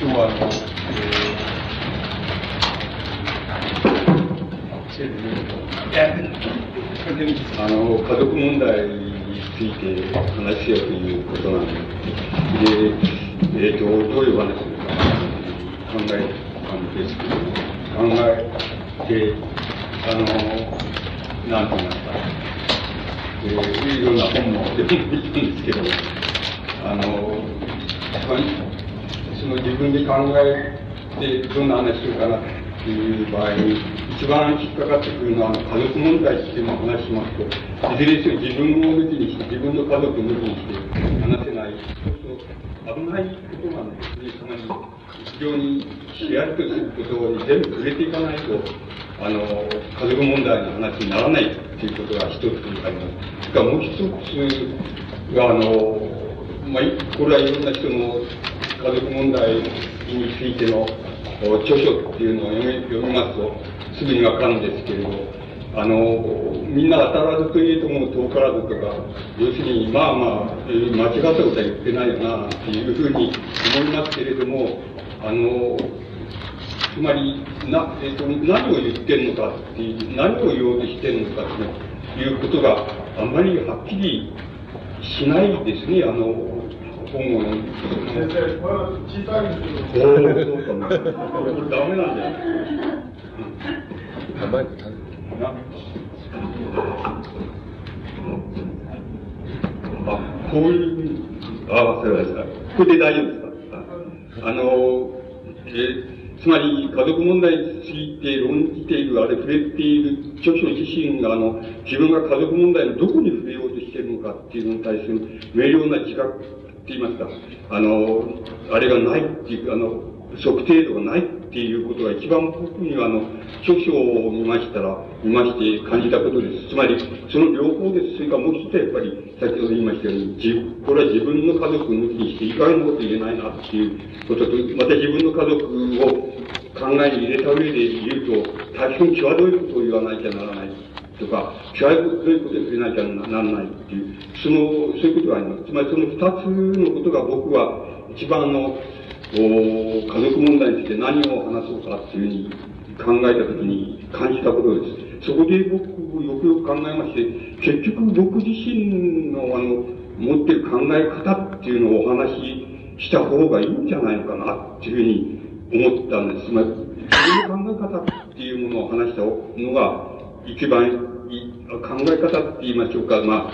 今日はあの、えー、あの、家族問題について話しようということなんで、で、えっ、ー、と、どういう話するか考えたんですけど、考えて、あの、なんて言いますか、えー、いろんな本も読んでいるんですけど、あの、その自分で考えてどんな話するかなっていう場合に、一番引っかかってくるのは、家族問題っていうのを話しますと、いずれにせよ自分を抜きにして、自分の家族を抜きにして話せない、そう危ないことなんですね。つまり、非常にしやるとすることに全部触れていかないと、あの、家族問題の話にならないっていうことが一つあります。それかもう一つが、あの、まあ、これはいろんな人の家族問題についての著書っていうのを読みますと、すぐにわかるんですけれど、あの、みんな当たらずといえども遠からずとか、要するに、まあまあ、間違ったことは言ってないよな、っていうふうに思いますけれども、あの、つまり、な、えっ、と、何を言ってるのかっていう、何を言おうとしてるのかということがあんまりはっきりしないですね、あの、本を読んで。先生、これ小さいんですけど。そうそうそう。これダメなんだよ。マイクなあ、こういう、あ、忘れました。これで大丈夫ですかあの、えつまり、家族問題について論じている、あれ触れている著書自身が、あの、自分が家族問題のどこに触れようとしているのかっていうのに対する明瞭な自覚言いますか、あの、あれがないっていう、あの、測定度がないっていうことが一番僕にはあの、著書を見ましたら、見まして感じたことです。つまり、その両方です。それからもう一つはやっぱり、先ほど言いましたように、自これは自分の家族抜きにして、意外なこと言えないなっていうことと、また自分の家族を考えに入れた上で言うと、大変際どいことを言わなきゃならない。とか、際どいうことで触れなきゃならないっていう、その、そういうことがあります。つまりその二つのことが僕は一番の、お家族問題について何を話そうかっていうふうに考えたときに感じたことです。そこで僕、よくよく考えまして、結局僕自身のあの、持ってる考え方っていうのをお話しした方がいいんじゃないのかなっていうふうに思ったんです。つまり、自分の考え方っていうものを話したのが、一番考え方って言いましょうか、まあ、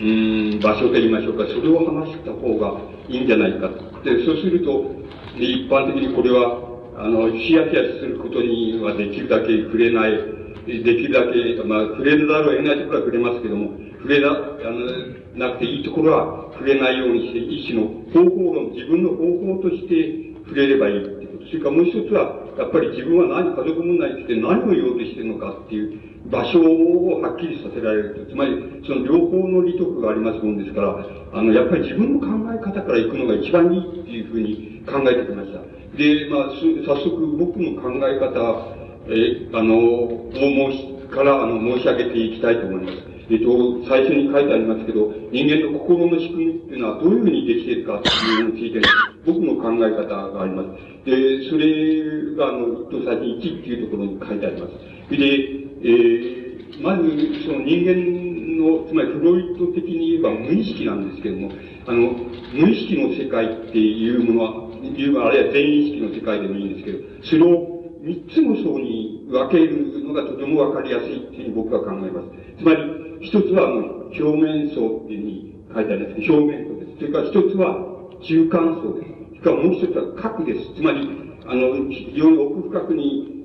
うん、場所と言いましょうか、それを話した方がいいんじゃないか。で、そうすると、一般的にこれは、あの、ヒヤヒヤすることにはできるだけ触れない、できるだけ、まあ、触れざるを得ないところは触れますけども、触れな、あの、なくていいところは触れないようにして、一種の方法論、自分の方法として触れればいいってこと。それからもう一つは、やっぱり自分は何、家族問題について何を言おうとしてるのかっていう、場所をはっきりさせられると。つまり、その両方の利得がありますもんですから、あの、やっぱり自分の考え方から行くのが一番いいっていうふうに考えてきました。で、まあ、早速僕の考え方、え、あの、を申し、から、あの、申し上げていきたいと思います。えっと、最初に書いてありますけど、人間の心の仕組みっていうのはどういうふうにできているかっていうのについて、僕の考え方があります。で、それが、あの、一等先1っていうところに書いてあります。で、えー、まず、その人間の、つまりフロイト的に言えば無意識なんですけども、あの、無意識の世界っていうものは、いうあるいは全意識の世界でもいいんですけど、それを三つの層に分けるのがとてもわかりやすいっていうふうに僕は考えます。つまり、一つはあの表面層っていうふうに書いてありますけど、表面層です。それから一つは中間層です。それからもう一つは核です。つまり、あの、非常に奥深くに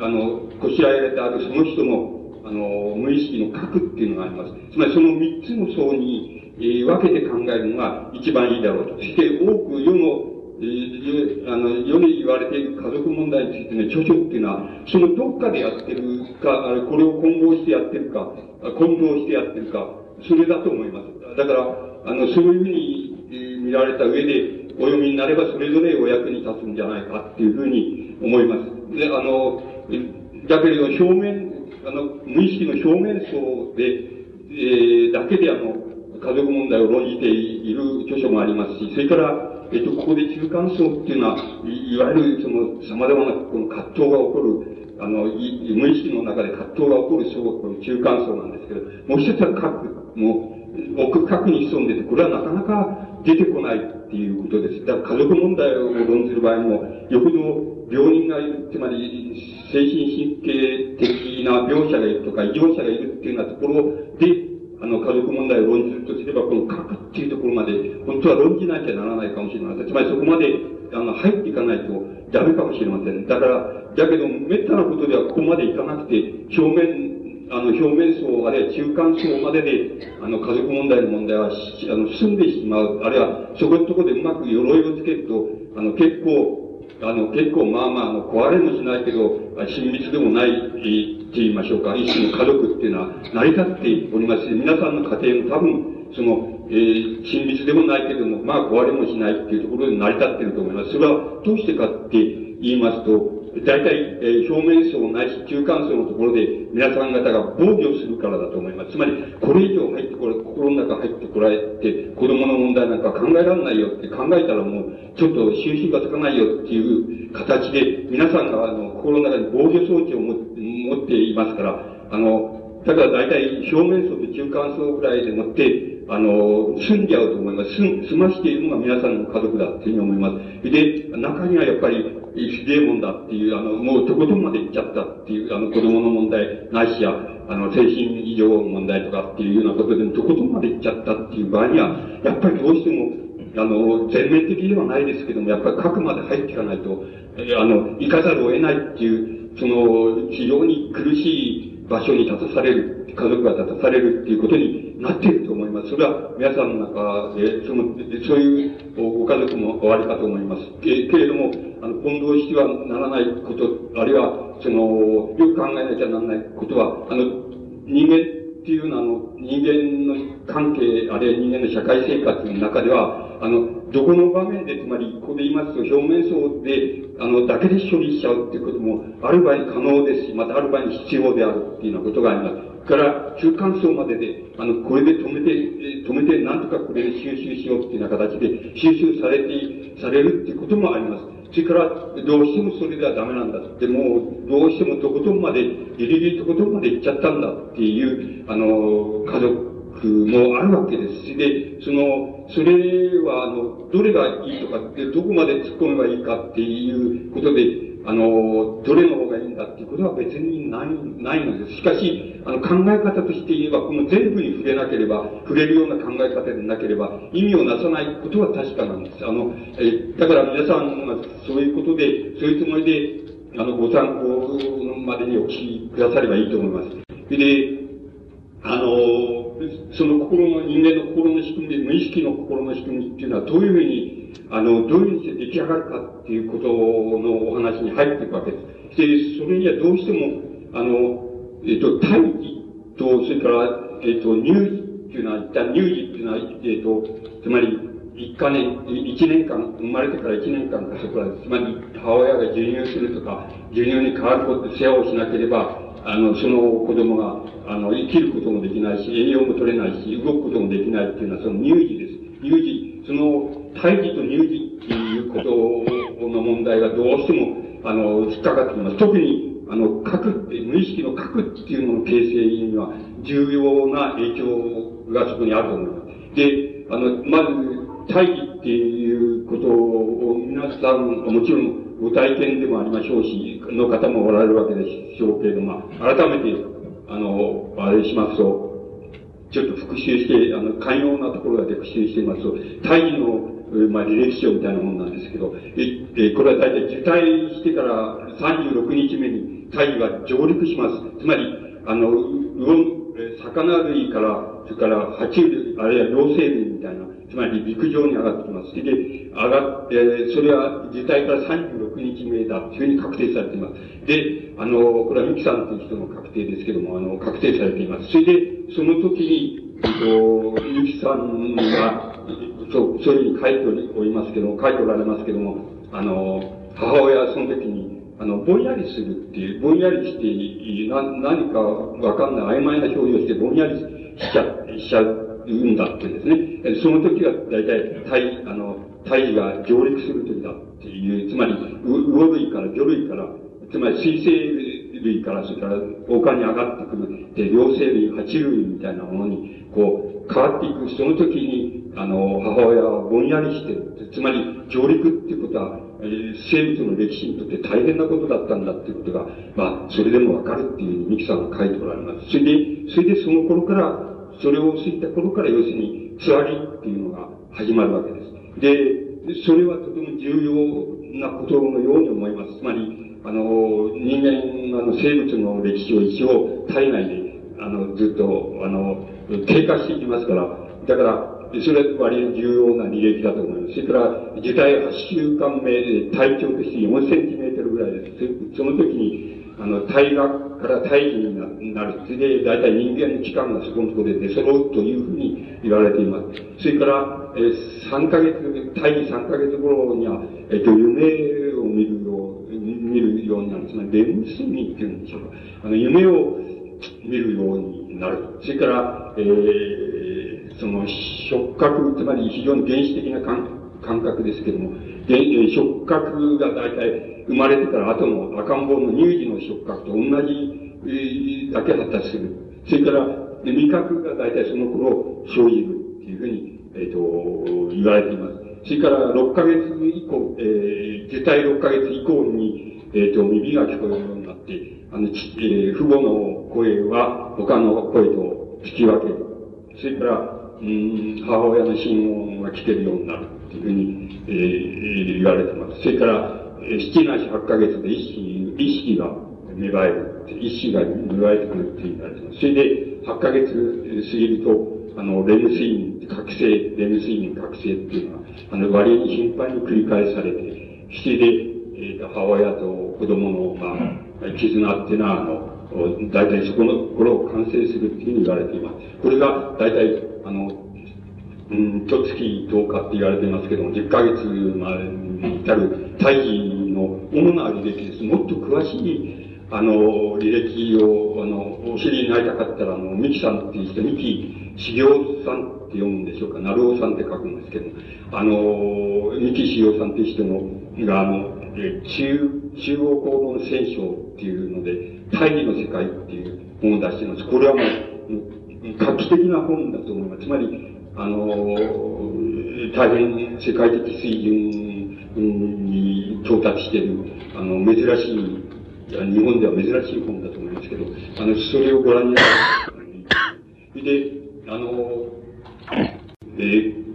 あの、こしらえられたあるその人の、あの、無意識の核っていうのがあります。つまりその三つの層に、えー、分けて考えるのが一番いいだろうと。そして多く世の、えー、あの、世に言われている家族問題についての著書っていうのは、そのどっかでやってるか、あれ、これを混合してやってるか、混同してやってるか、それだと思います。だから、あの、そういうふうに、えー、見られた上で、お読みになればそれぞれお役に立つんじゃないかっていうふうに思います。で、あの、だけれど表面、あの、無意識の表面層で、えー、だけであの、家族問題を論じている著書もありますし、それから、えっと、ここで中間層っていうのは、いわゆるその様々なこの葛藤が起こる、あの、無意識の中で葛藤が起こる層、この中間層なんですけど、もう一つは核、もう、奥深くに潜んでて、これはなかなか出てこないっていうことです。だから家族問題を論ずる場合も、よほど病人がいる、つまり精神神経的な病者がいるとか異常者がいるっていうようなところで、あの、家族問題を論じるとすれば、この核っていうところまで、本当は論じなきゃならないかもしれません。つまりそこまで、あの、入っていかないとダメかもしれません。だから、だけど、めったなことではここまでいかなくて、表面、あの、表面層、あるいは中間層までで、あの、家族問題の問題は、あの、進んでしまう。あるいは、そこのところでうまく鎧をつけると、あの、結構、あの、結構まあまあ、あの、壊れもしないけど、親密でもない、って言いましょうか、一種の家族っていうのは成り立っておりますし、皆さんの家庭も多分、その、えー、親密でもないけども、まあ壊れもしないっていうところで成り立ってると思います。それはどうしてかって言いますと、大体、えー、表面層ないし中間層のところで皆さん方が防御するからだと思います。つまり、これ以上入ってこれ、心の中入ってこられて、子供の問題なんか考えられないよって考えたらもう、ちょっと収集がつかないよっていう形で、皆さんがあの、心の中に防御装置を持っていますから、あの、だから大体表面層と中間層ぐらいでもって、あの、住んじゃうと思います。住、住ましているのが皆さんの家族だっていうふうに思います。で、中にはやっぱり、ひでえもんだっていう、あの、もうとことんまで行っちゃったっていう、あの、子供の問題、ないしや、あの、精神異常問題とかっていうようなことで、とことんまで行っちゃったっていう場合には、やっぱりどうしても、あの、全面的ではないですけども、やっぱり核まで入っていかないと、あの、行かざるを得ないっていう、その、非常に苦しい場所に立たされる、家族が立たされるっていうことになっていると思います。それは皆さんの中で、その、そういうご家族もおありかと思います。けけれども、あの、混同してはならないこと、あるいは、その、よく考えなきゃならないことは、あの、人間っていうのは、あの、人間の関係、あるいは人間の社会生活の中では、あの、どこの場面で、つまり、ここで言いますと、表面層で、あの、だけで処理しちゃうっていうことも、ある場合可能ですし、またある場合に必要であるっていうようなことがあります。から中間層までで、あの、これで止めて、止めて、なんとかこれで収集しようっていうような形で収集されて、されるっていうこともあります。それから、どうしてもそれではダメなんだって、もう、どうしてもとことんまで、ギリギリとことんまで行っちゃったんだっていう、あの、家族もあるわけですし。で、その、それは、あの、どれがいいとかって、どこまで突っ込めばいいかっていうことで、あの、どれの方がいいんだっていうことは別にない、ないのです。しかし、あの、考え方として言えば、この全部に触れなければ、触れるような考え方でなければ、意味をなさないことは確かなんです。あの、え、だから皆さんがそういうことで、そういうつもりで、あの、ご参考までにお聞きくださればいいと思います。で、あの、その心の、人間の心の仕組みで、無意識の心の仕組みっていうのはどういうふうに、あの、どういうふうに出来上がるかっていうことのお話に入っていくわけです。で、それにはどうしても、あの、えっ、と、大義と、それから、えっ、と、乳児っていうのは、一旦乳児っていうのは、えっ、と、つまり、一か年、一年間、生まれてから一年間かそこら、つまり母親が授乳するとか、授乳に変わること、世話をしなければ、あの、その子供が、あの、生きることもできないし、栄養も取れないし、動くこともできないっていうのは、その乳児です。乳児、その、胎児と乳児っていうことの問題がどうしても、あの、引っかかってきます。特に、あの、核って、無意識の核っていうのの形成には、重要な影響がそこにあると思います。で、あの、まず、大義っていうことを皆さん、もちろんご体験でもありましょうし、の方もおられるわけでしょうけれども、改めて、あの、あれしますと、ちょっと復習して、あの、寛容なところがで復習していますと、大義の、まあ、履歴書みたいなもんなんですけど、え、これは大体受胎してから36日目に大義は上陸します。つまり、あの、魚類から、それから爬虫類、あるいは両生類みたいな、つまり陸上に上がってきます。で、上がって、それは自体から36日目だというふうに確定されています。で、あの、これはミキさんという人の確定ですけども、あの、確定されています。それで、その時に、えっと、ミキさんが、そう、そういうふうに書いておりますけども、書いておられますけども、あの、母親はその時に、あの、ぼんやりするっていう、ぼんやりして、な、何かわかんない曖昧な表現してぼんやりしちゃ、しちゃうんだってですね。その時は大体、体、あの、胎児が上陸する時だっていう、つまり、魚類から魚類から、つまり水生類から、それから丘に上がってくる、で、両生類、爬虫類みたいなものに、こう、変わっていく、その時に、あの、母親はぼんやりして。つまり、上陸っていうことは、え、生物の歴史にとって大変なことだったんだっていうことが、まあ、それでもわかるっていうミキさんが書いておられます。それで、それでその頃から、それを過ぎた頃から、要するに、つわりっていうのが始まるわけです。で、それはとても重要なことのように思います。つまり、あの、人間、あの、生物の歴史を一応体内で、あの、ずっと、あの、経過していきますから、だから、それは割に重要な履歴だと思います。それから、受胎8週間目で体長として4センチメートルぐらいです。その時に、あの、体学から胎児になる。それで、大体人間の期間がそこのところで出揃うというふうに言われています。それから、え3ヶ月、胎児3ヶ月頃には、えっと、夢を見るよう、見るようになる。つまり、レム睡眠っていうんでしょうか。あの、夢を見るようになる。それから、えー、その、触覚、つまり非常に原始的な感感覚ですけども、触覚が大体生まれてから後の赤ん坊の乳児の触覚と同じだけ発達する。それから、味覚が大体その頃生じるっていうふうに、えっ、ー、と、言われています。それから6ヶ月以降、えー、受胎6ヶ月以降に、えっ、ー、と、耳が聞こえるようになって、あの、えー、父母の声は他の声と聞き分ける。それから、うん、母親の心音が聞けるようになるっていうふうに、えー、言われてます。それから、七なし8ヶ月で意識、意識が芽生える。意識が芽生えてくるって言われてます。それで、8ヶ月過ぎると、あの、レム睡眠、覚醒、レム睡眠覚醒っていうのは、あの、割に頻繁に繰り返されて、それで、えー、母親と子供の、まあ、絆っていうのは、あの、大体そこの頃を完成するっていうふうに言われています。これが、大体、あの、うん、一月10日って言われていますけども、10ヶ月までに至る胎児の主な履歴です。もっと詳しい、あの、履歴を、あの、お知りになりたかったら、あの、ミキさんっていう人、ミキ修行さんって読むんでしょうか、なるおさんって書くんですけど、あの、三木修行さんっていう人の、が、あの、え中、中央公文戦争っていうので、大義の世界っていう本を出してます。これはもう、画期的な本だと思います。つまり、あの、大変世界的水準に到達している、あの、珍しい、日本では珍しい本だと思いますけど、あの、それをご覧になって、で、あの、えー、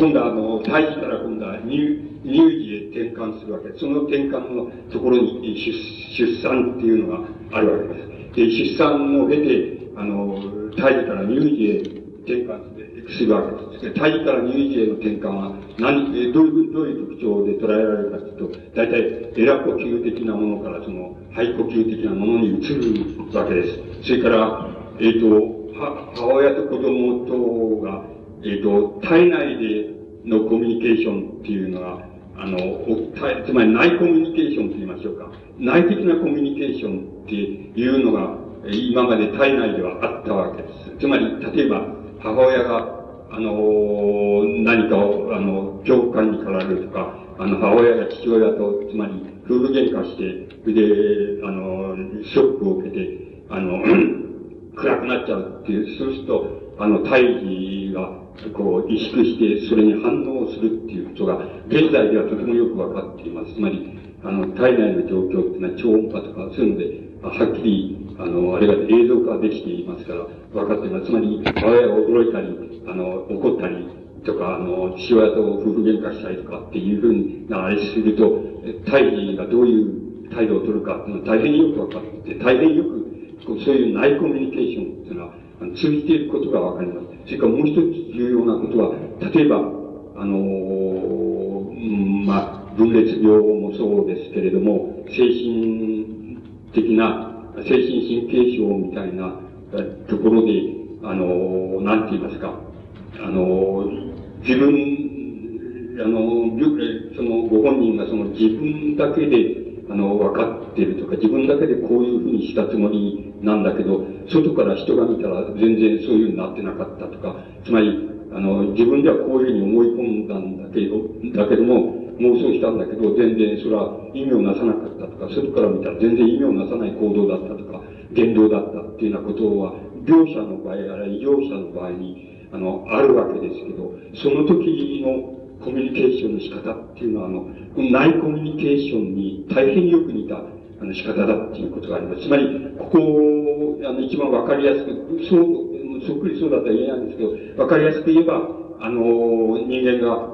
今度はあの、胎児から今度は乳、児へ転換するわけです。その転換のところに出出産っていうのがあるわけです。で、出産を経て、あの、胎児から乳児へ転換するわけです。で、胎児から乳児への転換は何、えどういう、どういう特徴で捉えられるかというと、大体、エラ呼吸的なものからその、肺呼吸的なものに移るわけです。それから、えっ、ー、と、母親と子供とが、えっ、ー、と、体内でのコミュニケーションっていうのは、あの、つまり内コミュニケーションと言いましょうか。内的なコミュニケーションっていうのが、今まで体内ではあったわけです。つまり、例えば、母親が、あの、何かを、あの、恐怖感に駆られるとか、あの、母親が父親と、つまり、夫婦喧嘩して、で、あの、ショックを受けて、あの、暗くなっちゃうっていう、そうすると、あの、胎児が、こう、意識して、それに反応するっていうことが、現在ではとてもよくわかっています。つまり、あの、体内の状況っていうのは超音波とか、そういうので、はっきり、あの、あれが映像化できていますから、分かっています。つまり、母親が驚いたり、あの、怒ったり、とか、あの、父親と夫婦喧嘩したりとかっていうふうなあれすると、胎児がどういう態度を取るかっていうのは大変よく分かって、大変よく、そういう内コミュニケーションっていうのは、通じていることが分かります。それからもう一つ重要なことは、例えば、あのー、まあ、分裂病もそうですけれども、精神的な、精神神経症みたいなところで、あのー、なんて言いますか、あのー、自分、あの、そのご本人がその自分だけで、あの、分かってるとか、自分だけでこういうふうにしたつもりなんだけど、外から人が見たら全然そういうふうになってなかったとか、つまり、あの、自分ではこういうふうに思い込んだんだけど、だけども、妄想したんだけど、全然それは意味をなさなかったとか、外から見たら全然意味をなさない行動だったとか、言動だったっていうようなことは、病者の場合、あるいは医療者の場合に、あの、あるわけですけど、その時のコミュニケーションの仕方っていうのは、あの、内コミュニケーションに大変よく似た、あの仕方だっていうことがあります。つまり、ここを、あの、一番わかりやすく、そう、そっくりそうだとは言えないんですけど、わかりやすく言えば、あの、人間が、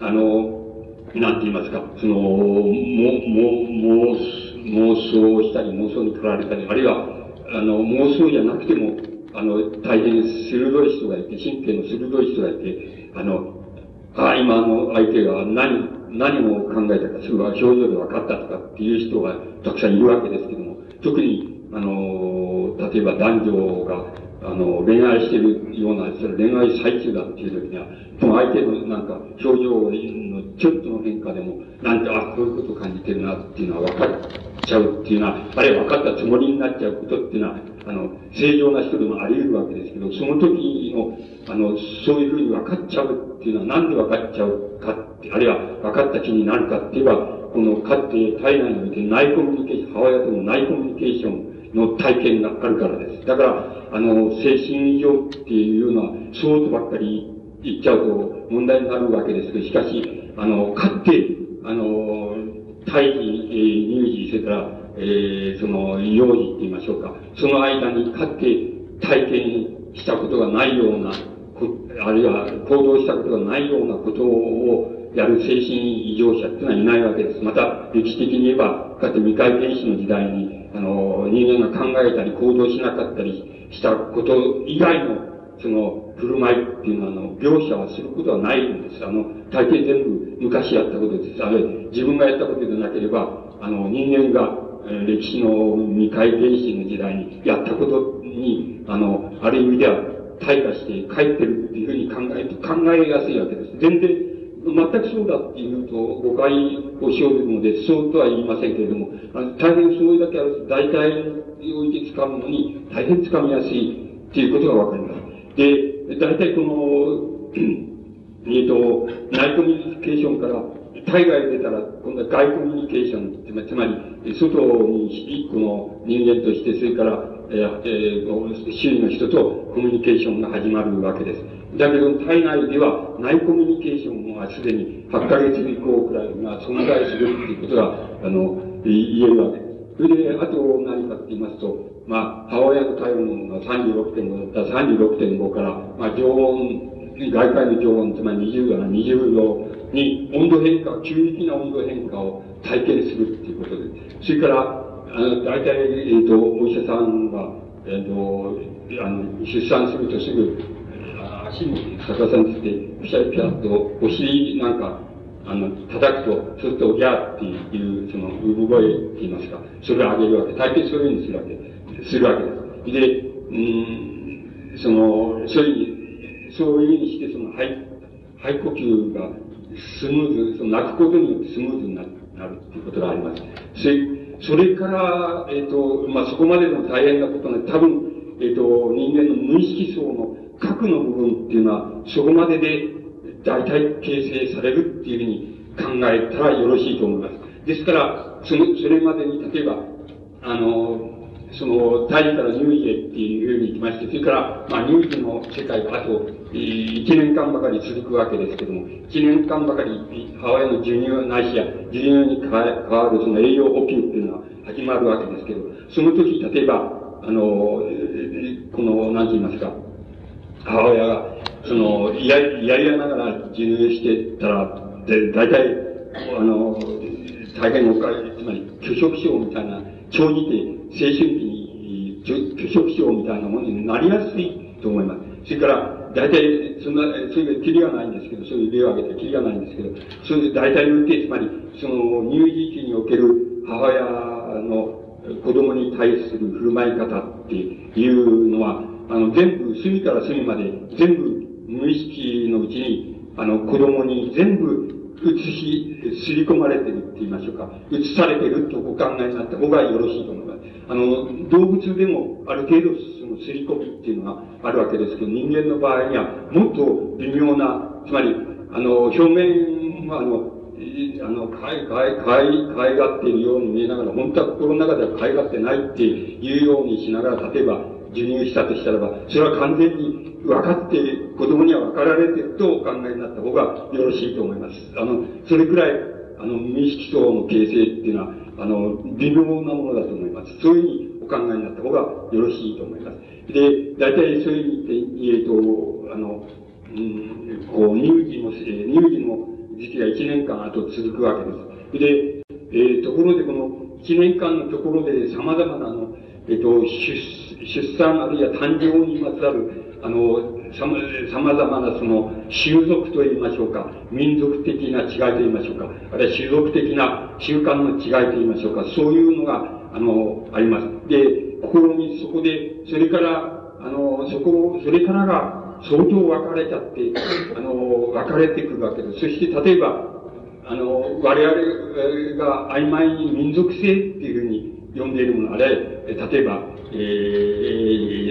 あの、なんて言いますか、その、も、も、妄想したり、妄想に駆られたり、あるいは、あの、妄想じゃなくても、あの、大変鋭い人がいて、神経の鋭い人がいて、あの、ああ、今の相手が何、何を考えたか、すぐ表情で分かったとかっていう人がたくさんいるわけですけども、特に、あの、例えば男女が、あの、恋愛してるような、それ恋愛最中だっていう時には、その相手のなんか表情のちょっとの変化でも、なんて、あ、こういうこと感じてるなっていうのは分かっちゃうっていうのは、あるいは分かったつもりになっちゃうことっていうのは、あの、正常な人でもあり得るわけですけど、その時の、あの、そういうふうに分かっちゃうっていうのは、なんで分かっちゃうかって、あるいは分かった気になるかって言えば、この、かって体内において内コミュニケーション、母親との内コミュニケーションの体験があるからです。だから、あの、精神異常っていうのは、そうとばっかり言っちゃうと問題になるわけですけど、しかし、あの、かって、あの、胎児、乳児、それから、えー、その、幼児って言いましょうか。その間にかって体験したことがないような、あるいは行動したことがないようなことをやる精神異常者っていうのはいないわけです。また、歴史的に言えば、かつて未開原始の時代に、あの、人間が考えたり行動しなかったりしたこと以外の、その、振る舞いっていうのは、あの、描写はすることはないんです。あの、大抵全部昔やったことです。あれ、自分がやったことでなければ、あの、人間が、歴史の未開原始の時代にやったことに、あの、ある意味では、退化して帰ってるっていうふうに考え、考えやすいわけです。全然、全くそうだっていうと誤解を生じるので、そうとは言いませんけれども、あの大変そういうだけあると、大体において掴むのに大変掴みやすいっていうことがわかります。で、大体この、えっと、内コミュニケーションから、海外出たら、今度は外コミュニケーション、つまり、外に一個の人間として、それから、えー、え、周囲の人とコミュニケーションが始まるわけです。だけど、体内では内コミュニケーションはすでに8ヶ月以降くらいが存在するっていうことが、あの、言えるわけです。それで、あと何かって言いますと、まあ、母親の体温が36.5だったら36.5から、まあ、常温、外界の常温、つまり20度な20度に温度変化、急激な温度変化を体験するっていうことで、それから、あの、大体、えっ、ー、と、お医者さんが、えっ、ー、と、あの、出産するとすぐ、足に逆さにして、ピシャピシャっと、お尻なんか、あの、叩くと、そうすると、ギャーっていう、その、産声って言いますか、それを上げるわけ。大抵そういうふうにするわけ、するわけです。で、うん、その、そういう、そういうふうにして、その、肺、肺呼吸がスムーズ、その泣くことによってスムーズになるっていうことがあります。それそれから、えっ、ー、と、まあ、そこまでの大変なことね、多分、えっ、ー、と、人間の無意識層の核の部分っていうのは、そこまでで大体形成されるっていうふうに考えたらよろしいと思います。ですから、その、それまでに、例えば、あの、その、大事から乳児へっていうふうに言きまして、それから、まあ、乳児の世界あと、1年間ばかり続くわけですけども、1年間ばかり母親の授乳ないしや、授乳に変わるその栄養補給っていうのは始まるわけですけど、その時、例えば、あの、この、なんて言いますか、母親が、その、いや、いやいやながら授乳してたら、で、大体、あの、大変おかつまり、拒食症みたいな、長じて、青春期に、拒食症みたいなものになりやすいと思います。それから、大体、そんな、そういうキリがないんですけど、そういう例を挙げてキリがないんですけど、そういう大体のケース、つまり、その、乳児期における母親の子供に対する振る舞い方っていうのは、あの、全部、隅から隅まで、全部、無意識のうちに、あの、子供に全部移し、すり込まれてるって言いましょうか、移されてるとお考えになった方がよろしいと思います。あの、動物でもある程度そのすり込みっていうのがあるわけですけど、人間の場合にはもっと微妙な、つまり、あの、表面はあの、あの、かい、かい、かい、かいがっているように見えながら、本当は心の中ではかいがってないっていうようにしながら、例えば、授乳したとしたらば、それは完全に分かって、子供には分かられてるとお考えになった方がよろしいと思います。あの、それくらい、あの、民識層の形成っていうのは、あの、微妙なものだと思います。そういうふうにお考えになった方がよろしいと思います。で、大体そういう意味で言うと、あの、うん、こう、乳児の、乳児の時期が1年間後続くわけです。で、えー、ところでこの1年間のところで様々なあの、えっ、と、出、産あるいは誕生にまつわる、あの、さま、様々なその、習俗と言いましょうか、民族的な違いと言いましょうか、あるいは種族的な習慣の違いと言いましょうか、そういうのが、あの、あります。で、心にそこで、それから、あの、そこ、それからが、相当分かれちゃって、あの、分かれてくるわけです。そして、例えば、あの、我々が曖昧に民族性っていうふうに呼んでいるもの、あれ、例えば、え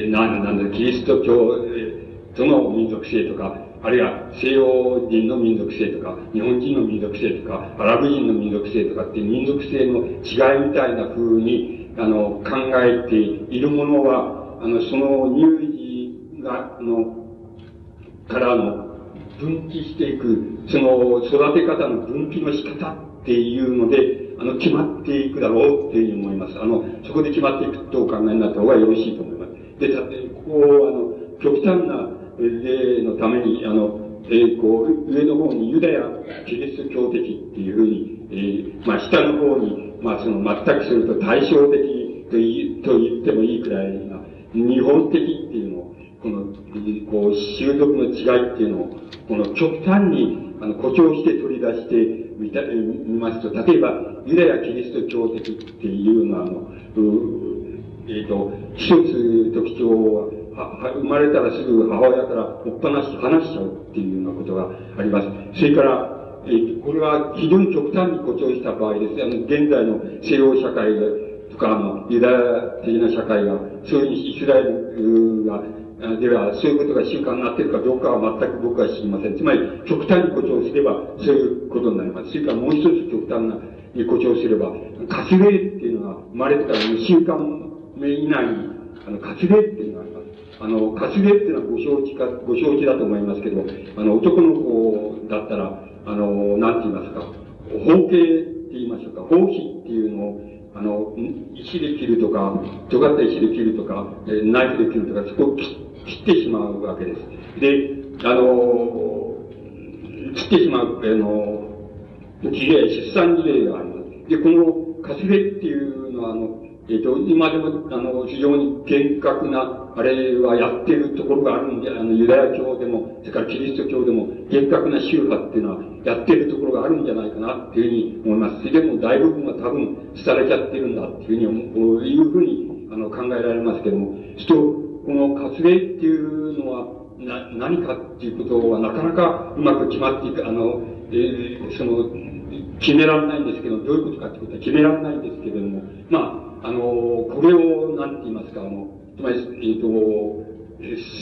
ー、なんなんだ、キリスト教との民族性とか、あるいは西洋人の民族性とか、日本人の民族性とか、アラブ人の民族性とかって民族性の違いみたいな風に、あの、考えているものは、あの、その乳児が、あの、からの分岐していく、その育て方の分岐の仕方っていうので、あの、決まっていくだろうっていうふうに思います。あの、そこで決まっていくとお考えになった方がよろしいと思います。で、たここを、あの、極端な例のために、あの、えー、こう、上の方にユダヤ、キリスト教的っていうふうに、えー、まあ、下の方に、まあ、その、全くすると対照的と言と言ってもいいくらいな、日本的っていうのを、この、こう、習俗の違いっていうのを、この極端に、あの、誇張して取り出して、見ますと、例えば、ユダヤキリスト教的っていうのは、あの、えっ、ー、と、一つ特徴は、は、生まれたらすぐ母親からおっぱなし、話しちゃうっていうようなことがあります。それから、えー、これは非常に極端に誇張した場合です。あの、現在の西洋社会とか、あの、ユダヤ的な社会が、そういうイスラエルが、では、そういうことが習慣になっているかどうかは全く僕は知りません。つまり、極端に誇張すれば、そういうことになります。それからもう一つ極端なに誇張すれば、活例っていうのが生まれてから2週間目以内に、あの、活例っていうのがあります。あの、活例っていうのはご承知か、ご承知だと思いますけど、あの、男の子だったら、あの、なんて言いますか、包茎って言いましょうか、包皮っていうのを、あの、石で切るとか、尖った石で切るとか、えナイフで切るとか、そこを切切ってしまうわけです。で、あの、切ってしまう、あの、事例、出産事例があります。で、このカスレっていうのは、あの、えっ、と、今でも、あの、非常に厳格な、あれはやってるところがあるんで、あの、ユダヤ教でも、それからキリスト教でも、厳格な宗派っていうのは、やってるところがあるんじゃないかな、っていうふうに思います。でも大部分は多分、廃れちゃってるんだ、っていうふうに、いうふうに、あの、考えられますけども、ちょっと、この活例っていうのは、な、何かっていうことはなかなかうまく決まっていく、あの、えー、その、決められないんですけど、どういうことかってことは決められないんですけれども、まあ、あの、これを、なんて言いますか、あの、つまり、えっ、ー、と、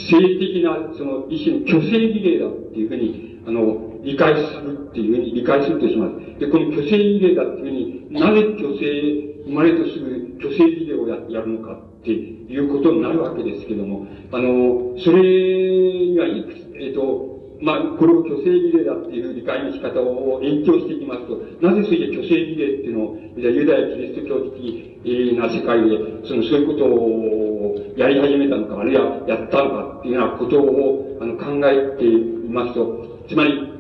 性的な、その、一種の虚勢儀礼だっていうふうに、あの、理解するっていうふうに理解するとします。で、この虚勢儀礼だっていうふうに、なぜ虚勢、生まれとする虚勢儀礼をややるのかっていうことになるわけですけども、あの、それがいくつ、えっ、ー、と、まあ、これを虚勢儀礼だっていう理解の仕方を延長していきますと、なぜそういう虚勢儀礼っていうのを、ユダヤキリスト教的な世界で、その、そういうことをやり始めたのか、あるいはやったのかっていうようなことを、あの、考えていますと、つまり、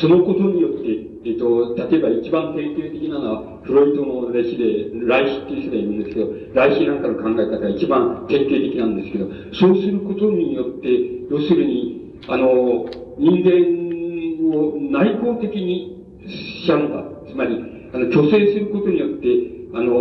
そのことによって、えっ、と、例えば一番典型的なのは、フロイトの歴史で、来史っていう人がいるんですけど、来史なんかの考え方が一番典型的なんですけど、そうすることによって、要するに、あの、人間を内向的にしちゃうんだ。つまり、あの、虚勢することによって、あの、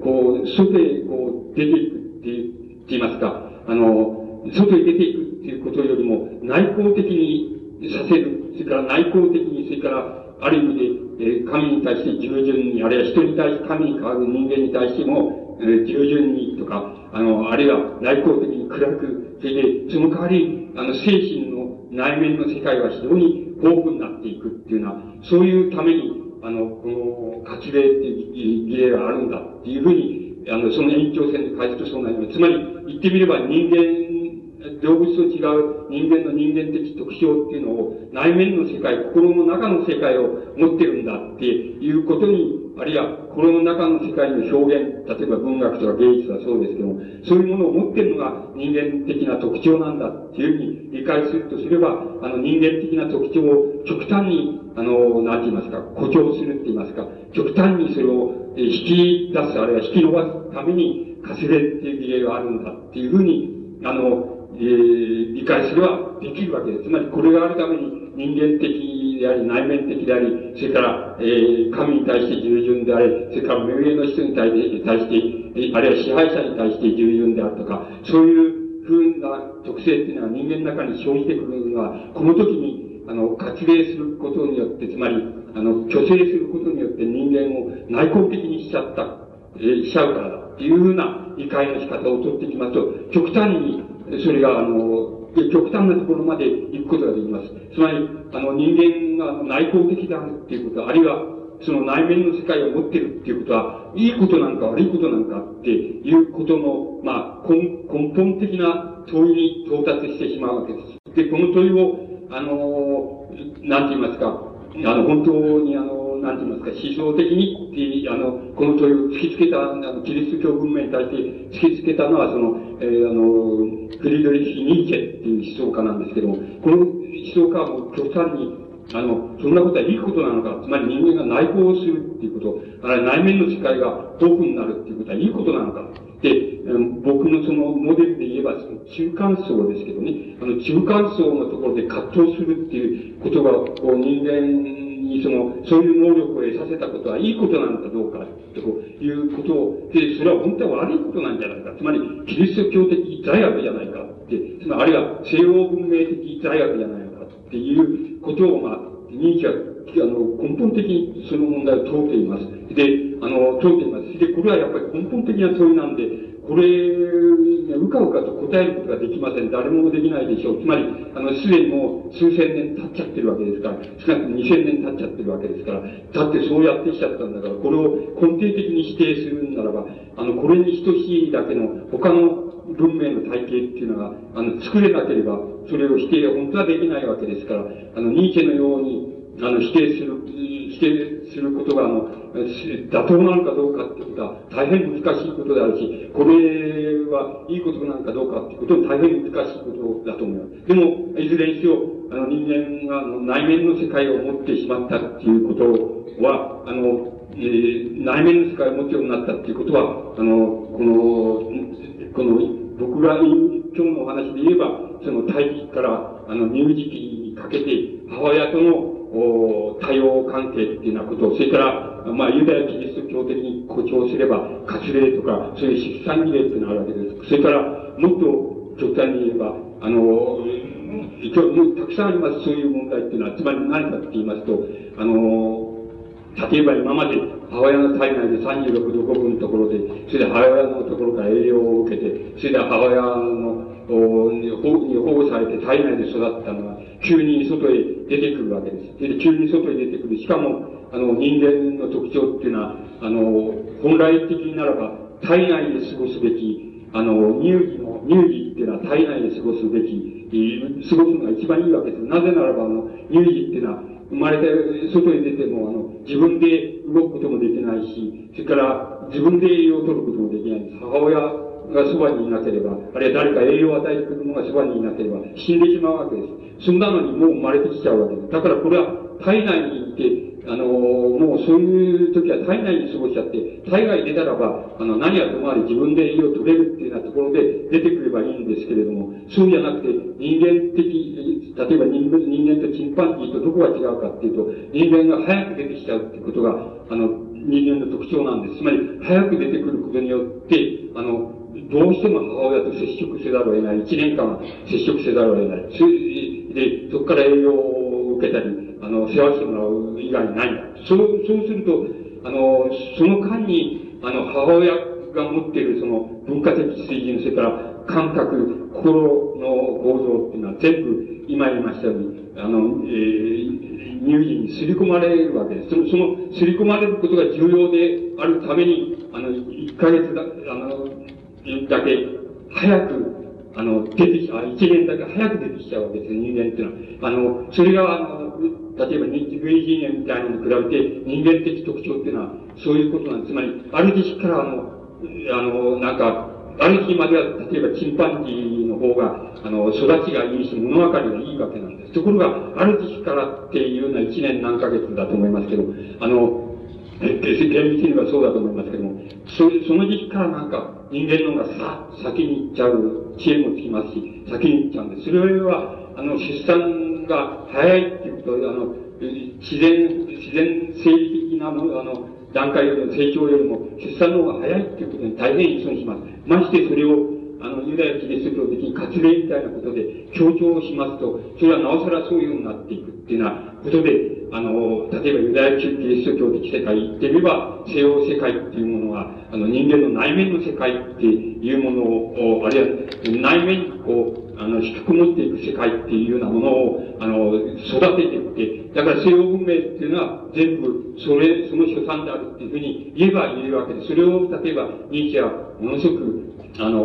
こう、外へこう、出ていくって言いますか、あの、外へ出ていくっていうことよりも、内向的にさせるそれから内向的に、それから、ある意味で、えー、神に対して従順に、あるいは人に対して、神に代わる人間に対しても、えー、従順にとか、あの、あるいは内向的に暗く、それで、その代わり、あの、精神の内面の世界は非常に豊富になっていくっていうのは、そういうために、あの、この、活例っていう儀礼があるんだっていうふうに、あの、その延長線で返すとそうなります。つまり、言ってみれば人間動物と違う人間の人間的特徴っていうのを内面の世界、心の中の世界を持ってるんだっていうことに、あるいは心の中の世界の表現、例えば文学とか芸術はそうですけども、そういうものを持ってるのが人間的な特徴なんだっていうふうに理解するとすれば、あの人間的な特徴を極端に、あの、なんて言いますか、誇張するって言いますか、極端にそれを引き出す、あるいは引き伸ばすために、かすれっていう儀礼があるんだっていうふうに、あの、えー、理解すればできるわけです。つまり、これがあるために人間的であり、内面的であり、それから、えー、神に対して従順であり、それから目上の人に対して、対してあるいは支配者に対して従順であるとか、そういうふうな特性っていうのは人間の中に生じてくるのは、この時に、あの、活例することによって、つまり、あの、虚勢することによって人間を内向的にしちゃった、えー、しちゃうからだっていうふうな理解の仕方をとってきますと、極端にそれが、あの、極端なところまで行くことができます。つまり、あの、人間が内向的であるっていうこと、あるいは、その内面の世界を持ってるっていうことは、いいことなんか悪いことなんかっていうことの、まあ、根根本的な問いに到達してしまうわけです。で、この問いを、あの、なんて言いますか、あの、本当にあの、なんて言いますか、思想的に、あの、この問いを突きつけた、あの、キリスト教文明に対して突きつけたのは、その、えー、あの、フリードリヒ・ニーチェっていう思想家なんですけども、この思想家はもう極端に、あの、そんなことはいいことなのか、つまり人間が内向するっていうこと、あるいは内面の世界が豊富になるっていうことはいいことなのか。で、僕のそのモデルで言えば、その中間層ですけどね、あの中間層のところで葛藤するっていうことが、こう人間にその、そういう能力を得させたことはいいことなのかどうか、ということを、で、それは本当は悪いことなんじゃないか。つまり、キリスト教的罪悪じゃないかって、つまり、あるいは西欧文明的罪悪じゃないかっていうことを、まあ、ニーチェは、あの、根本的にその問題を問うています。で、あの、問うています。で、これはやっぱり根本的な問いなんで、これ、うかうかと答えることができません。誰もできないでしょう。つまり、あの、すでにもう数千年経っちゃってるわけですから、少なくとも2000年経っちゃってるわけですから、だってそうやってきちゃったんだから、これを根底的に否定するならば、あの、これに等しいだけの他の文明の体系っていうのが、あの、作れなければ、それを否定は、本当はできないわけですから、あの、ニーチェのように、あの、否定する、定することが、あの、妥当なのかどうかってことは大変難しいことであるし、これはいいことなのかどうかってことも大変難しいことだと思います。でも、いずれにせよ、あの、人間があの内面の世界を持ってしまったっていうことは、あの、えー、内面の世界を持つようになったっていうことは、あの、この、この、僕らに、今日のお話で言えば、その大気から、あの、乳児期にかけて、母親とのお多様関係っていうようなことを、それから、まあ、ユダヤキリスト教的に誇張すれば、活例とか、そういう出産儀礼っていうのがあるわけです。それから、もっと極端に言えば、あの、一応、もうたくさんあります、そういう問題っていうのは、つまり何かって言いますと、あの、例えば今まで母親の体内で36度5分のところで、それで母親のところから栄養を受けて、それで母親の保護されて体内で育ったのが、急に外へ出てくるわけです。で急に外へ出てくる。しかも、あの、人間の特徴っていうのは、あの、本来的にならば、体内で過ごすべき、あの、乳児の、乳児っていうのは体内で過ごすべき、過ごすのが一番いいわけです。なぜならば、あの、乳児っていうのは、生まれて、外へ出ても、あの、自分で動くこともできないし、それから、自分で栄養を取ることもできない。母親がそばにいなければ、あるいは誰か栄養を与えてくるものがそばにいなければ、死んでしまうわけです。そんなのにもう生まれてきちゃうわけです。だからこれは体内にいて、あのもうそういう時は体内に過ごしちゃって、体外出たらば、あの、何はともあれ自分で栄養を取れるっていうようなところで出てくればいいんですけれども、そうじゃなくて、人間的、例えば人間人間とチンパンジーとどこが違うかっていうと、人間が早く出てきちゃうってことが、あの、人間の特徴なんです。つまり、早く出てくることによって、あの、どうしても母親と接触せざるを得ない。一年間接触せざるを得ない。で、そこから栄養を受けたり、あの、世話してもらう以外ない。そう、そうすると、あの、その間に、あの、母親が持っているその文化的水準、それから感覚、心の構造っていうのは全部、今言いましたように、あの、えー、乳児に刷り込まれるわけです。その、その、刷り込まれることが重要であるために、あの、1ヶ月だ、あの、だけ、早く、あの、出てき、あ、1年だけ早く出てきちゃうわけです、人間っていうのは。あの、それが、あの、例えば、類人猿みたいなのに比べて、人間的特徴っていうのは、そういうことなんです。つまり、ある時期から、あの、あの、なんか、ある日までは、例えばチンパンジーの方が、あの、育ちがいいし、物分かりがいいわけなんです。ところが、ある時期からっていうのは一年何ヶ月だと思いますけど、あの、厳密にはそうだと思いますけども、そその時期からなんか人間の方がさ、先に行っちゃう知恵もつきますし、先に行っちゃうんです。それは、あの、出産が早いっていうことあの、自然、自然生理的なもの、あの、段階よりも成長よりも出産の方が早いっていうことに大変依存します。ましてそれを、あの、ユダヤキリスト教的に割礼みたいなことで強調しますと、それはなおさらそういうようになっていくっていうようなことで、あの、例えばユダヤキリスト教的世界言ってみれば、西洋世界っていうものは、あの、人間の内面の世界っていうものを、あるいは内面にこう、あの、引きこもっていく世界っていうようなものを、あの、育てていって、だから西洋文明っていうのは全部、それ、その所産であるっていうふうに言えば言えるわけで、それを、例えば、ニーチェはものすごく、あの、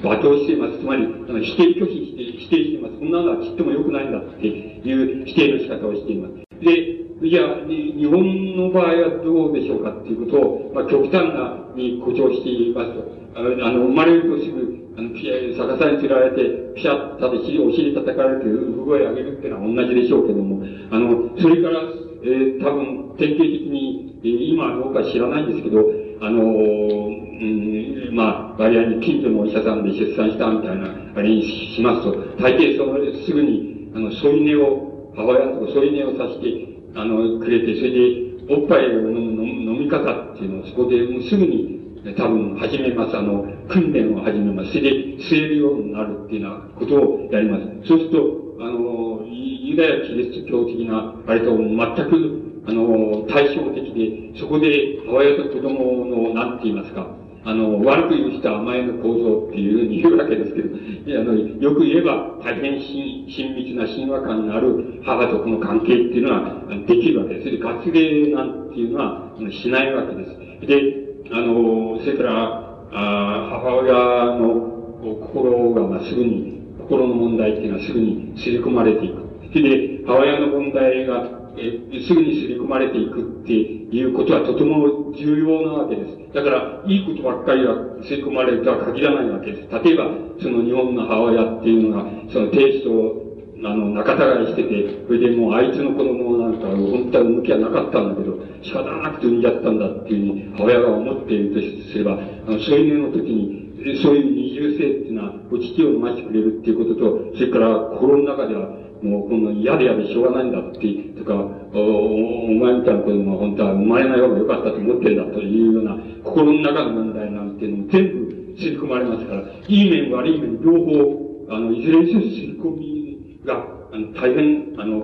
罵倒しています。つまり、あの否定拒否して、否定しています。こんなのはちっとも良くないんだっていう否定の仕方をしています。で、いや、日本の場合はどうでしょうかっていうことを、まあ、極端なに誇張していますと、あの、生まれるとすぐ、あの、逆さにつられて、ピシャッとしてお尻叩かれて、産声上げるっていうのは同じでしょうけども、あの、それから、えー、多分、典型的に、えー、今はどうか知らないんですけど、あのーうん、まあ、割合に近所のお医者さんで出産したみたいな、あれにしますと、大抵その、すぐに、あの、添い寝を、母親と添い寝をさして、あの、くれて、それで、おっぱいを飲む飲み方っていうのをそこでもうすぐに多分始めます。あの、訓練を始めます。それで吸えるようになるっていうようなことをやります。そうすると、あの、ユダヤキリスト教的な、あれと全く、あの、対照的で、そこで母親と子供の、なんて言いますか、あの、悪く言う人は甘えの構造っていうふうに言うわけですけど、あの、よく言えば大変親密な親和感のある母と子の関係っていうのはできるわけです。それで、活芸なんていうのはしないわけです。で、あの、それから、あ母親の心がまあすぐに、心の問題っていうのはすぐに刷り込まれていく。それで、母親の問題が、えすぐに刷り込まれていくっていうことはとても重要なわけです。だから、いいことばっかりは刷り込まれるとは限らないわけです。例えば、その日本の母親っていうのが、そのテイストをあの、仲違いしてて、それでもうあいつの子供なんか本当は向きはなかったんだけど、仕方なくて産んじゃったんだっていうふうに母親が思っているとすれば、あの、そういうの時に、そういう二重性っていうのは、お乳を飲ませてくれるっていうことと、それから心の中では、もうこの嫌で嫌でしょうがないんだって、とか、おお前みたいな子供は本当は生まれない方が良かったと思ってるんだというような、心の中の問題なんていうのも全部吸い込まれますから、いい面悪い面両方、あの、いずれにせよ吸い込みが、あの、大変、あの、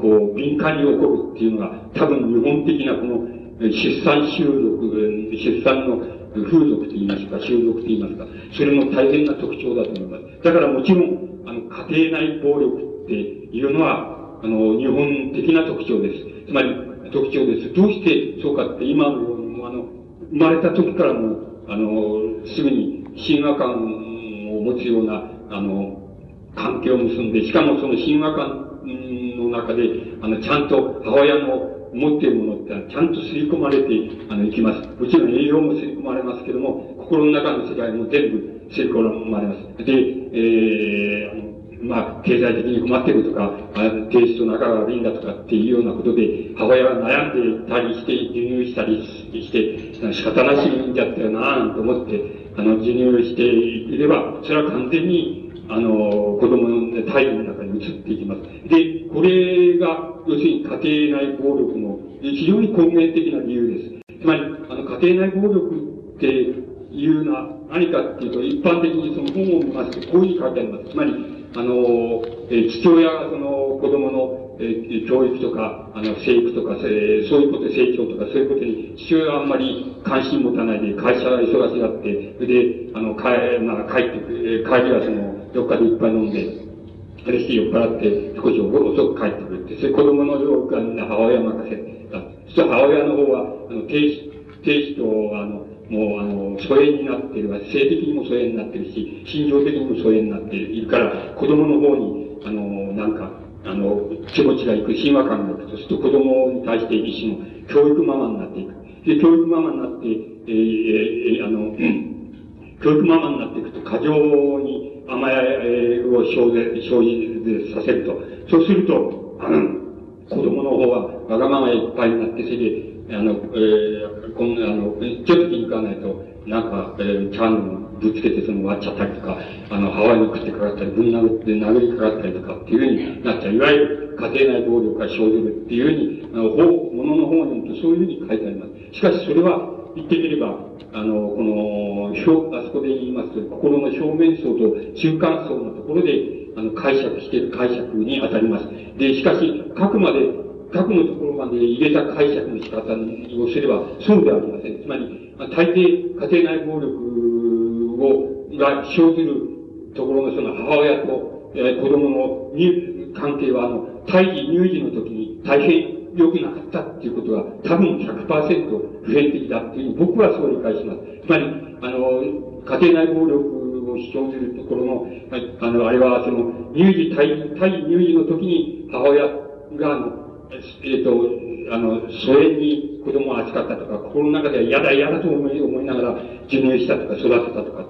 こう、敏感に起こるっていうのが、多分日本的なこの、出産習俗、出産の風俗と言いますか、習俗と言いますか、それも大変な特徴だと思います。だからもちろん、あの、家庭内暴力っていうのは、あの、日本的な特徴です。つまり、特徴です。どうしてそうかって、今のように、あの、生まれた時からも、あの、すぐに親和感を持つような、あの、関係を結んで、しかもその神話観の中で、あの、ちゃんと母親の持っているものってちゃんと刷り込まれて、あの、いきます。もちろん栄養も刷り込まれますけども、心の中の世界も全部刷り込まれます。で、えー、あの、まあ、経済的に困ってるとか、テイスト仲が悪いんだとかっていうようなことで、母親が悩んでたりして、授乳したりして、仕方なしんじゃったよなぁと思って、あの、授乳していれば、それは完全にあの、子供の体位の中に移っていきます。で、これが、要するに家庭内暴力の非常に根源的な理由です。つまり、あの、家庭内暴力っていうのは何かっていうと、一般的にその本を見ますと、こういうふうに書いてあります。つまり、あの、え父親がその子供のえ、教育とか、あの、生育とか、え、そういうこと、成長とか、そういうことに、父親はあんまり関心持たないで、会社が忙しがって、それで、あの、帰、まあ、帰ってくる、帰りはその、どっかでいっぱい飲んで、それして酔っ払って、少し遅く帰ってくるって、それ子供の養育はみんな母親任せた。そして母親の方は、あの、亭主、亭主と、あの、もう、あの、疎遠になっているわ。性的にも疎遠になってるし、心情的にも疎遠になっているから、子供の方に、あの、なんか、あの、気持ちがいく、親和感がいくとすると子供に対して一種の教育ママになっていく。で、教育ママになって、えー、えー、あの、教育ママになっていくと過剰に甘えを生じ生じさせると。そうすると、子供の方はわがままいっぱいになって、それで、あの、えー、こんな、あの、ちょっと気に食わないと、なんか、えー、ちゃんぶつけてその割っちゃったりとか、あの、ハワイに食ってかかったり、ぶん殴って殴りかかったりとかっていうふうになっちゃう。いわゆる家庭内暴力が生じるっていうふうに、あの、法、ものの方にとそういうふうに書いてあります。しかしそれは、言ってみれば、あの、この、表、あそこで言いますと、心の表面層と中間層のところで、あの、解釈している解釈に当たります。で、しかし、書くまで、書くのところまで入れた解釈の仕方をすれば、そうではありません。つまり、大抵、家庭内暴力を、が生ずるところのその母親と、えー、子供の関係は、あの、胎児、乳児の時に大変良くなかったっていうことは、多分100%普遍的だっていう僕はそう理解します。つまり、あの、家庭内暴力を生ずるところの、あの、あれは、その、乳児、胎児、胎児、乳児の時に母親が、えっ、ー、と、あの、疎遠に子供を扱ったとか、心の中では嫌だ嫌だと思い思いながら授乳したとか育てたとか、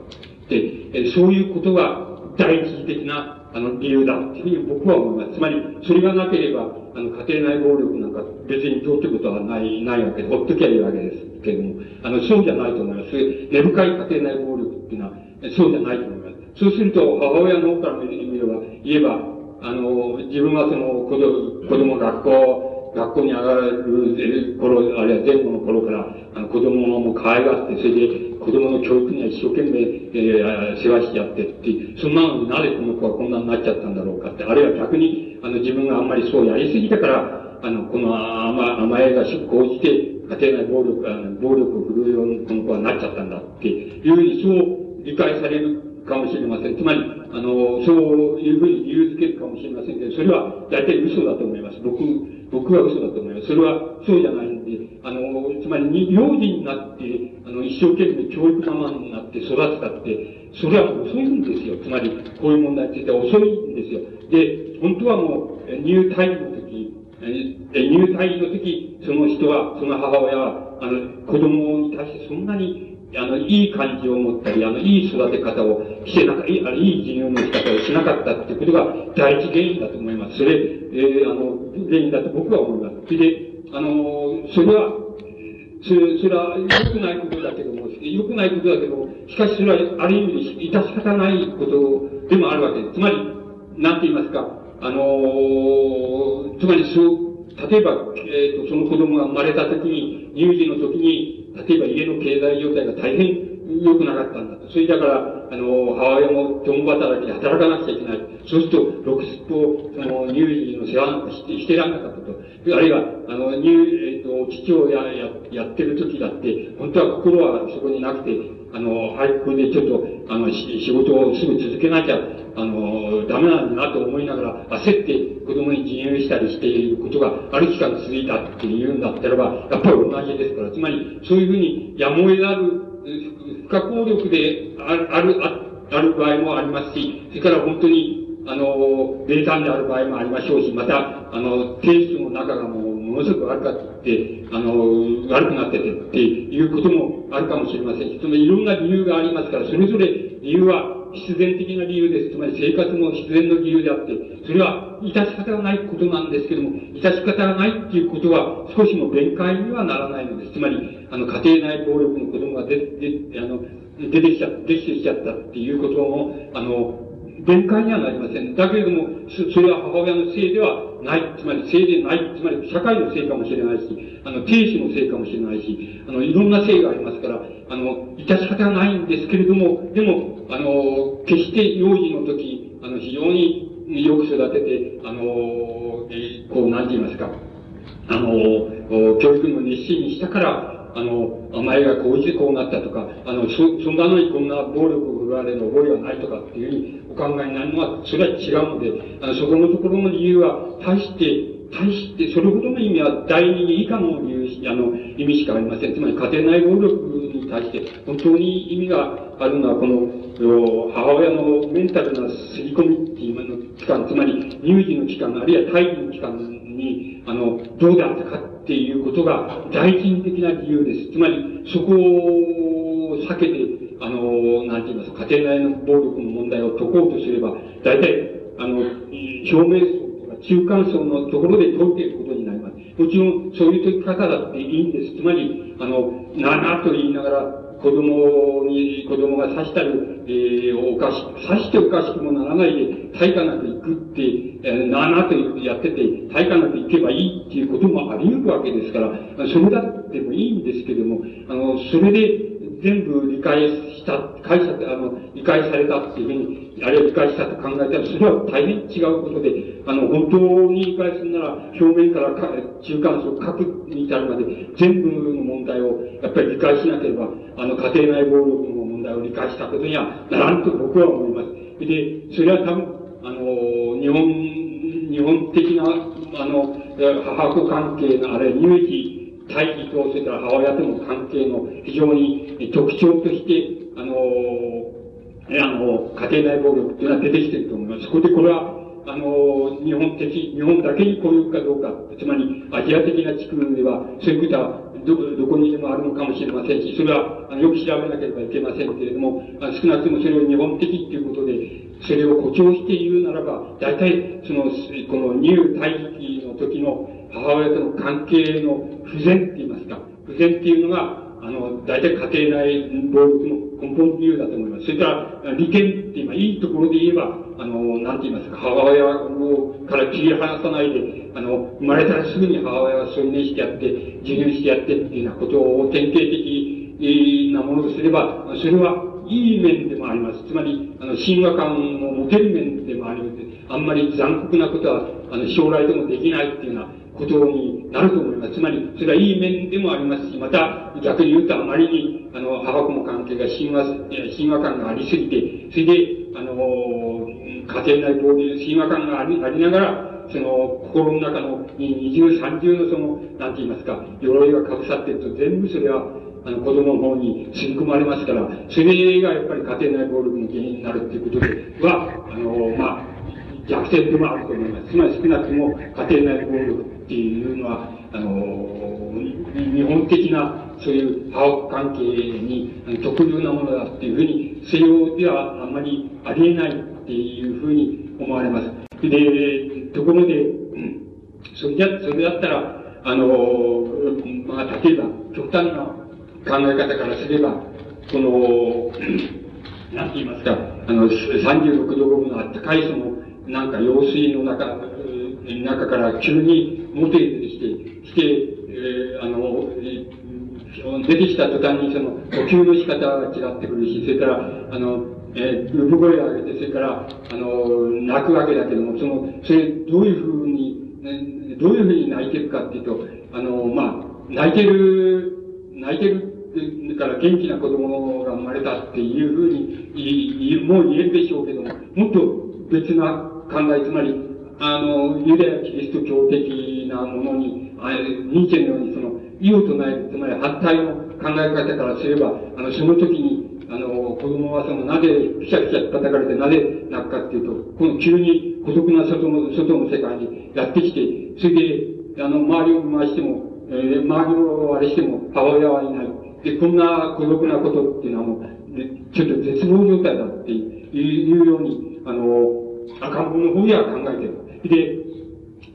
で、そういうことが第一次的なあの理由だっていうふうに僕は思います。つまり、それがなければ、あの、家庭内暴力なんか別にどうってことはない、ないわけで、ほっときゃいいわけですけれども、あの、そうじゃないと思います。根深い家庭内暴力っていうのは、そうじゃないと思います。そうすると、母親の方から見れば、言えば、あの、自分はその子供、子供学校、学校に上がる頃、あるいは前後の頃から、あの子供も可愛がって、それで子供の教育には一生懸命、えー、世話してやってって、そんなのになぜこの子はこんなになっちゃったんだろうかって、あるいは逆に、あの自分があんまりそうやりすぎたから、あの、この甘甘えが講じて、家庭内暴力、あの暴力を振るうようにこの子はなっちゃったんだっていうふうにそう理解されるかもしれません。つまり、あの、そういうふうに理由づけるかもしれませんけど、それは大体嘘だと思います。僕、僕は嘘だと思います。それはそうじゃないんで、あの、つまり、幼児になって、あの、一生懸命教育ママになって育てたって、それは遅いんですよ。つまり、こういう問題については遅いんですよ。で、本当はもう、入隊の時、入隊の時、その人は、その母親は、あの、子供に対してそんなにあの、いい感じを持ったり、あの、いい育て方をしてなかった、いい授業の仕方をしなかったっていうことが第一原因だと思います。それ、えー、あの、原因だと僕は思います。それで、あの、それは、それ、それは良くないことだけども、良くないことだけども、しかしそれはある意味で致し方ないことでもあるわけです。つまり、なんて言いますか、あのつまりそう、例えば、えっ、ー、と、その子供が生まれた時に、乳児の時に、例えば家の経済状態が大変良くなかったんだと。それだから、あの、母親も共働きで働かなくちゃいけない。そうすると、ろくすっと、その、乳児の世話なんかして、してらんなかったと。あるいは、あの、乳、えっ、ー、と、父をや、や、やってる時だって、本当は心はそこになくて、あの、はい、これでちょっと、あの、仕事をすぐ続けなきゃ、あの、ダメなんだなと思いながら、焦って子供に自由したりしていることがある期間続いたっていうんだったらば、やっぱり同じですから、つまり、そういうふうにやむを得なる不可抗力である、ある、ある場合もありますし、それから本当に、あの、冷淡である場合もありましょうし、また、あの、テイストの中がもう、ものすごく悪かったって、あの、悪くなっててっていうこともあるかもしれませんし、そのいろんな理由がありますから、それぞれ理由は必然的な理由です。つまり生活の必然の理由であって、それは致し方がないことなんですけども、致し方がないっていうことは少しも弁解にはならないのです。つまり、あの、家庭内暴力の子供が出、出、あの、出てきちゃ、出てきちゃったっていうことも、あの、弁解にはなりません。だけれども、それは母親のせいではない、つまりせいでない、つまり社会のせいかもしれないし、あの、亭主のせいかもしれないし、あの、いろんなせいがありますから、あの、致し方ないんですけれども、でも、あの、決して幼児の時、あの、非常によく育てて、あの、え、こう、なんて言いますか、あの、教育の熱心にしたから、あの、お前がこうしてこうなったとか、あの、そ、そんなのにこんな暴力を振るわれる覚えはないとかっていうふうにお考えになるのは、それは違うので、あの、そこのところの理由は、大して、大して、それほどの意味は第二以下の理由、あの、意味しかありません。つまり家庭内暴力に対して、本当に意味があるのは、この、母親のメンタルな刷り込みっていうの期間、つまり乳児の期間、あるいは胎児の期間に、あの、どうであったかっていうことが第一的な理由です。つまり、そこを避けて、あの、なんて言いますか、家庭内の暴力の問題を解こうとすれば、大体、あの、表面中間層のところで解いていくことになります。もちろん、そういう解き方だっていいんです。つまり、あの、ななと言いながら、子供に、子供が刺したる、えー、おかし、刺しておかしくもならないで、対価なく行くって、えー、なあなとやってて、対価なく行けばいいっていうこともあり得るわけですから、それだってもいいんですけども、あの、それで全部理解した、解釈、あの、理解されたっていうふうに、あるいは理解したと考えたら、それは大変違うことで、あの、本当に理解するなら、表面からか中間層、核に至るまで、全部の問題を、やっぱり理解しなければ、あの、家庭内暴力の問題を理解したことにはならんと僕は思います。で、それは多分、あの、日本、日本的な、あの、母子関係の、あれ、乳児、胎児と、それから母親との関係の非常に特徴として、あの、あの、家庭内暴力っていうのは出てきてると思います。そこでこれは、あの、日本的、日本だけにこういうかどうか、つまりアジア的な地区では、そういうことはど、どこにでもあるのかもしれませんし、それは、あの、よく調べなければいけませんけれども、少なくともそれを日本的っていうことで、それを誇張して言うならば、大体、その、この乳胎児の時の母親との関係の不全って言いますか、不全っていうのが、あの、大体家庭内暴力の根本理由だと思います。それから、利権って今、いいところで言えば、あの、なんて言いますか、母親をから切り離さないで、あの、生まれたらすぐに母親は添い寝してやって、授乳してやってっていうようなことを典型的なものとすれば、それはいい面でもあります。つまり、あの、親和感を持てる面でもあります。あんまり残酷なことは、あの、将来でもできないっていうようなことになると思います。つまり、それはいい面でもありますし、また、逆に言うとあまりに、あの、母子の関係が親和、親和感がありすぎて、それで、あの、家庭内暴力、親和感がありありながら、その、心の中の二重三重のその、なんて言いますか、鎧がかぶさってると、全部それは、あの、子供の方に吸い込まれますから、それがやっぱり家庭内暴力の原因になるっていうことでは、あの、まあ、逆転でもあると思います。つまり少なくとも家庭内暴力っていうのは、あの、日本的なそういう母関係に特有なものだっていうふうに、西洋ではあんまりありえないっていうふうに思われます。で、ところで、それじゃ、それだったら、あの、まあ、例えば、極端な考え方からすれば、この、なんて言いますか、あの、36度5分のあったかいその、なんか用水の中、中から急に元へ出てきて、して、えー、あの、え出てきた途端にその呼吸の仕方が違ってくるし、それから、あの、えー、産声を上げて、それから、あの、泣くわけだけども、その、それ、どういうふうに、ね、どういうふうに泣いてるかっていうと、あの、まあ、泣いてる、泣いてるだから元気な子供が生まれたっていうふうに、もう言えるでしょうけども、もっと別な考え、つまり、あの、ユダヤキリスト教的なものに、あニーチェのようにその、異を唱える、つまり反対の考え方からすれば、あの、その時に、あの、子供はその、なぜ、くしゃくしゃ叩かれてなぜ泣くかっていうと、この急に孤独な外の、外の世界にやってきて、それで、あの、周りを回しても、えー、周りをあれしても、母親はいない。で、こんな孤独なことっていうのはもう、ちょっと絶望状態だっていうように、あの、赤ん坊の方では考えてる。で、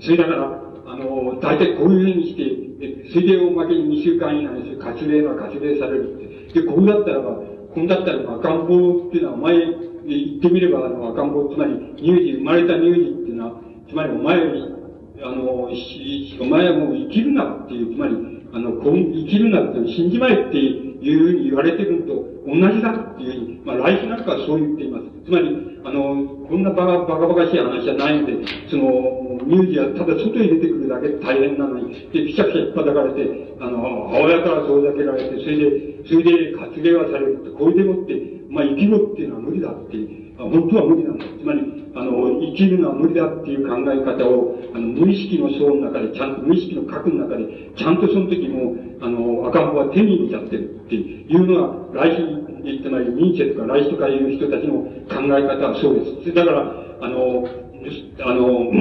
それだから、あの、大体こういうふうにして、水泳を負けに2週間以内に活例は活例されるって。で、こうだったらば、こうだったらば赤ん坊っていうのは、前、言ってみれば、あの、赤ん坊、つまり、乳児、生まれた乳児っていうのは、つまりお前より、あの、お前はもう生きるなっていう、つまり、あの、生きるなって死んじまえっていうふうに言われてるのと同じだっていうふうに、まあ来週なんかはそう言っています。つまり、あの、こんなバカバカバカしい話じゃないので、その、乳児はただ外に出てくるだけ大変なのに、で、ピシャピシャ引っ叩かれて、あの、母親から遠ざけられて、それで、それで活芸はされるって、これでもって、まあ生きろっていうのは無理だっていう。本当は無理なんだ。つまり、あの、生きるのは無理だっていう考え方を、あの、無意識の層の中で、ちゃんと、無意識の核の中で、ちゃんとその時も、あの、赤ん坊は手に入れちゃってるっていうのは、来週、つまり、ニーチェとか来週とかいう人たちの考え方はそうです。だから、あの、あの、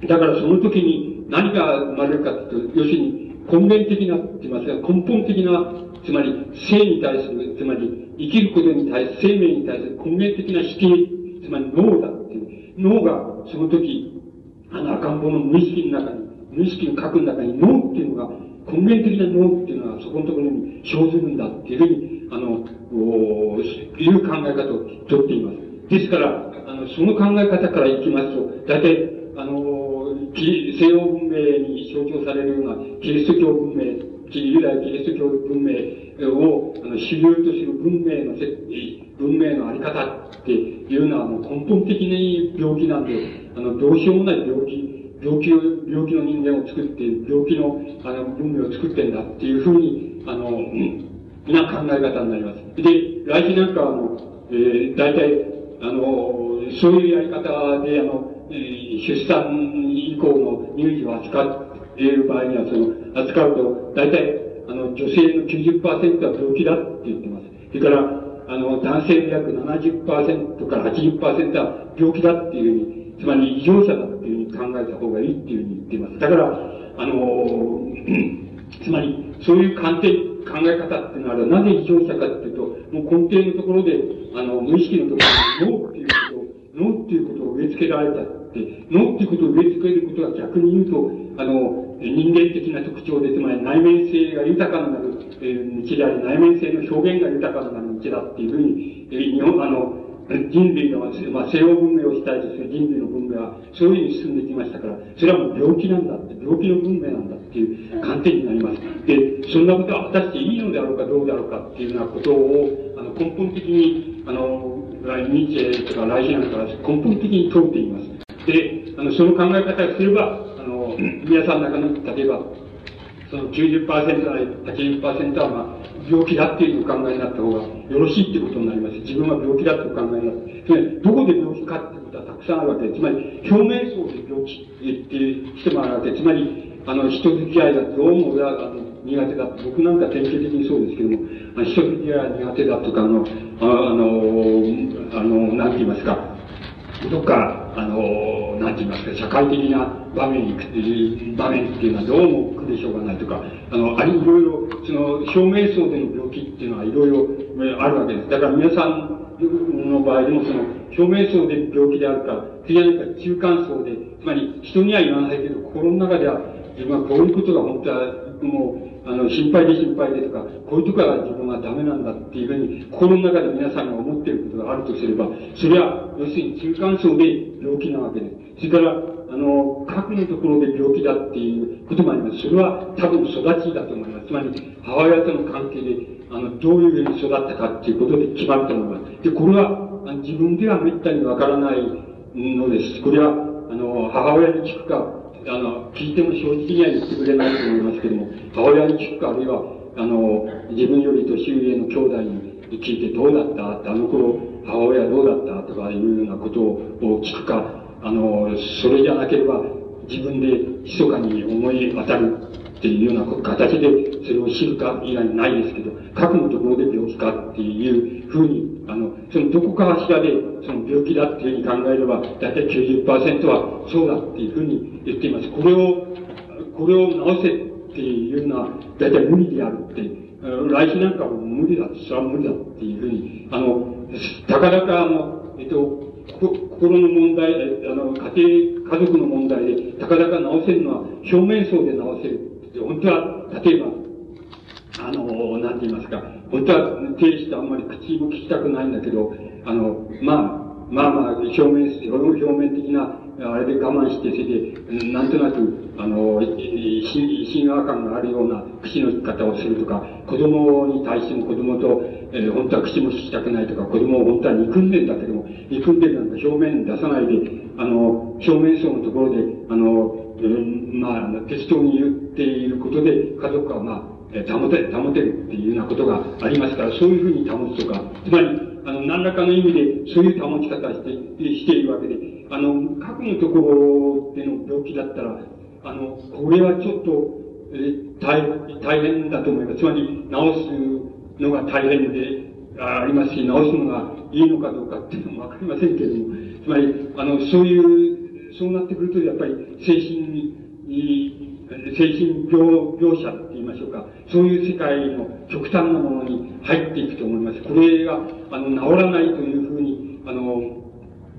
だからその時に何が生まれるかというと、要するに、根源的な、って言いますか、根本的な、つまり、生に対する、つまり、生きることに対する、生命に対する根源的な否定、つまり脳だっていう。脳が、その時、あの赤ん坊の無意識の中に、無意識の核の中に脳っていうのが、根源的な脳っていうのはそこのところに生ずるんだっていうふうに、あの、おいう考え方をとっています。ですから、あの、その考え方からいきますと、大体、あの、西洋文明に象徴されるようなキリスト教文明、ユダヤキリスト教文明をあの主流とする文明の文明のあり方っていうのはもう根本的に病気なんで、あの、どうしようもない病気、病気を、病気の人間を作って、病気の、あの、文明を作ってんだっていうふうに、あの、な考え方になります。で、来週なんかは、あの、えー、大体、あの、そういうやり方で、あの、えー、出産以降の乳児を扱っている場合には、その、扱うと、大体、あの、女性の90%は病気だって言ってます。それから、あの、男性の約70%から80%は病気だっていうふうに、つまり異常者だっていうふうに考えた方がいいっていうふうに言っています。だから、あの、つまり、そういう観点、考え方っていうのは、なぜ異常者かっていうと、もう根底のところで、あの、無意識のところに脳っていうことを、脳っていうことを植え付けられた、脳っていうことを植え付けることは逆に言うと、あの、人間的な特徴で、つまり内面性が豊かになる、えー、道であり、内面性の表現が豊かになる道だっていうふうに、えー、日本、あの、人類の、まあ、西洋文明を主体とする人類の文明は、そういうふうに進んできましたから、それはもう病気なんだって、病気の文明なんだっていう観点になります。で、そんなことは果たしていいのであろうかどうであろうかっていうようなことを、あの、根本的に、あの、ニーチェとかライヒなんかは根本的に問うています。で、あの、その考え方をすれば、あの、皆さんの中の、例えば、その90%なり80%は、まあ、病気だっていうお考えになった方がよろしいってことになります。自分は病気だってお考えになって。つまり、どこで病気かってことはたくさんあるわけです、つまり、表面層で病気っていう人もあるわけです、つまり、あの、人付き合いがどうも俺は、あの、苦手だ。僕なんか典型的にそうですけども、あ人付き合いが苦手だとか、あの、あの、あの、なんて言いますか、どっか、あの、なんて言いますか、社会的な場面に、場面っていうのはどうも苦でしょうがないとか、あの、あり、いろいろ、その、証明層での病気っていうのはいろいろあるわけです。だから皆さんの場合でもその、証明層で病気であるか、次は何か中間層で、つまり人には言わないけど、心の中では、自分はこういうことが本当は、もう、あの、心配で心配でとか、こういうところは自分はダメなんだっていうふうに、心の中で皆さんが思っていることがあるとすれば、それは、要するに中間層で病気なわけです。それから、あの、核のところで病気だっていうこともあります。それは多分育ちだと思います。つまり、母親との関係で、あの、どういうふうに育ったかっていうことで決まると思います。で、これは、自分では滅多にわからないのです。これは、あの、母親に聞くか、あの、聞いても正直には言ってくれないと思いますけども、母親に聞くか、あるいは、あの、自分より年上の兄弟に聞いてどうだった？って、あの頃、母親どうだった？とかいうようなことを聞くか、あの、それじゃなければ、自分で密かに思い当たる。っていうような形でそれを知るか以外ないですけど、核のところで病気かっていうふうに、あの、そのどこかしらでその病気だっていうふうに考えれば、だいたい90%はそうだっていうふうに言っています。これを、これを治せっていうのは、だいたい無理であるって、来週なんかも無理だ、それは無理だっていうふうに、あの、たかだかあの、えっと、心の問題、あの、家庭、家族の問題で、たかだか治せるのは表面層で治せる。本当は、例えば、あの、なんて言いますか、本当は定してあんまり口も聞きたくないんだけど、あの、まあ、まあまあ、表面、表面的なあれで我慢して、それで、なんとなく、あの、親和感があるような口の利き方をするとか、子供に対しても子供と、えー、本当は口も聞きたくないとか、子供を本当は憎んでんだけども、憎んでるなんか表面出さないで、あの、表面層のところで、あの、えー、まあ、適当に言っていることで、家族はまあ、え保て、保てるっていうようなことがありますから、そういうふうに保つとか、つまり、あの、何らかの意味で、そういう保ち方して、しているわけで、あの、核のところでの病気だったら、あの、これはちょっと、え大大変だと思います。つまり、治すのが大変でありますし、治すのがいいのかどうかっていうのもわかりませんけれども、つまり、あの、そういう、そうなってくると、やっぱり、精神に、精神病、者って言いましょうか、そういう世界の極端なものに入っていくと思います。これが、あの、治らないというふうに、あの、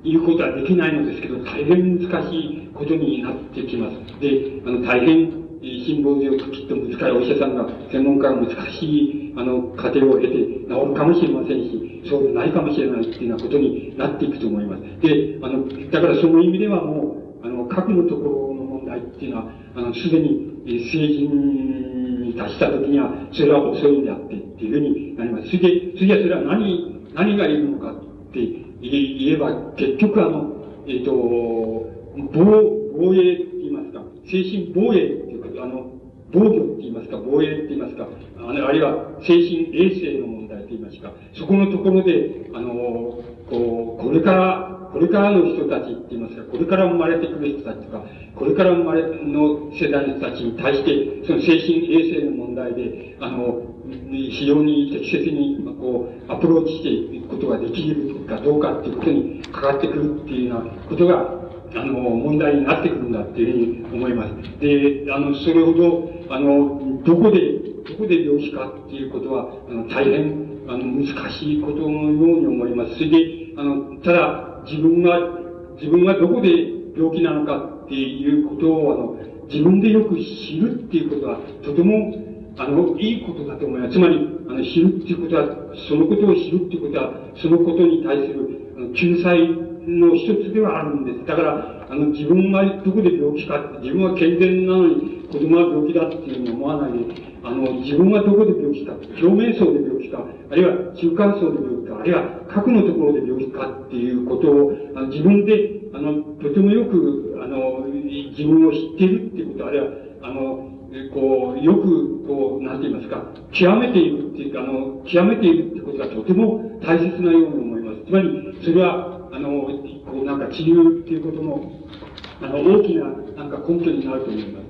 言うことはできないのですけど、大変難しいことになってきます。で、あの、大変、辛抱強くきっと難い、お医者さんが、専門家が難しい、あの、過程を経て治るかもしれませんし、そうでないかもしれないっていうようなことになっていくと思います。で、あの、だからその意味ではもう、あの、核のところの問題っていうのは、あの、すでに、え成人に達した時には、それは遅いんであってっていうふうになります。それで、次はそれは何、何がいるのかって言えば、結局あの、えっ、ー、と、防、防衛って言いますか、精神防衛、あの、防御って言いますか、防衛って言いますか、あるいは精神衛生の問題って言いますか、そこのところで、あの、こう、これから、これからの人たちって言いますか、これから生まれてくる人たちとか、これから生まれの世代の人たちに対して、その精神衛生の問題で、あの、非常に適切に、こう、アプローチしていくことができるかどうかっていうことにかかってくるっていうようなことが、あの、問題になってくるんだっていうふうに思います。で、あの、それほど、あの、どこで、どこで病気かっていうことは、あの、大変、あの、難しいことのように思います。それで、あの、ただ、自分が、自分がどこで病気なのかっていうことを、あの、自分でよく知るっていうことは、とても、あの、いいことだと思います。つまり、あの、知るっていうことは、そのことを知るっていうことは、そのことに対する、あの、救済の一つではあるんです。だから、あの、自分がどこで病気か、自分は健全なのに、子供は病気だっていうのを思わないで、あの、自分はどこで病気か、表面層で病気か、あるいは中間層で病気か、あるいは核のところで病気かっていうことを、あの自分で、あの、とてもよく、あの、自分を知っているっていうこと、あるいは、あの、こう、よく、こう、なんて言いますか、極めているっていうか、あの、極めているってことがとても大切なように思います。つまり、それは、あの、こう、なんか治療っていうことの、あの、大きな、なんか根拠になると思いま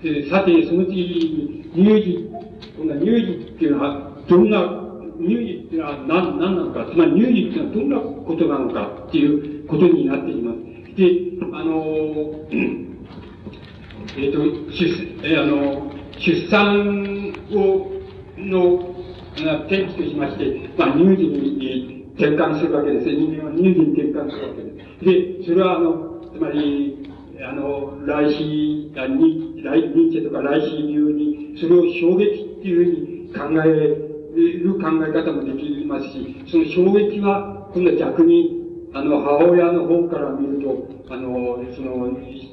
す。で、さて、その次に、乳児、こんな乳児っていうのは、どんな、乳児っていうのは何、何なのか、つまり乳児っていうのはどんなことなのかっていうことになっています。で、あの、えっ、ー、と、出、えー、あの、出産を、の、転機としまして、まあ、乳児に転換するわけです。人間は乳児に転換するわけです。で、それはあの、つまり、あの、来シあニニーチェとか来シ流に、それを衝撃っていうふうに考える考え方もできますし、その衝撃は、今度は逆に、あの、母親の方から見ると、あの、その、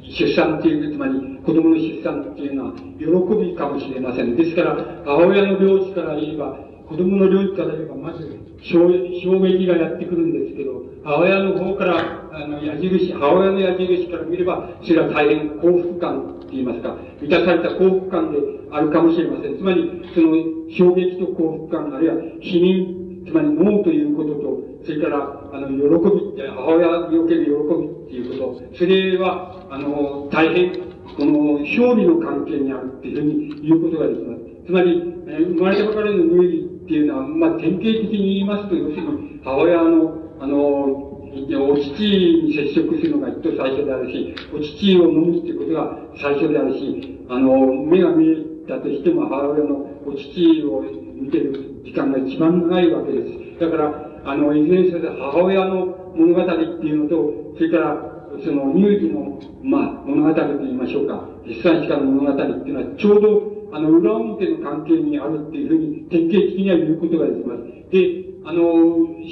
出産っていう、つまり子供の出産っていうのは、喜びかもしれません。ですから、母親の領地から言えば、子供の領域から言えば、まず衝、撃がやってくるんですけど、母親の方から、あの、矢印、母親の矢印から見れば、それは大変幸福感って言いますか、満たされた幸福感であるかもしれません。つまり、その、衝撃と幸福感、あるいは、否認、つまり、ノーということと、それから、あの、喜び、母親における喜びっていうこと、それは、あの、大変、この、表裏の関係にあるっていうふうに言うことができます。つまり、生まれたばかりの乳児っていうのは、まあ、典型的に言いますと、要するに、母親の、あの、お乳に接触するのが一等最初であるし、お乳を飲むっていうことが最初であるし、あの、目が見えたとしても母親のお乳を見てる時間が一番長いわけです。だから、あの、いずれにせよ母親の物語っていうのと、それから、その乳児の、まあ、物語と言いましょうか、実際しかの物語っていうのは、ちょうどあの、裏表の関係にあるっていうふうに、典型的には言うことができます。で、あの、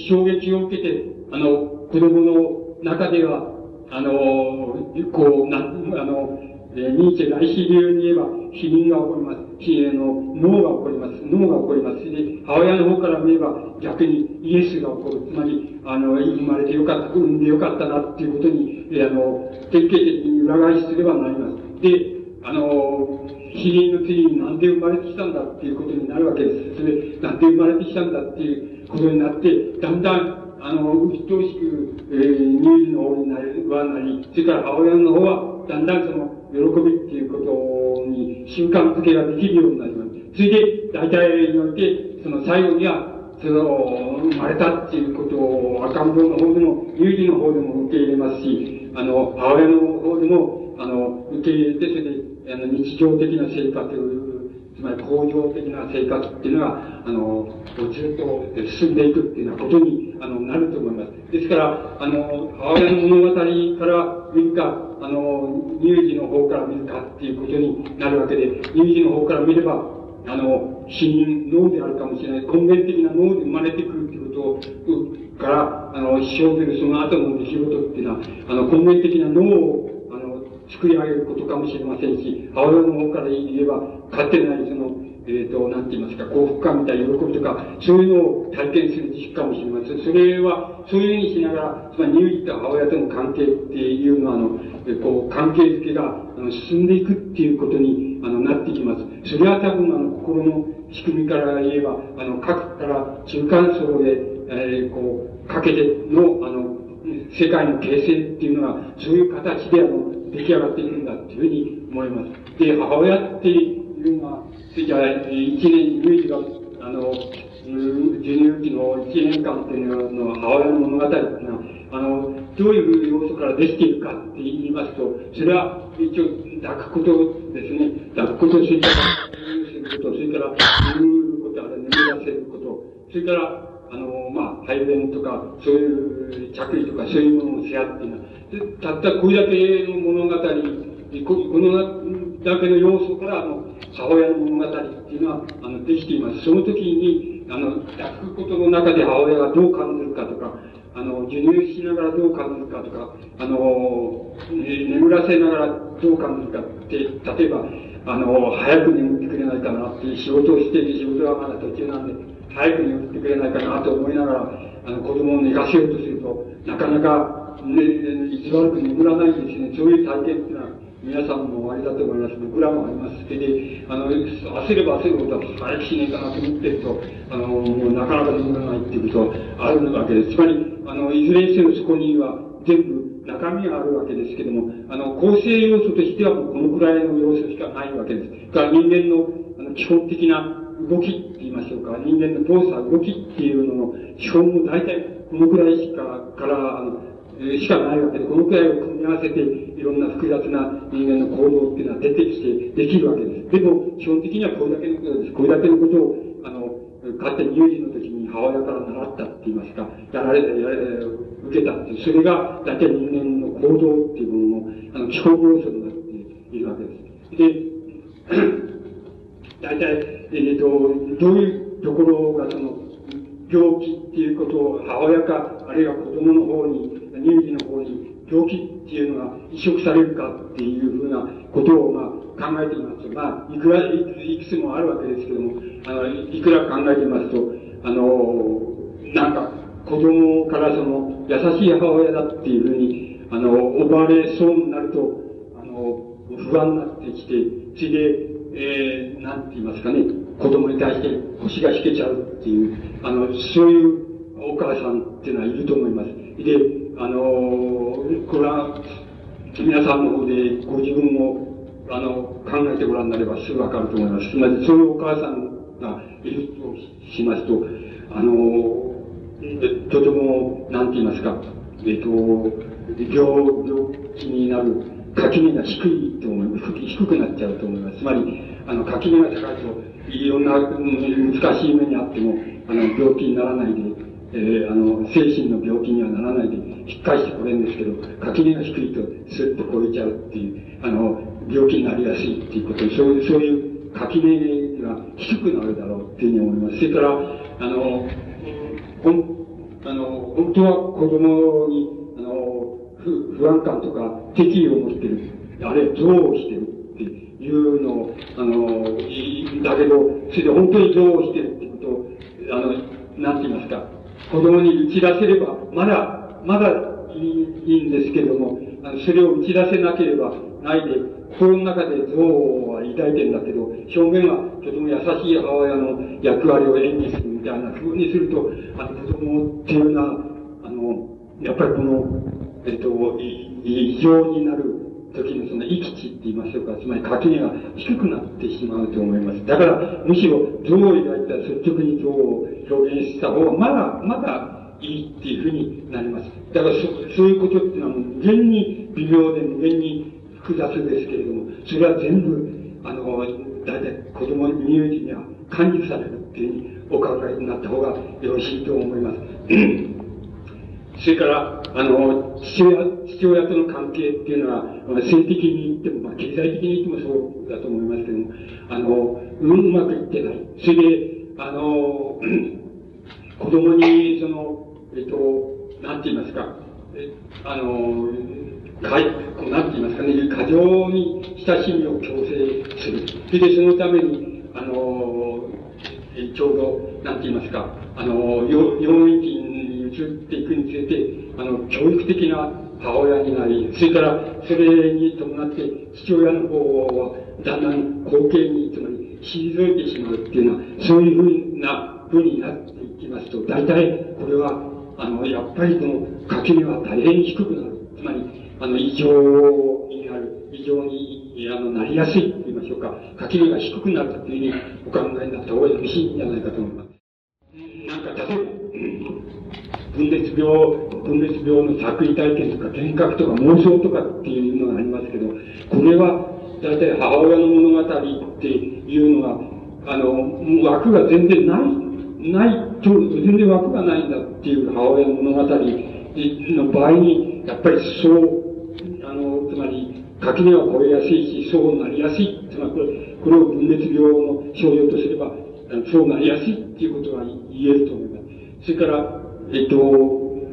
衝撃を受けて、あの、子供の中では、あの、こう、な、あの、えー、ニーチェ来シ流に言えば、死人が起こります。死の脳が起こります。脳が起こります。で、母親の方から見れば、逆にイエスが起こる。つまり、あの、生まれてよかった、産んでよかったなっていうことに、えー、あの、典型的に裏返しすればなります。で、あの、死人の次になんで生まれてきたんだっていうことになるわけです。それで、なんで生まれてきたんだっていうことになって、だんだんあの、鬱陶しく、えー、乳児の方になる、はなり、それから母親の方は、だんだんその、喜びっていうことに習慣づけができるようになります。それで、大体において、その最後には、その、生まれたっていうことを赤ん坊の方でも、乳児の方でも受け入れますし、あの、母親の方でも、あの、受け入れて、それで、あの、日常的な生活つまり恒常的な生活っていうのが、あの、ずっと進んでいくっていうようなことに、あの、なると思います。ですから、あの、母親の物語から見るか、あの、乳児の方から見るかっていうことになるわけで、乳児の方から見れば、あの、死人、脳であるかもしれない、根源的な脳で生まれてくるっていうことから、あの、生ずるその後の出来事っていうのは、あの、根源的な脳を作り上げることかもしれませんし、母親の方から言えば、勝手ないその、えっ、ー、と、なんて言いますか、幸福感みたいな喜びとか、そういうのを体験する時期かもしれません。それは、そういうふうにしながら、つまり乳児と母親との関係っていうのは、あの、えこう、関係づけが、あの、進んでいくっていうことに、あの、なってきます。それは多分、あの、心の仕組みから言えば、あの、核から中間層で、えー、こう、かけての、あの、世界の形成っていうのは、そういう形で、あの、出来上がっていくんだっていうふうに思います。で、母親っていうのは、それじゃ一年、乳児が、あの、授乳期の一年間っていうのは、母親の物語っていうのは、あの、どういう要素からできているかって言いますと、それは一応抱くことですね。抱くこと、それから、すること、それから、眠ること、あるいは眠らせること、それから、あの、まあ、排便とか、そういう着衣とか、そういうものを背負っている。たったこれだけの物語、このだけの要素から、あの、母親の物語っていうのは、あの、できています。その時に、あの、抱くことの中で母親がどう感じるかとか、あの、授乳しながらどう感じるかとか、あの、眠らせながらどう感じるかって、例えば、あの、早く眠ってくれないかなっていう仕事をしている仕事はまだ途中なんで、早く眠ってくれないかなと思いながら、あの、子供を寝かせようとすると、なかなかね、一番く眠らないですね。そういう体験っていうのは、皆さんもおありだと思います。僕らもあります。それで、あの、焦れば焦るほど早くしねえかなと思ってると、あの、もうなかなか眠らないっていうことはあるわけです。つまり、あの、いずれにせよそこには全部中身があるわけですけども、あの、構成要素としてはもうこのくらいの要素しかないわけです。だから人間のあの基本的な動きって言いましょうか、人間の動作、動きっていうのの基本も大体このくらいしか、から、あの、しかないわけで、このくらいを組み合わせて、いろんな複雑な人間の行動っていうのは出てきてできるわけです。でも、基本的にはこれだけのことです。これだけのことを、あの、勝手に有事の時に母親から習ったって言いますか、やられて、やられ受けたって、それが大体人間の行動っていうものの、あの、基本要素になっているわけです。で、大体、えっ、ー、と、どういうところがその、病気っていうことを母親か、あるいは子供の方に乳児の方に病気っていうのが移植されるかっていうふうなことを、まあ、考えていますと、まあ、いくらいくつもあるわけですけども、あの、いくら考えていますと、あの、なんか、子供からその、優しい母親だっていうふうに、あの、奪われそうになると、あの、不安になってきて、それで、えー、なんて言いますかね、子供に対して腰が引けちゃうっていう、あの、そういうお母さんっていうのはいると思います。で、あのこれは、皆さんの方でご自分も、あの、考えてごらんになればすぐわかると思います。つまり、そういうお母さんがいるとしますと、あのとても、なんて言いますか、えっ、と、病、病気になる、垣根が低いと思います。低くなっちゃうと思います。つまり、あの、垣根が高いと、いろんな難しい目にあっても、あの、病気にならないで、えー、あの、精神の病気にはならないで、引っ返してこれるんですけど、垣根が低いと、スッと超えちゃうっていう、あの、病気になりやすいっていうこと、そういう、そういう垣根が低くなるだろうっていうふうに思います。それから、あの、ほん、あの、本当は子供に、あの、不不安感とか敵意を持ってる。あれ、憎悪してるっていうのを、あの、いいだけど、それで本当に憎悪してるってことを、あの、なんて言いますか、子供に打ち出せれば、まだ、まだいいんですけども、あのそれを打ち出せなければないで、心の中で憎悪は抱いてるんだけど、表面はとても優しい母親の役割を演技するみたいな風にすると、あの子供っていうのは、あの、やっぱりこの、えっと、異常になる時のその域地って言いましょうか、つまり垣根が低くなってしまうと思います。だから、むしろ、像を描いたら率直に像を表現した方が、まだ、まだいいっていうふうになります。だからそ、そういうことっていうのはもう無限に微妙で無限に複雑ですけれども、それは全部、あの、大体子供の乳児には感じされるっていうふうにお考えになった方がよろしいと思います。それから、あの、父親、父親との関係っていうのは、まあ、性的に言っても、まあ、経済的に言ってもそうだと思いますけども、あの、うまくいってない。それで、あの、子供に、その、えっと、なんて言いますか、えあの、かい、なんて言いますかね、過剰に親しみを強制する。それで、そのために、あの、えちょうど、なんて言いますか、あの、養育院移っていくにつれて、あの、教育的な母親になり、それから、それに伴って、父親の方は、だんだん後継に、つまり、退いてしまうっていうのは、そういうふうな、ふうになっていますと、大体、これは、あの、やっぱりこの、垣根は大変低くなる。つまり、あの、異常になる、異常に、あの、なりやすいと言いましょうか、垣根が低くなるというふうにお考えになった方がよろしいんじゃないかと思います。なんか、例えば、分裂病、分裂病の作為体験とか幻覚とか妄想とかっていうのがありますけど、これは大体母親の物語っていうのが、あの、枠が全然ない、ないと、全然枠がないんだっていう母親の物語の場合に、やっぱりそう、あの、つまり、垣根は超えやすいし、そうなりやすい。つまりこれ、これを分裂病の症状とすれば、そうなりやすいっていうことが言えると思います。それから、えっと、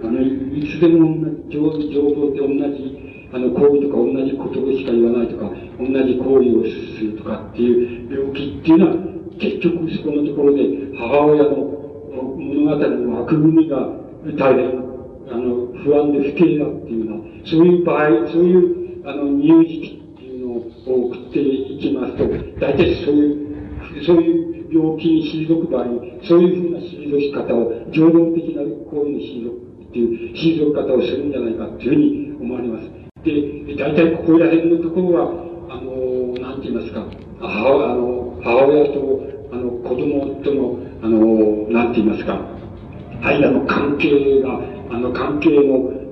あの、いつでも同じ、情報って同じ、あの、行為とか同じことしか言わないとか、同じ行為をするとかっていう病気っていうのは、結局そこのところで母親の物語の枠組みが大変、あの、不安で不敬だっていうのは、そういう場合、そういう、あの、乳児期っていうのを送っていきますと、大体そういう、そういう病気に退く場合に、そういうふうな退き方を、情動的な行為の退くっていう、退く方をするんじゃないかっていうふうに思われます。で、大体ここら辺のところは、あの、なんて言いますか、母あの母親と、あの、子供との、あの、なんて言いますか、間の関係が、あの、関係の、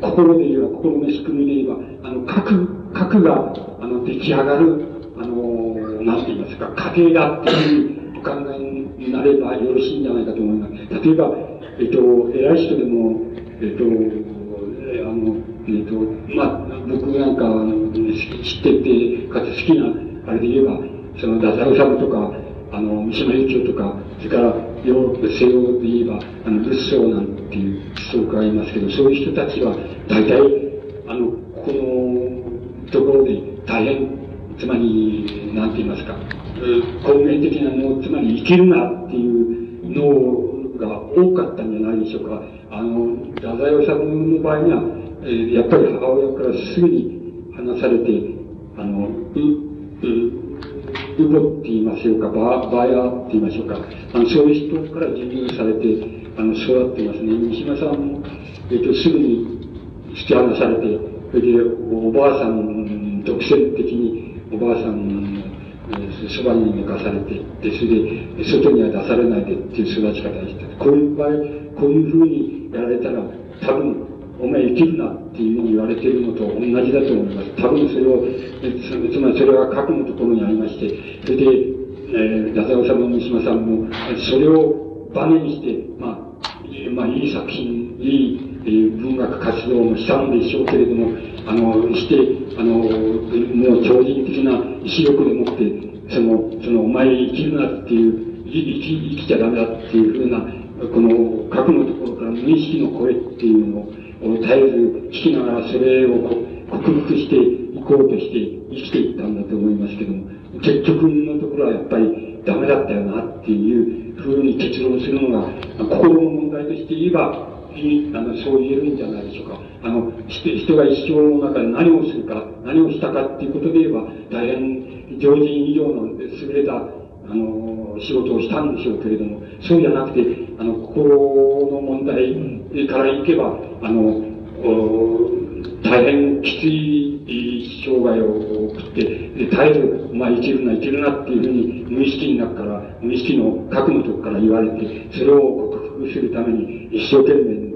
心で言えば、心の仕組みで言えば、あの、核、核が、あの、出来上がる、あの、なんて言いますか、家庭だっていうお考えになればよろしいんじゃないかと思います。例えば、えっと、偉い人でも、えっと、あの、えっと、まあ、僕なんか、あの、知ってて、かつ好きな、あれで言えば、その、ダサウサムとか、あの、三島由紀夫とか、それから、ヨーロッパ西洋で言えば、あの、ルッソーなんていう思想家がいますけど、そういう人たちは、大体、あの、このところで大変つまり、なんて言いますか、根源的なの、つまり生きるなっていうのが多かったんじゃないでしょうか。あの、太宰治の場合には、えー、やっぱり母親からすぐに話されて、あの、う、う、ウボって言いましょうか、ババヤって言いましょうか、あの、そういう人から授乳されて、あの、育ってますね。三島さんも、えっ、と、すぐに突き放されて、それで、おばあさん独占的におばあさんのそばに寝かされて、で、それで、外には出されないでっていう育ち方をして、こういう場合、こういうふうにやられたら、多分、お前生きるなっていうふうに言われているのと同じだと思います。多分それを、つまりそれは核のところにありまして、それで、えー、太宰治の三島さんも、それをバネにして、まあ、まあ、いい作品、いい、えー、文学活動もしたんでしょうけれども、あの、して、あの、もう超人的な意志力でもって、その、その、お前生きるなっていう、生き、生きちゃダメだっていうふうな、この、核のところから無意識の声っていうのを、絶えず聞きながらそれを克服していこうとして生きていったんだと思いますけども、結局のところはやっぱりダメだったよなっていうふうに結論するのが、心の問題として言えば、あの、そう言えるんじゃないでしょうか。あの、人が一生の中で何をするか、何をしたかっていうことで言えば、大変常人以上の優れた、あの、仕事をしたんでしょうけれども、そうじゃなくて、あの、心の問題からいけば、あの、大変きつい生涯を送って、で絶えず、まあ、生きるな、生きるなっていうふうに無意識になから、無意識の核のとこから言われて、それを克服するために一生懸命、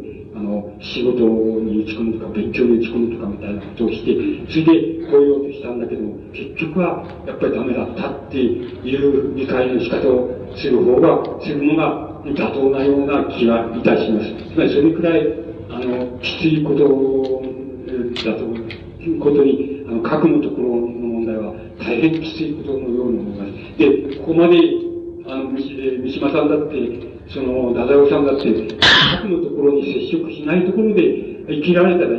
仕事に打ち込むとか、勉強に打ち込むとかみたいなことをして、それでこう言おうとしたんだけども、結局はやっぱりダメだったっていう理解の仕方をする方が、するのが妥当なような気がいたします。つまりそれくらい、あの、きついことだということに、あの、核のところの問題は大変きついことのように思います。で、ここまで、あの、三島さんだって、その、太宰治だって、核のところに接触しないところで生きられたら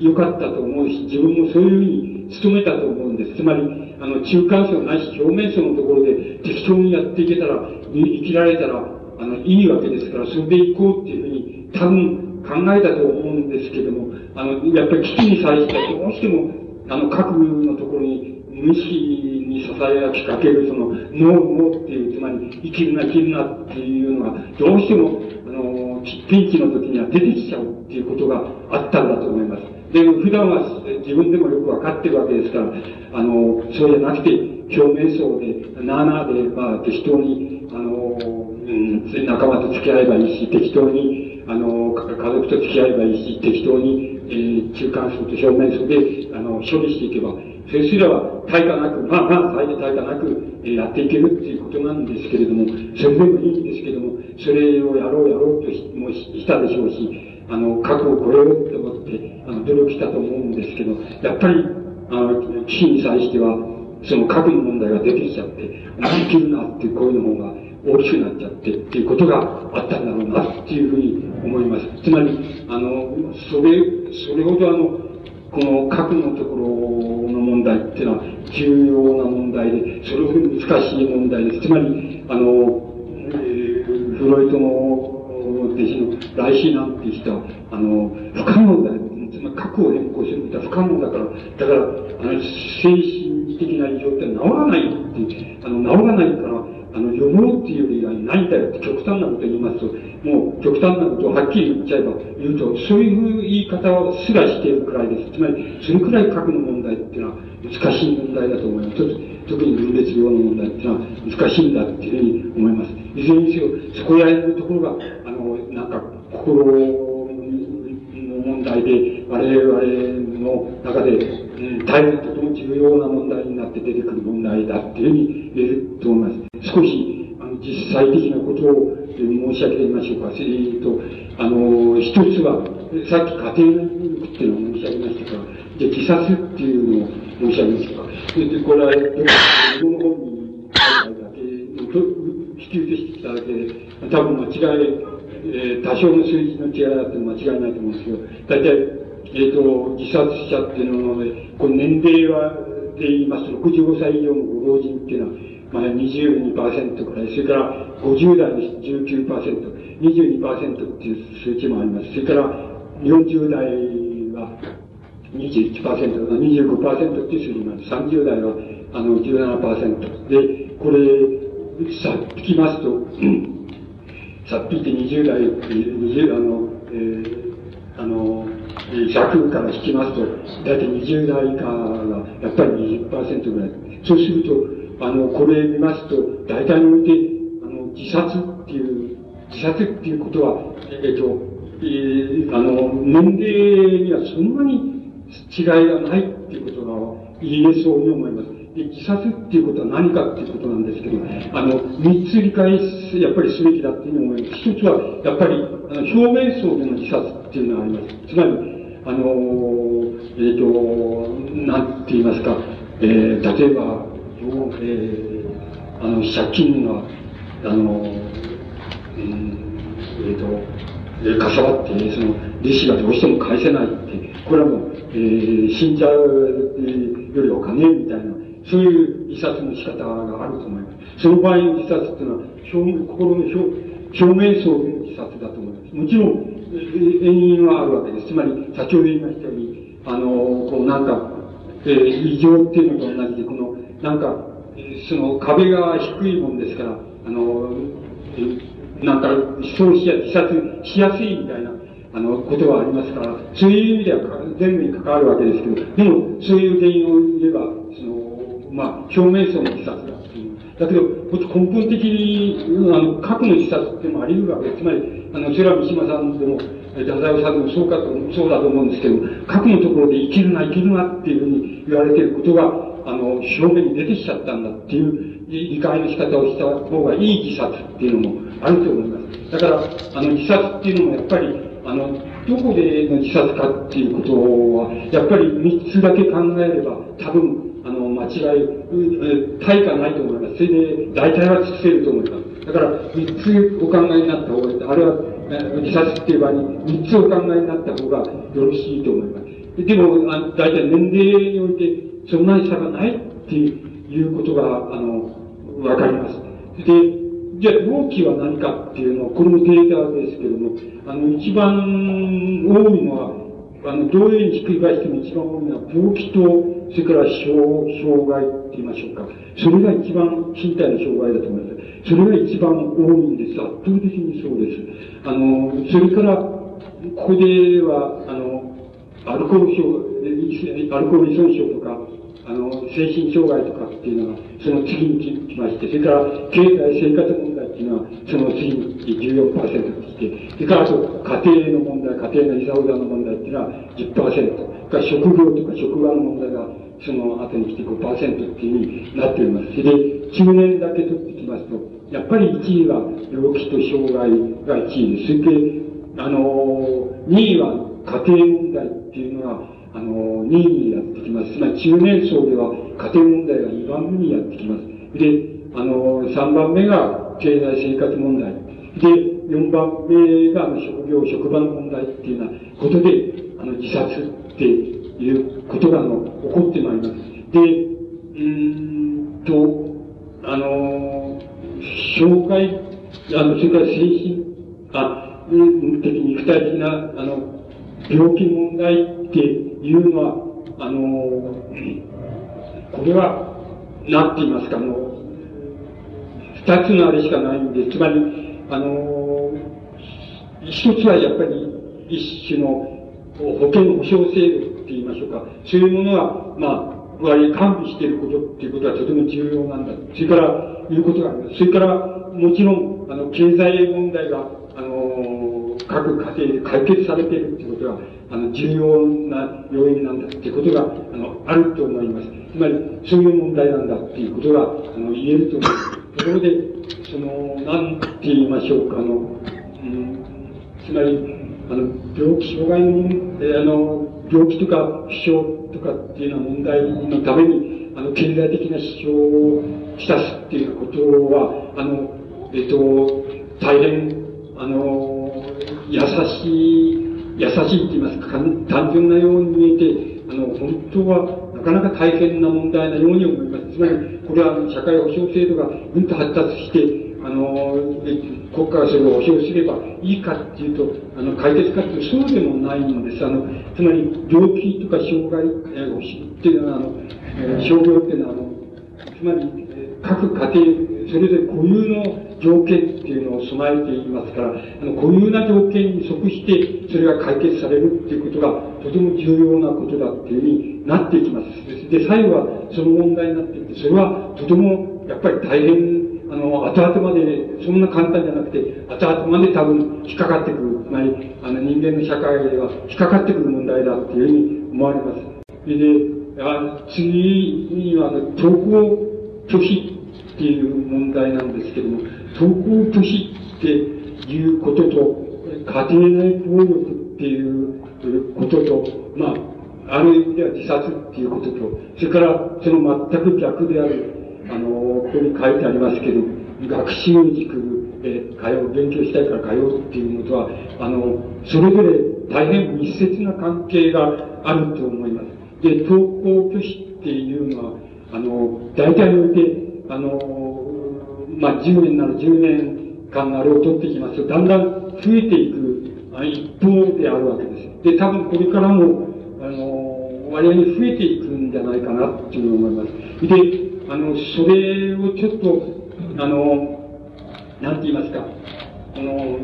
よかったと思うし、自分もそういうふうに努めたと思うんです。つまり、あの、中間層ないし表面層のところで適当にやっていけたら、生きられたら、あの、いいわけですから、それで行こうっていうふうに、多分考えたと思うんですけども、あの、やっぱり危機に際してどうしても、あの、核のところに無意識に支えかける、その、ノー、ノーっていう、つまり、生きるな、生きるなっていうのが、どうしても、あの、ピンチの時には出てきちゃうっていうことがあったんだと思います。で、普段は自分でもよくわかってるわけですから、あの、そうじゃなくて、表面層で、なあなあで、まあ、適当に、あの、うん、仲間と付き合えばいいし、適当に、あの、家族と付き合えばいいし、適当に、えー、中間層と表面層で、あの、処理していけば、それすれば、対価なく、まあまあ、対価なく、えやっていけるっていうことなんですけれども、それでもいいんですけども、それをやろうやろうとしもしたでしょうし、あの、覚悟を超えようと思って、あの、努力したと思うんですけど、やっぱり、あの、危機に際しては、その核の問題が出てきちゃって、生きるなっていう声の方が大きくなっちゃってっていうことがあったんだろうなっていうふうに思います。つまり、あの、それ、それほどあの、この核のところの問題っていうのは重要な問題で、それほど難しい問題です。つまり、あの、えー、フロイトの弟子の来シなんていう人は、あの、不可能だよ。つまり核を変更することは不可能だから、だから、あの、精神的な異常って治らないって、あの、治らないから、あの、読もうっていう以外にないんだよって極端なこと言いますと、もう極端なことをはっきり言っちゃえば、言うと、そういう言い方をすらしているくらいです。つまり、それくらい核の問題っていうのは難しい問題だと思います。特に分裂病の問題っていうのは難しいんだっていうふうに思います。いずれにせよ、そこやれるところが、あの、なんか、心の問題で、我々の中で、大変とても重要な問題になって出てくる問題だっていうふうに言えると思います。少し、あの、実際的なことを申し上げてみましょうか。それと、あの、一つは、さっき家庭の教育っていうのを申し上げましたから、で、自殺っていうのを申し上げましたか。それで、これは、自分の本に書いただけ、引き移してきただけで、多分間違い、えー、多少の数字の違いだって間違いないと思うんですけど、大体、えっ、ー、と、自殺者っていうのは、この年齢は、で言いますと、65歳以上のご老人っていうのは、まあ、22%くらい、それから50代の19%、22%っていう数値もあります。それから40代は21%、25%っていう数字もあります。30代はあの17%。で、これ、さっきますと、さっ引いて20代、20、あの、えー、あの、100から引きますと、大体20代以下がやっぱり20%ぐらい。そうすると、あの、これ見ますと、大体において、あの、自殺っていう、自殺っていうことは、えっと、えー、あの、年齢にはそんなに違いがないっていうことが言えそうに思います。で自殺っていうことは何かっていうことなんですけど、あの、三つ理解す、やっぱりすべきだっていうふうに思います。一つは、やっぱり、あの表面層での自殺っていうのがあります。つまり、あの、えっ、ー、と、なんて言いますか、えー、例えば、えー、あの、借金が、あの、うん、えっ、ー、と、えー、かさばって、その、利子がどうしても返せないって、これはもう、えー、死んじゃうよりお金みたいな、そういう自殺の仕方があると思います。その場合の自殺っていうのは、表心の表表面層の自殺だと思います。もちろん、原因はあるわけです。つまり、先ほど言いましたように、あの、こうなんか、えー、異常っていうのと同じで、この、なんか、その壁が低いもんですから、あの、なんか、そうしや、自殺しやすいみたいな、あの、ことはありますから、そういう意味では全部に関わるわけですけど、でも、そういう原因を言えば、その、まあ、表面層の自殺だっていう。だけど、根本的に、あの、核の自殺ってもあり得るわけです。つまり、あの、それは三島さんでも、太宰さんでもそうかと、そうだと思うんですけど、核のところで生きるな、生きるなっていうふうに言われていることが、あの、表面に出てきちゃったんだっていう理解の仕方をした方がいい自殺っていうのもあると思います。だから、あの、自殺っていうのもやっぱり、あの、どこでの自殺かっていうことは、やっぱり三つだけ考えれば、多分、あの、間違い、対価ないと思います。それで、大体は尽くせると思います。だから、三つお考えになった方が。あるいは、自殺っていう場合に、三つお考えになった方がよろしいと思います。でも、あ大体年齢において、そんなに差がないっていうことが、あの、わかります。で、じゃあ、動機は何かっていうのは、これもデータですけども、あの、一番多いのは、あの、どういうふうにひっくり返しても一番多いのは、病気と、それから障障害って言いましょうか。それが一番身体の障害だと思います。それが一番多いんです。圧倒的にそうです。あの、それから、ここでは、あの、アルコール症、アルコール依存症とか、あの、精神障害とかっていうのが、その次に来まして、それから経済生活問題っていうのは、その次に14%として、それからあと家庭の問題、家庭のいざうざの問題っていうのは10%、それから職業とか職場の問題がその後に来て5%っていうふうになっております。それで、中年だけ取ってきますと、やっぱり1位は病気と障害が1位です。それで、あの、2位は家庭問題っていうのは、あの、2位にやってきます。つまり中年層では家庭問題が2番目にやってきます。で、あの、3番目が経済生活問題。で、4番目が職業、職場の問題っていうようなことで、あの、自殺っていうことが、あの、起こってまいります。で、うんと、あの、障害、あの、それから精神、あ、うん的に、肉体的な、あの、病気問題っていうのは、あの、これは、なんて言いますか、あの、二つのあれしかないんで、つまり、あの、一つはやっぱり一種の保険保障制度って言いましょうか、そういうものは、まあ、割完備していることっていうことはとても重要なんだ。それから、いうことがあります。それから、もちろん、あの、経済問題が、あの、各家庭で解決されているっていうことは、あの、重要な要因なんだってことが、あの、あると思います。つまり、そういう問題なんだっていうことが、あの、言えると思います。ところで、その、なんて言いましょうか、あの、うん、つまり、あの、病気、障害の、えー、あの、病気とか負傷とかっていうような問題のために、あの、経済的な支障をきたすっていうことは、あの、えっと、大変、あの、優しい、優しいって言いますか、単純なように見えて、あの、本当はなかなか大変な問題なように思います。つまり、これは社会保障制度がうんと発達して、あの、国家がそれを保障すればいいかっていうと、あの、解決かっていうとそうでもないのです。あの、つまり、病気とか障害、えー、っていうのは、あの、えー、傷病っていうのは、あの、つまり、各家庭、それぞれ固有の条件っていうのを備えていますから、あの固有な条件に即して、それが解決されるっていうことが、とても重要なことだっていうふうになっていきます。で、最後はその問題になっていて、それはとても、やっぱり大変、あの、後々まで、そんな簡単じゃなくて、後々まで多分引っかかってくる、つまり、あの、人間の社会では引っかかってくる問題だっていうふうに思われます。で、あ次には、あの、投稿拒否っていう問題なんですけども、登校拒否っていうことと、家庭内暴力っていうことと、まあ、ある意味では自殺っていうことと、それからその全く逆である、あの、ここに書いてありますけど、学習塾え、通う、勉強したいから通うっていうのとは、あの、それぞれ大変密接な関係があると思います。で、登校拒否っていうのは、あの、大体において、あの、まあ、10年なら10年間あれを取っていきますと、だんだん増えていく一方であるわけです。で、多分これからも、あの、割合に増えていくんじゃないかなっていうふうに思います。で、あの、それをちょっと、あの、なんて言いますか、あの、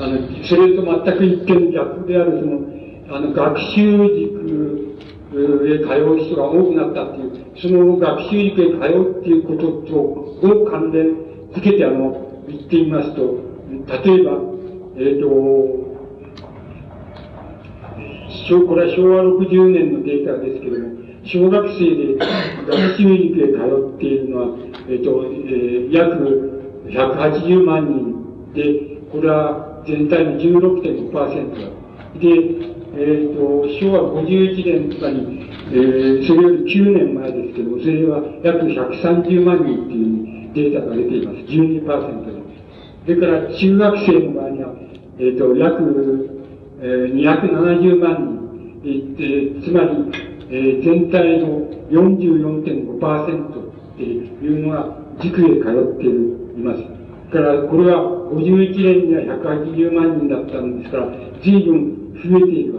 あの、それと全く一見逆である、その、あの、学習塾へ通う人が多くなったっていう、その学習塾へ通うっていうことと、を関連つけて、あの、言ってみますと、例えば、えっ、ー、と、これは昭和60年のデータですけれども、小学生で学習塾へ通っているのは、えっ、ー、と、えー、約180万人で、これは全体の16.5%で、えっ、ー、と、昭和51年とかに、えー、それより9年前ですけども、それは約130万人っていうデータが出ています。12%で。それから中学生の場合には、えっ、ー、と、約、えー、270万人、えー、つまり、えー、全体の44.5%っていうのが塾へ通っています。だから、これは51年には180万人だったんですから、随分増えている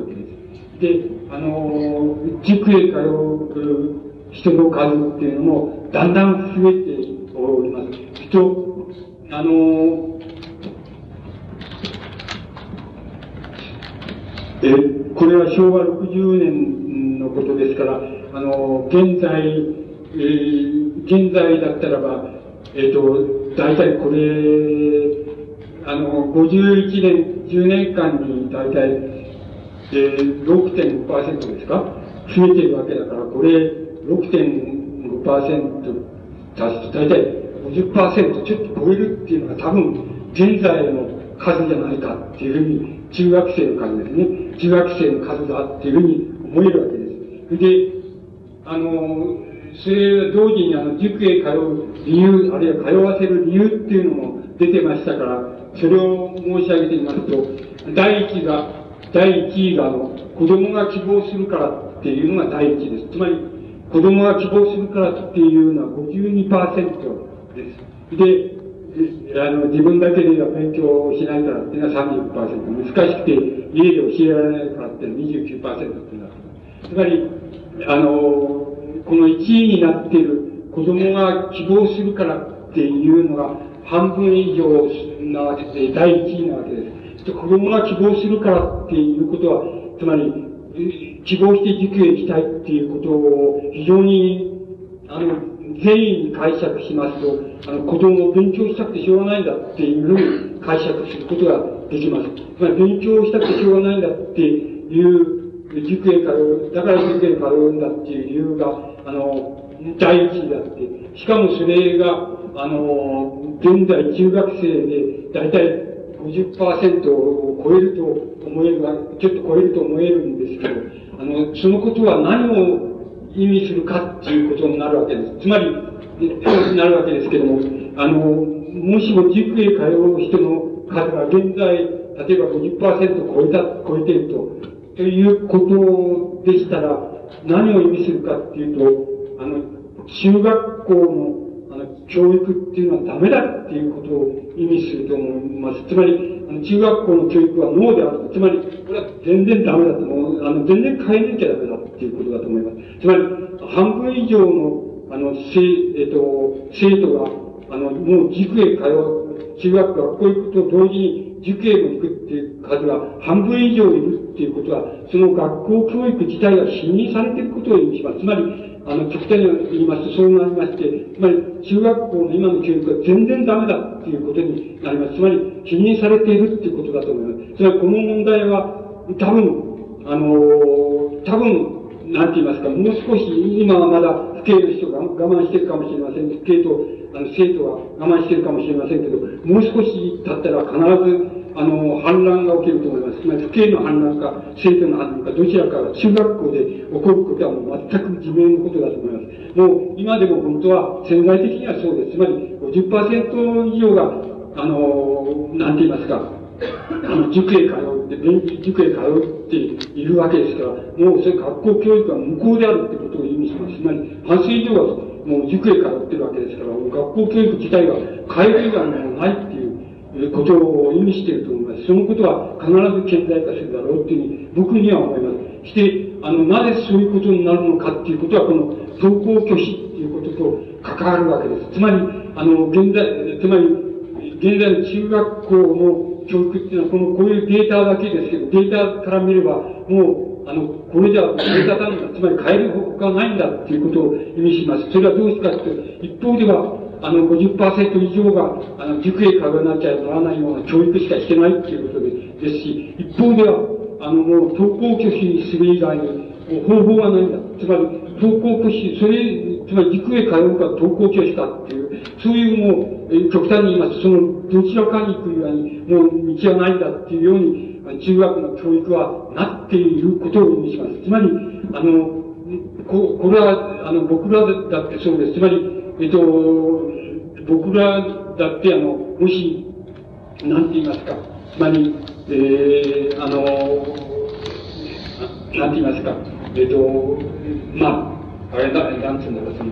で。あの、塾へ通う人の数っていうのも、だんだん増えております。と、あの、え、これは昭和60年のことですから、あの、現在、えー、現在だったらば、えっ、ー、と、大体これ、あの、51年、10年間に大体、で、6.5%ですか？増えてるわけだから、これ6.5%足すと大体50%ちょっと超えるっていうのが多分現在の数じゃないかっていうふうに、中学生の数ですね。中学生の数だっていうふうに思えるわけです。で、あの、それ同時にあの、塾へ通う理由、あるいは通わせる理由っていうのも出てましたから、それを申し上げてみますと、第一が、第一位が、あの、子供が希望するからっていうのが第一です。つまり、子供が希望するからっていうのは52%です。で、あの、自分だけでは勉強しないからっていうのは30%。難しくて家で教えられないからっていうのは29%ってなってます。つまり、あの、この1位になっている子供が希望するからっていうのが半分以上なわけで、第1位なわけです。子供が希望するからっていうことは、つまり、希望して塾へ行きたいっていうことを非常に、あの、善意に解釈しますと、あの、子供を勉強したくてしょうがないんだっていうふうに解釈することができます。つまり、勉強したくてしょうがないんだっていう塾へ通う、だから塾へ通うんだっていう理由が、あの、第一だって。しかもそれが、あの、現在中学生で、だいたい50%を超えると思えるちょっと超えると思えるんですけど、あの、そのことは何を意味するかっていうことになるわけです。つまり、なるわけですけども、あの、もしも塾へ通う人の数が現在、例えば50%超えた、超えていると、ということでしたら、何を意味するかっていうと、あの、中学校の、教育っていうのはダメだっていうことを意味すると思います。つまり、あの中学校の教育はノーである。つまり、これは全然ダメだと思う。あの、全然変えなきゃダメだっていうことだと思います。つまり、半分以上の、あの、生、えっと、生徒が、あの、もう塾へ通う、中学学校行くと同時に塾へも行くっていう数が半分以上いるっていうことは、その学校教育自体が否認されていることを意味します。つまり、あの、極端に言いますと、そうなりまして、つまり、中学校の今の教育は全然ダメだっていうことになります。つまり、否認されているっていうことだと思います。つまり、この問題は、多分、あの、多分、なんて言いますか、もう少し、今はまだ、不敬の人が我慢してるかもしれません。不敬と、あの、生徒は我慢してるかもしれませんけど、もう少し経ったら必ず、あの、反乱が起きると思います。つまり、不敬の反乱か、生徒の反乱か、どちらかが中学校で起こることはもう全く自明のことだと思います。もう、今でも本当は潜在的にはそうです。つまり、50%以上が、あの、なんて言いますか、あの、塾へ通って、勉強塾へ通っているわけですから、もうそれ学校教育は無効であるってことを意味します。つまり、半数以上はもう塾へ通ってるわけですから、学校教育自体が変える以外もないっていうことを意味していると思います。そのことは必ず顕在化するだろうっていうふうに僕には思います。して、あの、なぜそういうことになるのかっていうことは、この登校拒否っていうことと関わるわけです。つまり、あの、現在、つまり、現在の中学校の教育っていうのは、この、こういうデータだけですけど、データから見れば、もう、あの、これじゃデータなんだ、つまり変える方法がないんだっていうことを意味します。それはどうしてかというと、一方では、あの50%以上が、あの、塾へ通わなきゃならないような教育しかしてないっていうことでですし、一方では、あの、もう登校拒否する以外に方法がないんだ。つまり、登校拒否、それ、つまり塾へ通うか登校拒否かっていう、そういうもう、極端に言いますと、その、どちらかに行く以外に、もう道はないんだっていうように、中学の教育はなっていることを意味します。つまり、あの、ここれは、あの、僕らだってそうです。つまり、えっと、僕らだってあの、もし、なんて言いますか、つまり、えー、あの、なんて言いますか、えっと、まあ、あれだ、なんつうんだろう、その、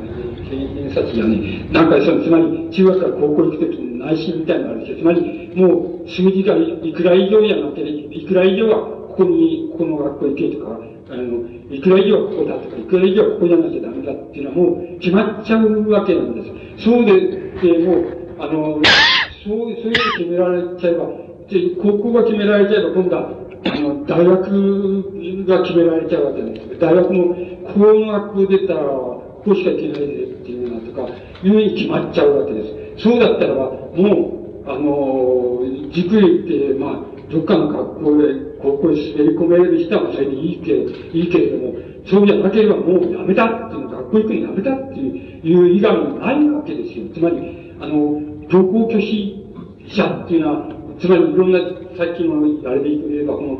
偏差値がね、なんかその、つまり、中学から高校行くときに内心みたいなのがあるんですよ。つまり、もう、数字がいくら以上じゃなくて、いくら以上は、ここに、ここの学校行けとか、あの、いくら以上ここだとか、いくら以上ここじゃなきゃダメだっていうのはもう決まっちゃうわけなんです。そうで、でもう、あの、そう、そういうの決められちゃえば、で、高校が決められちゃえば、今度は、あの、大学が決められちゃうわけなんです。大学も、この学校出たら、ここしか行けないでっていうのとか、いうふうに決まっちゃうわけです。そうだったらば、もう、あの、塾へ行って、まあ、どっかの学校で、高校に滑り込める人はそれでいいけいいけれども、そうじゃなければもうやめたっていう、学校行くのやめたっていう以外にないわけですよ。つまり、あの、登校拒否者っていうのは、つまりいろんな、さっきのあれで言えば、この、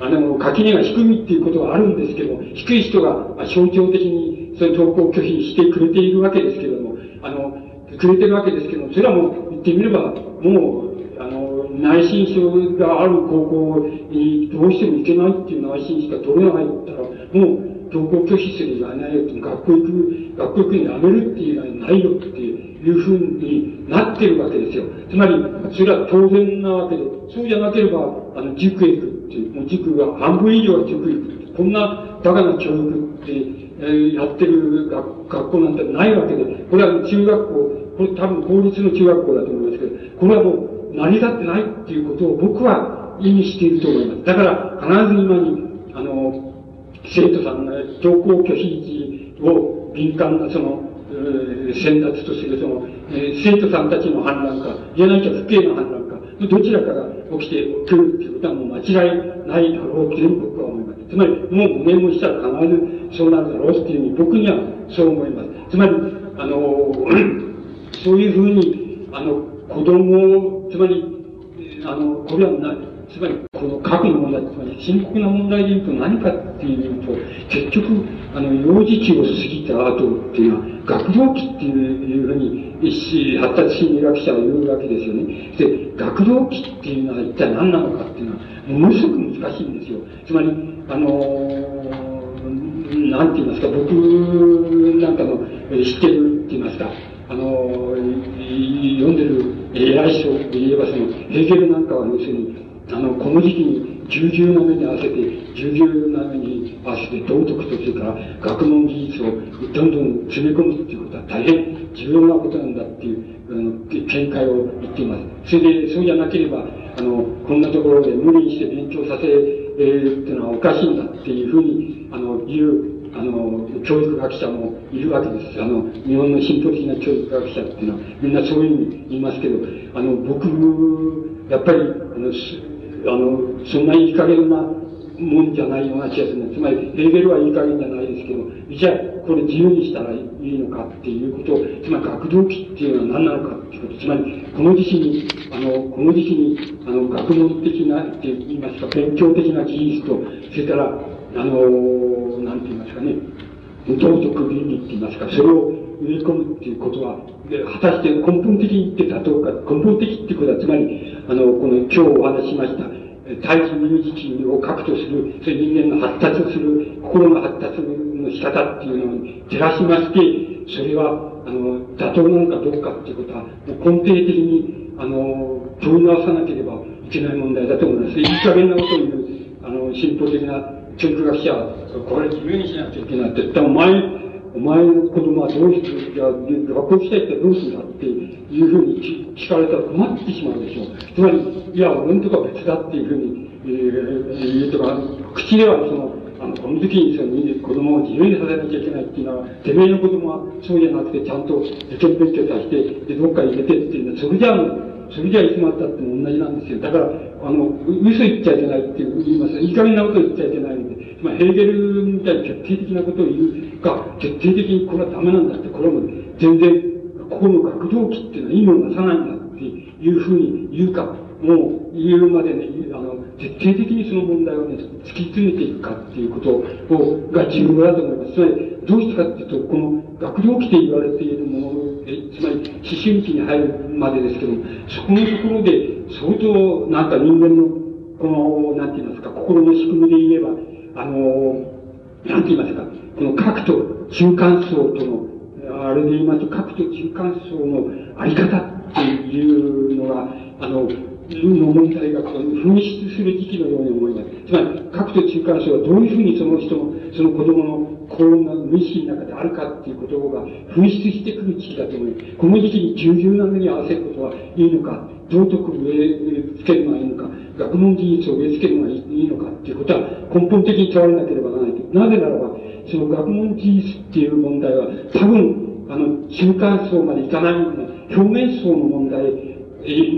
あの、垣根が低みっていうことはあるんですけど、低い人が象徴的にそういう登校拒否してくれているわけですけども、あの、くれてるわけですけども、それはもう言ってみれば、もう、内申書がある高校にどうしても行けないっていう内申しか取れないったら、もう、登校拒否する以外ないよって、学校行く、学校行くのやめるっていう以外ないよっていうふうになってるわけですよ。つまり、それは当然なわけで、そうじゃなければ、あの、塾へ行くっていう、もう塾が半分以上は塾へ行く。こんなバカな教育って、えー、やってる学学校なんてないわけで、これは中学校、これ多分公立の中学校だと思いますけど、これはもう成り立ってないっていうことを僕は意味していると思います。だから、必ず今に、あの、生徒さんが登校拒否率を敏感な、その、えー、先達とする、その、えー、生徒さんたちの反乱か、じゃないと不敬の反乱か、どちらかが起きてくるっていうことはもう間違いないだろうっていうふうに僕は思います。つまり、もう5年もしたら必ずそうなるだろうっていうふうに僕にはそう思います。つまり、あの、そういうふうに、あの、子供を、つまり、あの、これはな、つまり、この核の問題、つまり深刻な問題で言うと何かっていうと、結局、あの、幼児期を過ぎた後っていうのは、学童期っていうふうに、一発達心理学者は言うわけですよね。で、学童期っていうのは一体何なのかっていうのは、ものすごく難しいんですよ。つまり、あのなんて言いますか、僕なんかの知ってるって言いますか、あの、読んでる偉い人と言えばその、ヘーゲルなんかは要するに、あの、この時期に重々な目に合わせて、重々な目に合わせて道徳とそれから学問技術をどんどん詰め込むっていうことは大変重要なことなんだっていう、あの、見解を言っています。それで、そうじゃなければ、あの、こんなところで無理にして勉強させるっていうのはおかしいんだっていうふうに、あの、言うあの、教育学者もいるわけです。あの、日本の進歩的な教育学者っていうのは、みんなそういうふうに言いますけど、あの、僕、やっぱり、あの、あのそんないい加減なもんじゃないような気がするつまり、レベルはいい加減じゃないですけど、じゃあ、これ自由にしたらいいのかっていうことを、つまり学動機っていうのは何なのかっていうこと、つまり、この時期に、あの、この時期に、あの、学問的な、って言いますか、勉強的な技術と、それから、あの、なんて言いますかね、道徳倫理って言いますか、それを植え込むっていうことは、で果たして根本的に言ってたとか、根本的ってことは、つまり、あの、この今日お話しました、対人有事期を核とする、そういう人間の発達する、心の発達の仕方っていうのに照らしまして、それは、あの、妥当なのかどうかっていうことは、もう根底的に、あの、問い直さなければいけない問題だと思います。いい加減なことを言う、あの、進歩的な教育学者は、これ自由にしなきゃいけないって言ったら、お前、お前の子供はどうして、じゃあ、学校来たいってどうするんだっていうふうに聞かれたら困ってしまうでしょう。つまり、いや、俺のとこは別だっていうふうに、えー、言うとか、口ではその、あの、この時にその子供を自由にさせなきゃいけないっていうのは、てめえの子供はそうじゃなくて、ちゃんと受験勉強させて、で、どっかに入れてっていうのは、それじゃあ、それじゃいつまったっても同じなんですよ。だから、あの、嘘言っちゃいけないって言います。いい加減なこと言っちゃいけないんで、まあ、ヘーゲルみたいに決定的なことを言うか、徹底的にこれはダメなんだって、これも全然、ここの学動機っていうのは意味をなさないんだっていうふうに言うか、もう言うまでね、あの、徹底的にその問題をね、突き詰めていくかっていうことを、が重要だと思います。つまり、どうしてかっていうと、この学動機と言われているものえつまり思春期に入るまでですけども、そこのところで相当なんか人間のこの、なんて言いますか、心の仕組みで言えば、あの、なんて言いますか、この核と中間層との、あれで言いますと、核と中間層のあり方っていうのが、あの、の問題が噴出する時期のように思います。つまり、核と中間層はどういうふうにその人の、その子供の心の無意識の中であるかっていうことが噴出してくる時期だと思います。この時期に従順な目に合わせることはいいのか、道徳を植え付けるのはいいのか、学問技術を植え付けるのはいいのかっていうことは根本的に問われなければならない。なぜならば、その学問技術っていう問題は多分、あの、中間層までいかないような表面層の問題、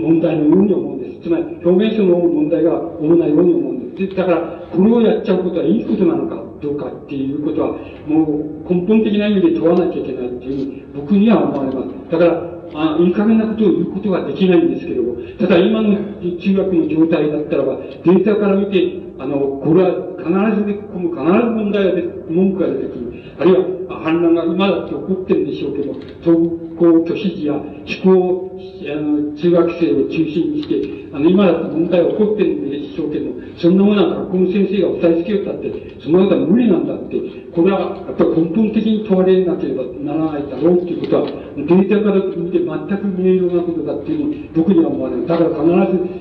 問題のように思うんです。つまり、表面層の問題が主なように思うんです。でだから、これをやっちゃうことはいいことなのかどうかっていうことは、もう根本的な意味で問わなきゃいけないっていうふうに僕には思われます。だから、あいい加減なことを言うことができないんですけども、ただ今の中学の状態だったらば、データから見て、あの、これは必ず出てくる、必ず問題が出て、文句が出てくる。あるいは、反乱が今だって起こってるんでしょうけど、登校拒否時や思考、あの、中学生を中心にして、あの、今だって問題が起こってるんでしょうけど、そんなものは学校の先生が押さえつけよったって、そのことは無理なんだって、これはやっぱり根本的に問われなければならないだろうっていうことは、データから見て全く明瞭なことだっていうのに僕には思われる。だから必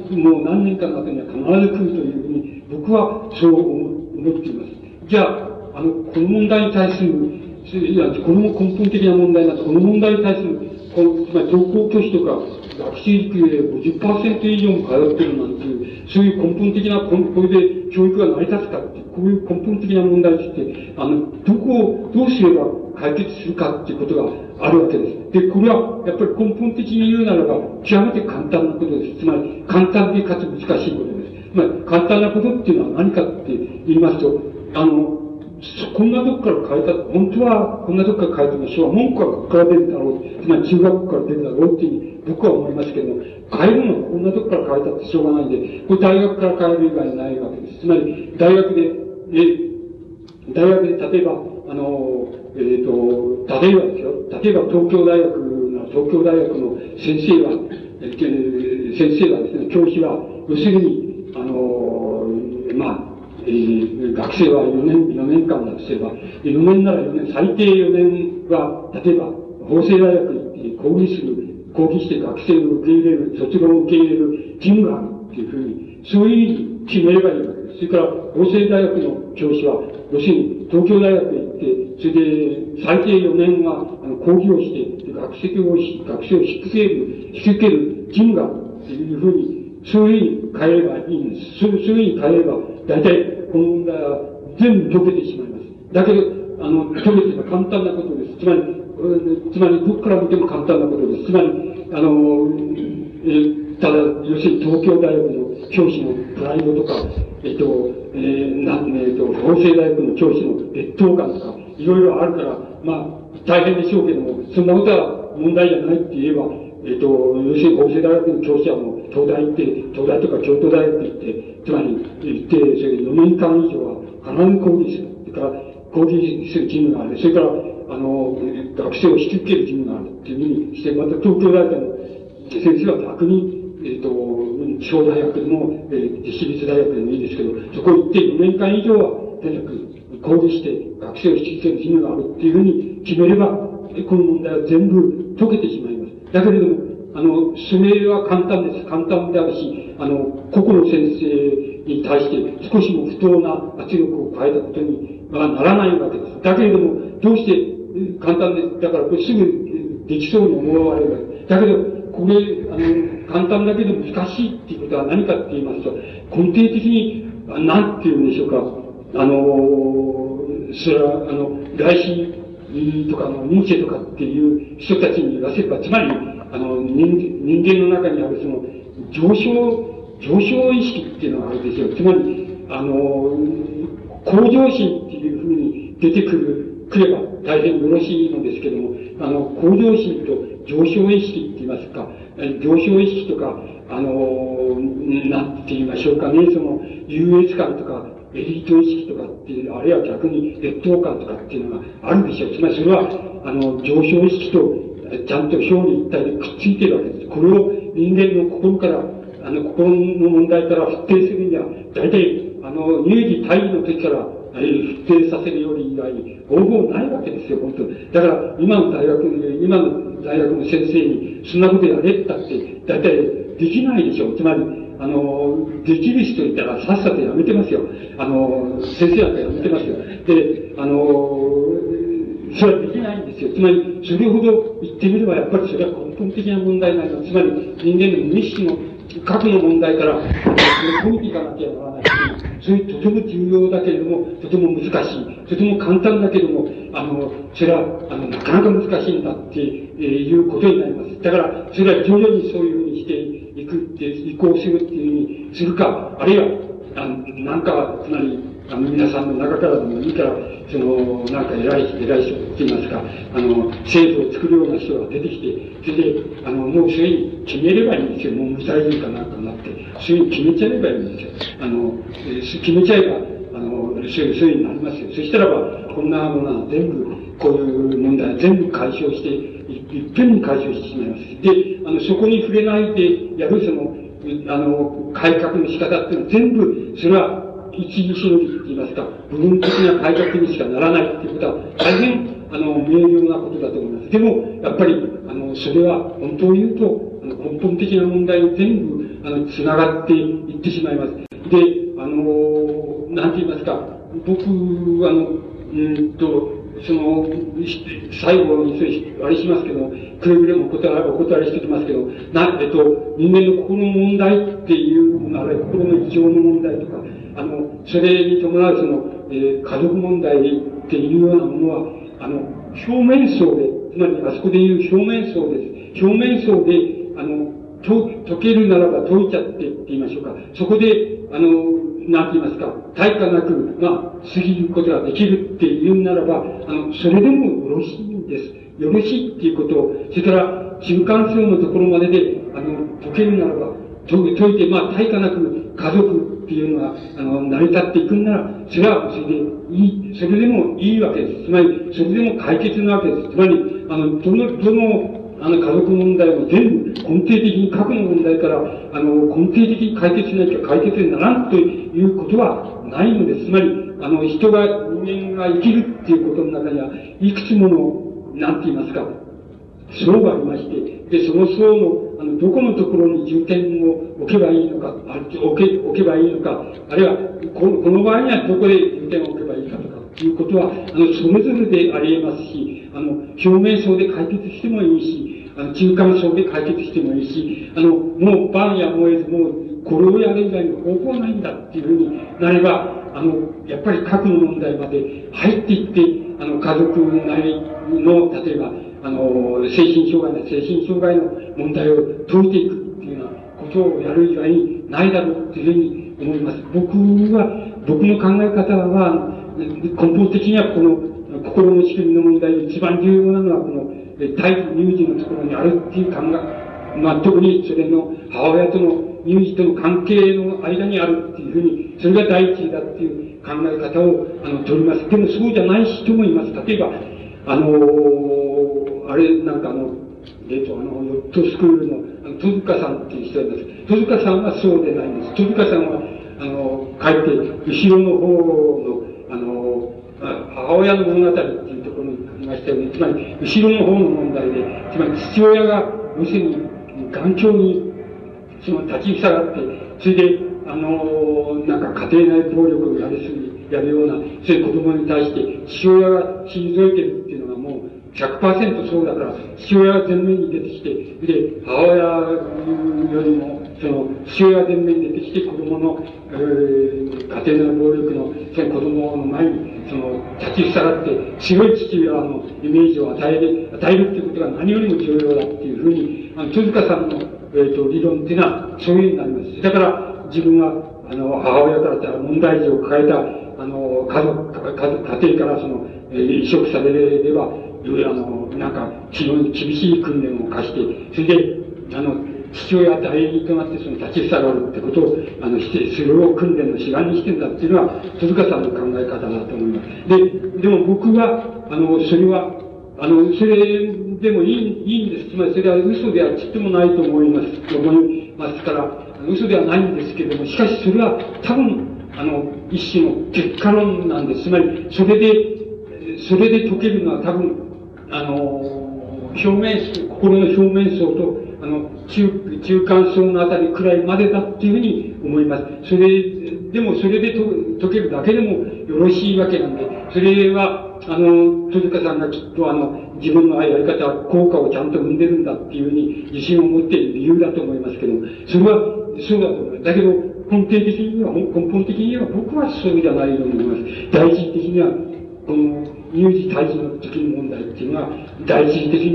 ず、もう何年かの後には必ず来るというふうに、僕はそう思っています。じゃあ、あの、この問題に対する、いや、この根本的な問題だと、この問題に対する、この、つまり登校拒否とか、学習育へ50%以上も通ってるなんていう、そういう根本的な、これで教育が成り立つかって、こういう根本的な問題として、あの、どこを、どうすれば解決するかっていうことがあるわけです。で、これは、やっぱり根本的に言うならば、極めて簡単なことです。つまり、簡単でかつ難しいことです。つまり、簡単なことっていうのは何かって言いますと、あの、こんなとこから変えた、本当はこんなとこから変えてもしょう文句はここから出るだろう。つまり中学校から出るだろうっていうに僕は思いますけども、変えるのはこんなとこから変えたってしょうがないんで、これ大学から変える以外ないわけです。つまり、大学で、え、大学で例えば、あの、えっ、ー、と、例えばですよ、例えば東京大学の、東京大学の先生は、えー、先生はですね、教師は、要するに、あの、まあ、えー、学生は4年、4年間だとすれば、4年なら4年、最低4年は、例えば、法政大学に行って講義する、講義して学生を受け入れる、卒業を受け入れる義務があるっていうふうに、そういうふうに決めればいいわけです。それから、法政大学の教師は、要するに東京大学へ行って、それで最低4年はあの講義をして、学籍を、学生を引き受ける、引き受ける義務があるっていうふうに、そういうふうに変えればいいんです。そういうふうに変えれば、大体この問題は全部解けてしまいます。だけど、あの、解けてば簡単なことです。つまり、つまり、どこから見ても簡単なことです。つまり、あの、えただ、要するに東京大学の教師のプライドとか、えっと、えー、なん、えっと、法政大学の教師の劣等感とか、いろいろあるから、まあ、大変でしょうけども、そんなことは問題じゃないって言えば、えっ、と、要するに法政大学の教師はもう、東大行って、東大とか京都大学行って、つまり行って、それ4年間以上は必ず講義する。それから、講義する義務がある。それから、あの、学生を引き受ける義務があるっていうふうにして、また東京大学の先生は逆に、えっ、と、地方大学でも、えー、私立大学でもいいですけど、そこ行って4年間以上は、とにかく講義して学生を引き受ける義務があるっていうふうに決めれば、この問題は全部解けてしまいます。だけれども、あの、指名は簡単です。簡単であるし、あの、個々の先生に対して少しも不当な圧力を変えたことにはならないわけです。だけれども、どうして簡単です。だから、これすぐできそうに思われるわけですだけど、これ、あの、簡単だけど難しいっていうことは何かって言いますと、根底的に、なんて言うんでしょうか、あの、それは、あの、外資とかのニーチェとかっていう人たちに言わせれば、つまり、あの、人人間の中にあるその、上昇、上昇意識っていうのがあるんですよ。つまり、あの、向上心っていうふうに出てくる、くれば大変よろしいのですけども、あの、向上心と上昇意識って言いますか、上昇意識とか、あの、なんて言いましょうかね、その、優越感とか、エリート意識とかっていう、あるいは逆に劣等感とかっていうのがあるでしょう。つまりそれは、あの、上昇意識とちゃんと表裏一体でくっついてるわけです。これを人間の心から、あの、心の問題から不定するには、大体、あの、乳児退位の時から、不定させるより以外に方法ないわけですよ、本当に。だから、今の大学の、今の大学の先生に、そんなことやれったって、大体できないでしょう。つまり、あの、できる人いたらさっさとやめてますよ。あの、先生なんかやめてますよ。で、あの、それはできないんですよ。つまり、それほど言ってみれば、やっぱりそれは根本的な問題なんだ。つまり、人間の無意識の核の問題から、解いていかなきゃならない。それとても重要だけれども、とても難しい。とても簡単だけれども、あの、それは、あの、なかなか難しいんだっていうことになります。だから、それは徐々にそういうふうにしていくって、移行するっていうふうにするか、あるいは、あのなんか、つまり、あの、皆さんの中からでもいいから、その、なんか偉い、偉い人って言いますか、あの、制度を作るような人が出てきて、それで、あの、もうそれに決めればいいんですよ。もう無罪人かなんかになって。それに決めちゃえばいいんですよ。あの、決めちゃえば、あの、そういう、そういうになりますよ。そしたらば、こんなものは全部、こういう問題は全部解消して、いっぺんに解消してしまいます。で、あの、そこに触れないでやるその、あの、改革の仕方っていうのは全部、それは一時しのぎって言いますか、部分的な改革にしかならないっていうことは、大変、あの、明瞭なことだと思います。でも、やっぱり、あの、それは、本当を言うと、あの根本的な問題に全部、あの、繋がっていってしまいます。で、あの、なんて言いますか、僕は、あの、うんと、その、最後にあれしますけど、くれぐれもお断り、お断りしてきますけど、な、えっと、人間の心の問題っていう、あるいは心の異常の問題とか、あの、それに伴うその、えー、家族問題っていうようなものは、あの、表面層で、つまりあそこでいう表面層です。表面層で、あの、解けるならば解いちゃってって言いましょうか。そこで、あの、なんて言いますか、対価なく、まあ、過ぎることができるって言うならば、あの、それでもよろしいんです。よろしいっていうことを、それから、中間層のところまでで、あの、解けるならば、解いて、まあ、対価なく家族っていうのが、あの、成り立っていくんなら、それはそれでいい、それでもいいわけです。つまり、それでも解決なわけです。つまり、あの、どの、どの、あの、家族問題も全部根底的に核の問題から、あの、根底的に解決しなきゃ解決にならんということはないのです。つまり、あの、人が、人間が生きるっていうことの中には、いくつもの、なんて言いますか、層がありまして、で、その層の、あの、どこのところに重点を置けばいいのか、あ置け、置けばいいのか、あるいは、このこの場合にはどこで重点を置けばいいかとか、ということは、あの、それぞれであり得ますし、あの、表面層で解決してもいいし、あの、中間層で解決してもいいし、あの、もう晩や燃えず、もう、これをやる以外の方法はないんだっていうふうになれば、あの、やっぱり核の問題まで入っていって、あの、家族なりの、例えば、あの、精神障害の精神障害の問題を解いていくっていうようなことをやる以外にないだろうっていうふうに思います。僕は、僕の考え方は、根本的にはこの、心の仕組みの問題で一番重要なのは、この、体育乳児のところにあるっていう考え、まあ、特にそれの母親との乳児との関係の間にあるっていうふうに、それが第一だっていう考え方を、あの、取ります。でもそうじゃない人もいます。例えば、あのー、あれ、なんかあの、えっと、あの、ヨットスクールの、あの、戸塚さんっていう人います。戸塚さんはそうでないんです。戸塚さんは、あの、書いて、後ろの方の、あの、母親の物語っていうところに書きましたよね。つまり、後ろの方の問題で、つまり父親が、要するに、頑強に、その立ち塞がって、それで、あの、なんか家庭内暴力をやりすぎ、やるような、そういう子供に対して、父親が退いてるっていうのは、100%そうだから、父親が前面に出てきて、で、母親よりも、その、父親が前面に出てきて、子供の、えー、家庭の暴力の、その子供の前に、その、立ち塞がって、強い父親のイメージを与える、与えるっていうことが何よりも重要だっていうふうに、あの、戸塚さんの、えっ、ー、と、理論っていうのは、そういうふうになります。だから、自分は、あの、母親からた問題児を抱えた、あの、家族、家庭からその、えー、移植されれば、あの、なんか、非常に厳しい訓練を課して、それで、あの、父親代理となってその立ち塞がるってことを、あの、して、それを訓練の志願にしてんだっていうのは、戸塚さんの考え方だと思います。で、でも僕は、あの、それは、あの、それでもいい、いいんです。つまりそれは嘘ではちっともないと思います。思いますから、嘘ではないんですけれども、しかしそれは多分、あの、一種の結果論なんです。つまり、それで、それで解けるのは多分、あの、表面、心の表面層と、あの、中、中間層のあたりくらいまでだっていうふうに思います。それ、でもそれでと解けるだけでもよろしいわけなんで、それは、あの、戸塚さんがきっとあの、自分のやり方効果をちゃんと生んでるんだっていうふうに自信を持っている理由だと思いますけど、それはそうだと思います。だけど、根底的には、根本的には僕はそうじゃないと思います。大事的には、この、有事退治の時の問題っていうのは、大事的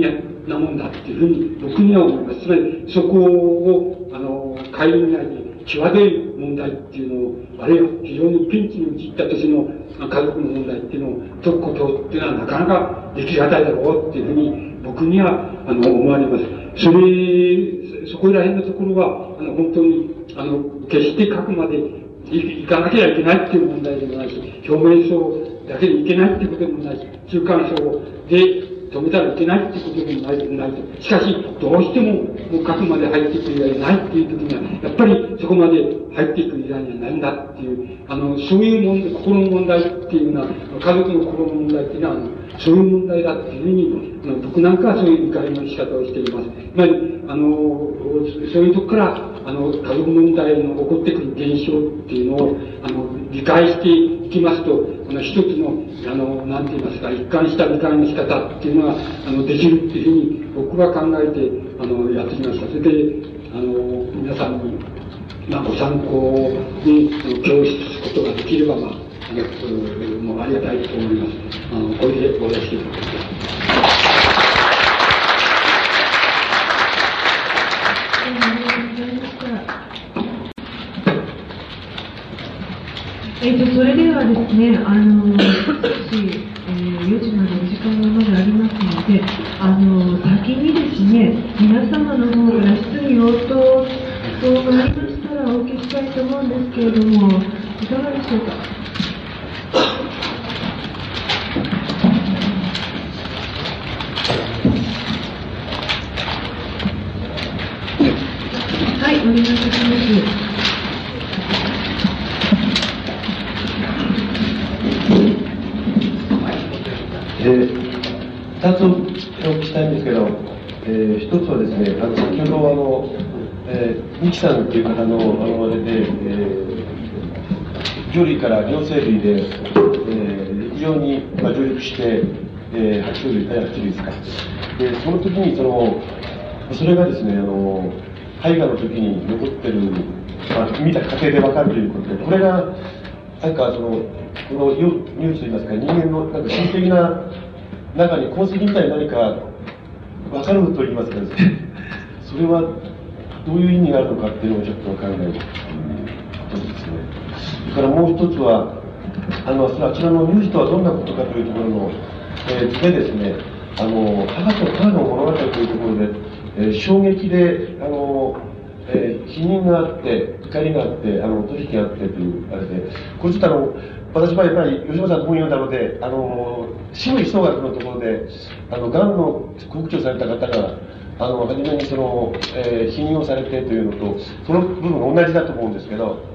なもんだっていうふうに僕には思います。つまり、そこを、あの、会議内に際どい問題っていうのを、あるいは非常にピンチに陥った時の家族の問題っていうのを解くことっていうのはなかなかできがたいだろうっていうふうに僕には、あの、思われます。それ、そこら辺のところは、あの、本当に、あの、決して書くまでいかなきゃいけないっていう問題でもないし、表面層だけでいけないってことでもないし、中間層で止めたらいけないってことでもないないと。しかし、どうしても、もう核まで入っていく以外ないっていう時には、やっぱりそこまで入っていく以外にはないんだっていう、あの、そういう問題、心の問題っていうのは、家族の心の問題っていうのは、そういう問題だっていうふうに、あの僕なんかはそういう理解の仕方をしています。つまり、あの、そういうとこから、あの、家族問題の起こってくる現象っていうのを、あの、理解していきますと、あの、一つの、あの、なんて言いますか、一貫した理解の仕方っていうのが、あの、できるっていうふうに、僕は考えて、あの、やってきました。それで、あの、皆さんに、まあ、ご参考に、教室すことができれば、まあ、あの、もうありがたいと思います。あの、これでお出しいただきます。えーと、それではですね、あの少し、えー、4時までお時間がまだありますので、あの先にですね、皆様の方から質疑応答等がありましたらお受けしたいと思うんですけれども、いかがでしょうか？はい、お願いいたします。えー、2つお聞きしたいんですけど、えー、1つはですね、あの先ほどあの、えー、ミキさんっていう方のあのあれで、えー、魚類から両生類で、えー、非常に、まあ、上陸して、えー、爬虫類、爬虫類ですか。で、その時にその、それがですね、あの、絵画の時に残ってる、まあ、見た過程でわかるということで、これが、なんかその、このニュースといいますか、人間のなんか心的な中に痕跡みたいに何か分かると言いますかですね、それはどういう意味があるのかっていうのをちょっと考えることですね。それからもう一つは、あの、あちらのニュースとはどんなことかというところの、えー、でですね、あの、母と母の物語というところで、えー、衝撃で、あの、えー、否認があって、怒りがあって、あの、取引があってという、あれで、これちょっとあの、私はやっぱり吉本さんの本読んだので、あの、死の一学のところで、あの、がんの告知をされた方が、あの、初めにその、えー、否認をされてというのと、その部分が同じだと思うんですけど、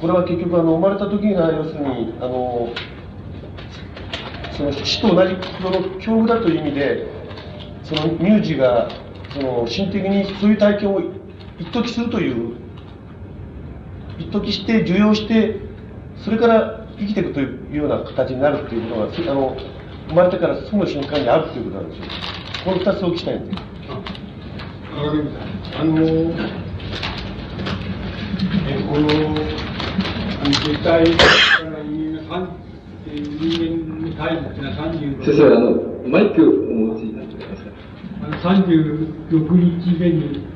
これは結局あの、生まれた時が、要するに、あの、その死と同じその恐怖だという意味で、その乳児が、その、心的にそういう体験を一時するという、一時して、受容して、それから生きていくというような形になるということが、あの、生まれてからすぐ瞬間にあるということなんですよ。この二つを聞きたいんです。あの、えこの、あの、絶対から人間が人間に対しては30先生、あの、マイクをお持ちになってください。あの36日目に、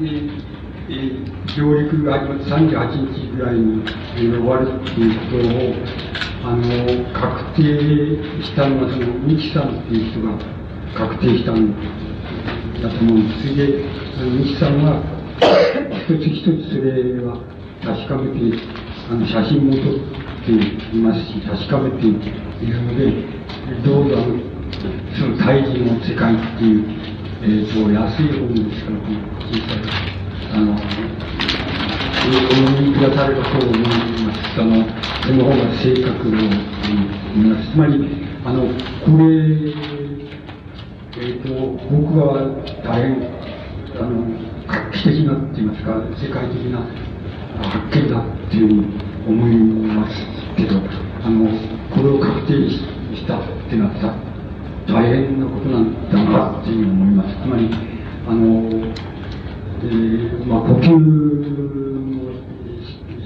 えーえー、上陸が始まって38日ぐらいに、えー、終わるっていうことを、あの、確定したのは、その、ミキさんっていう人が確定したんだと思うんです。それで、あの、ミキさんは、一つ一つそれは確かめて、あの、写真も撮っていますし、確かめているので、どうぞ、あの、その、対人の世界っていう、えっ、ー、と、安い本ですから、この小さいあの、お読みくださればと思います。その、その方が正確だと思います。つまり、あの、これ、えっ、ー、と、僕は大変、あの、画期的なって言いますか、世界的な発見だっていうふうに思いますけど、あの、これを確定したってなった大変なことなんだなっていうふうに思います。つまり、あの、えー、まあ、呼吸の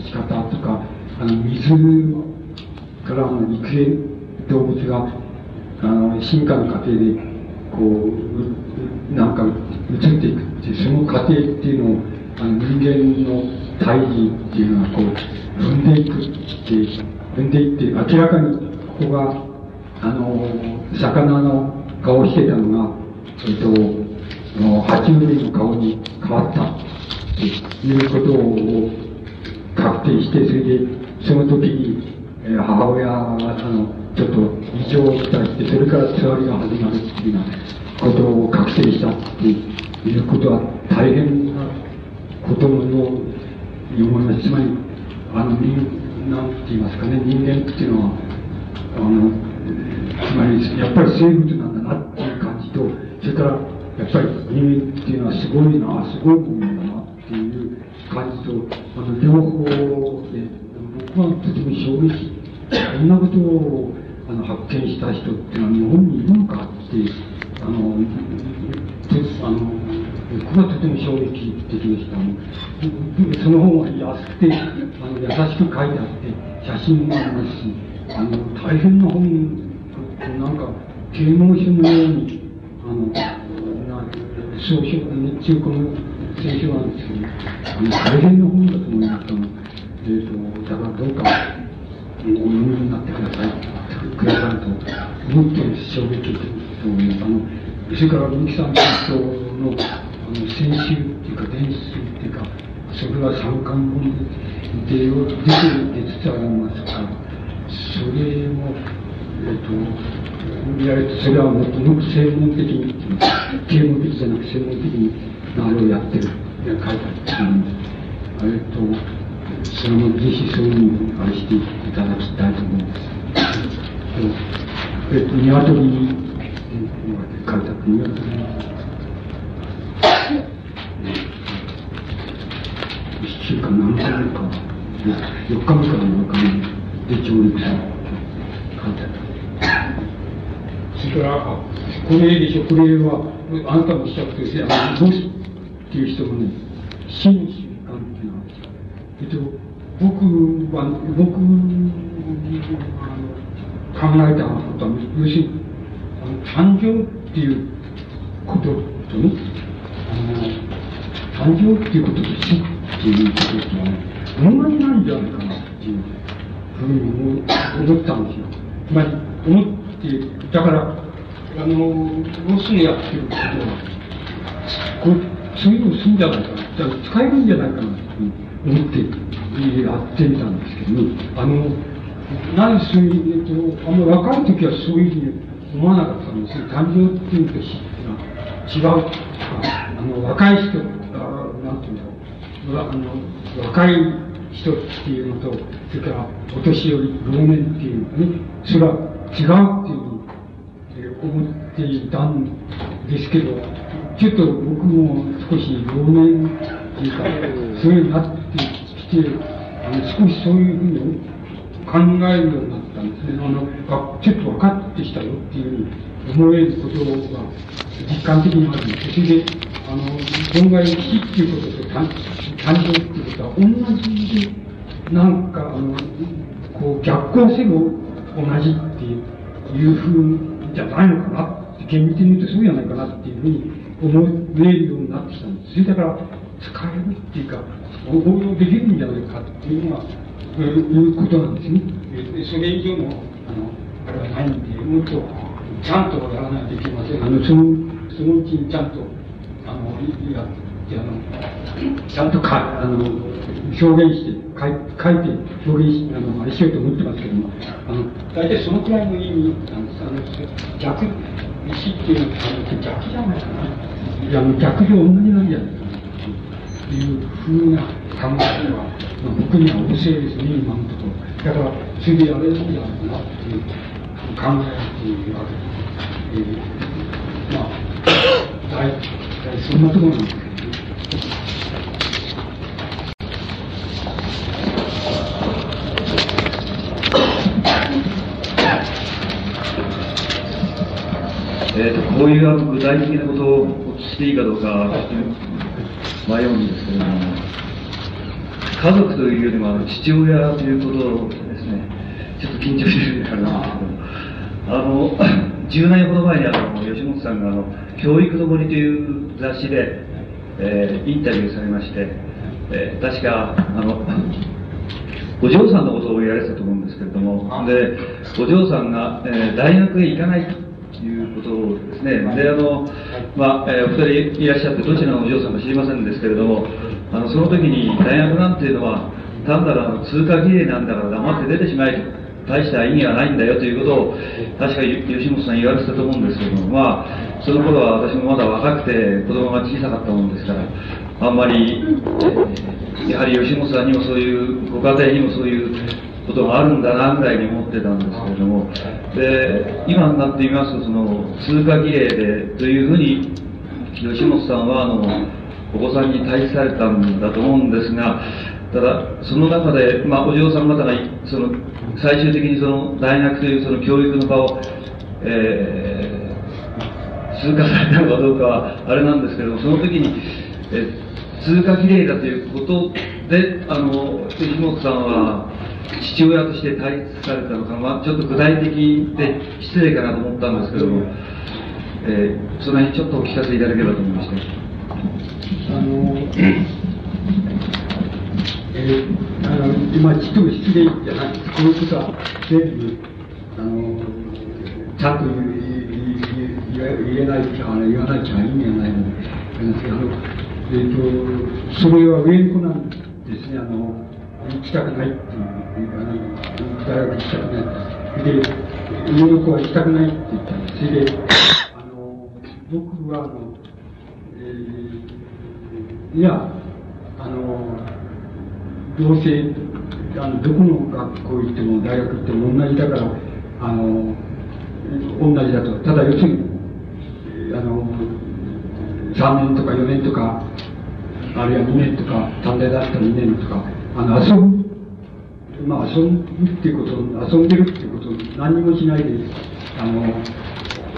仕方とか、あの、水からの肉片動物が、あの、進化の過程で、こう、なんか移っていくっていう、その過程っていうのを、あの、人間の胎児っていうのは、こう、踏んでいくって、踏んでいって、明らかにここが、あの、魚の顔をしてたのが、えっと、の爬虫類の顔に変わったということを確定して、それで、その時に、えー、母親が、あの、ちょっと異常をきたして、それからつわりが始まるっていうようなことを確定したっていうことは大変なことのに思います。つまり、あの、人、なんて言いますかね、人間っていうのは、あの、つまり、やっぱり生物なんだなっていう感じと、それから、やっぱり人間っていうのはすごいな、すごいものだなっていう感じと、あの、両方で、僕はとても衝撃、こんなことをあの発見した人っていうのは日本にいるのかって、あの、あの、これはとても衝撃的でした。その本は安くて、あの優しく書いてあって、写真もありますし、あの、大変な本、なんか、啓蒙書のように、あの、小書、中古の聖書なんですけど、あの、大変な本だと思います。あの、えっ、ー、と、だからどうか、お読みになってください、くださると、もっと衝撃的と思います。あの、それから、三木さんとの、あの、先週っていうか、伝説っていうか、それは三冠本で、出て、出つつありますから、それも、えっ、ー、と、いわれて、それはもっともっと専門的に、啓蒙的じゃなく専門的に、あれをやってる、書いてあるんで、えっと、それもぜひそういうふうにあれしていただきたいと思います。えっと、鶏に、書いてあって、鶏に、一週間何回か、4日目から4日目で上陸する。書いてある。それから、これでしょ、これは、あなたもおっしゃって、あの、ボスっていう人もね、真摯感っていうのは、えっと、僕は、僕あの考えたことは、要するに、あの誕生っていうこととね、あの、誕生っていうことと死っていうこととはね、同じなんじゃないかなっていうふうに思ったんですよ。つまり、思って、だから、あの、もうすぐやってることは、こそういうのすんじゃないかな、じゃ使えるんじゃないかなと思ってやってみたんですけど、あの、なぜそういう、えっと、あの若い時はそういうふうに思わなかったんですよ。誕生っていうと違う。あの、若い人、あなんていうんだろう。あの、若い人っていうのと、それからお年寄り、老年っていうのはね、それは違うっていう思っていたんですけど、ちょっと僕も少し老年っていうか、そういうになってきて、あの少しそういうふうに考えるようになったんですね。あの、あ、ちょっと分かってきたよっていうふうに思えることが実感的にあるんです。それで、あの、存外死っていうことと誕生っていうことは同じで、なんか、あの、こう逆行せも同じっていうふうにじゃないのかな厳密に言うとそうじゃないかなっていうふうに思えるようになってきたんです。それだから使えるっていうか、応用できるんじゃないかっていうのが、えいうことなんですね。それ以上の、あの、あれはないんで、もっとちゃんとやらないといけません。あの、その、そのうちにちゃんと、あの、やって、あの、ちゃんとか、あの、表現して書い書いて表現しあのあれしようと思ってますけどもあの大体そのくらいの意味なんですあの逆石っていうのはあの逆じゃないかな。いや逆で同じなんじゃないかなというふうな考えは、まあ、僕には旺盛ですね今のところだからそれでやれるんじゃないかなっていう考えているわけです、えー、まあ大体そんなところなんですけどね。えーと、こういうあの具体的なことをお聞きしていいかどうか迷うんですけれども、家族というよりもあの父親ということですね、ちょっと緊張してるからな。んですけど、あの、10 年ほど前にあの吉本さんがあの教育の森という雑誌で、えー、インタビューされまして、えー、確か、あの、お嬢さんのことを言われてたと思うんですけれども、で、お嬢さんが、えー、大学へ行かないと。いうことですね。で、あの、まあ、えー、お二人いらっしゃって、どちらのお嬢さんか知りませんですけれども、あの、その時に大学なんていうのは、単なるあの通過儀礼なんだから黙って出てしまえと。大した意味はないんだよということを、確か吉本さん言われてたと思うんですけども、まあ、その頃は私もまだ若くて、子供が小さかったもんですから、あんまり、やはり吉本さんにもそういう、ご家庭にもそういうことがあるんだなぐらいに思ってたんですけれども、で、今になってみますと、その、通過儀礼で、というふうに、吉本さんは、あの、お子さんに対しされたんだと思うんですが、ただ、その中で、まあ、お嬢さん方が、その、最終的にその、大学というその教育の場を、えー、通過されたのかどうかは、あれなんですけれども、その時に、え通過儀礼だということで、あの、吉本さんは、父親として対立されたのか、まあ、ちょっと具体的で失礼かなと思ったんですけども、えー、その辺ちょっとお聞かせいただければと思いました。あのえー、あの今、ちょっと失礼じゃないこのことは全部、あのちゃんと言えないあの言わないゃ意味がないので、あのえーと、それは上の子なんですね。あの行きたくないっていう、あの、大学行きたくない。で、上の子は行きたくないって言ったんです。それで、あの、僕は、あの、えー、いや、あの、どうせ、あの、どこの学校行っても、大学行っても同じだから、あの、同じだと。ただ、要するに、あの、3年とか4年とか、あるいは2年とか、短大だったら2年とか、あの、遊ぶ、まあ、遊ぶっていうこと、遊んでるっていうこと、何もしないで、あの、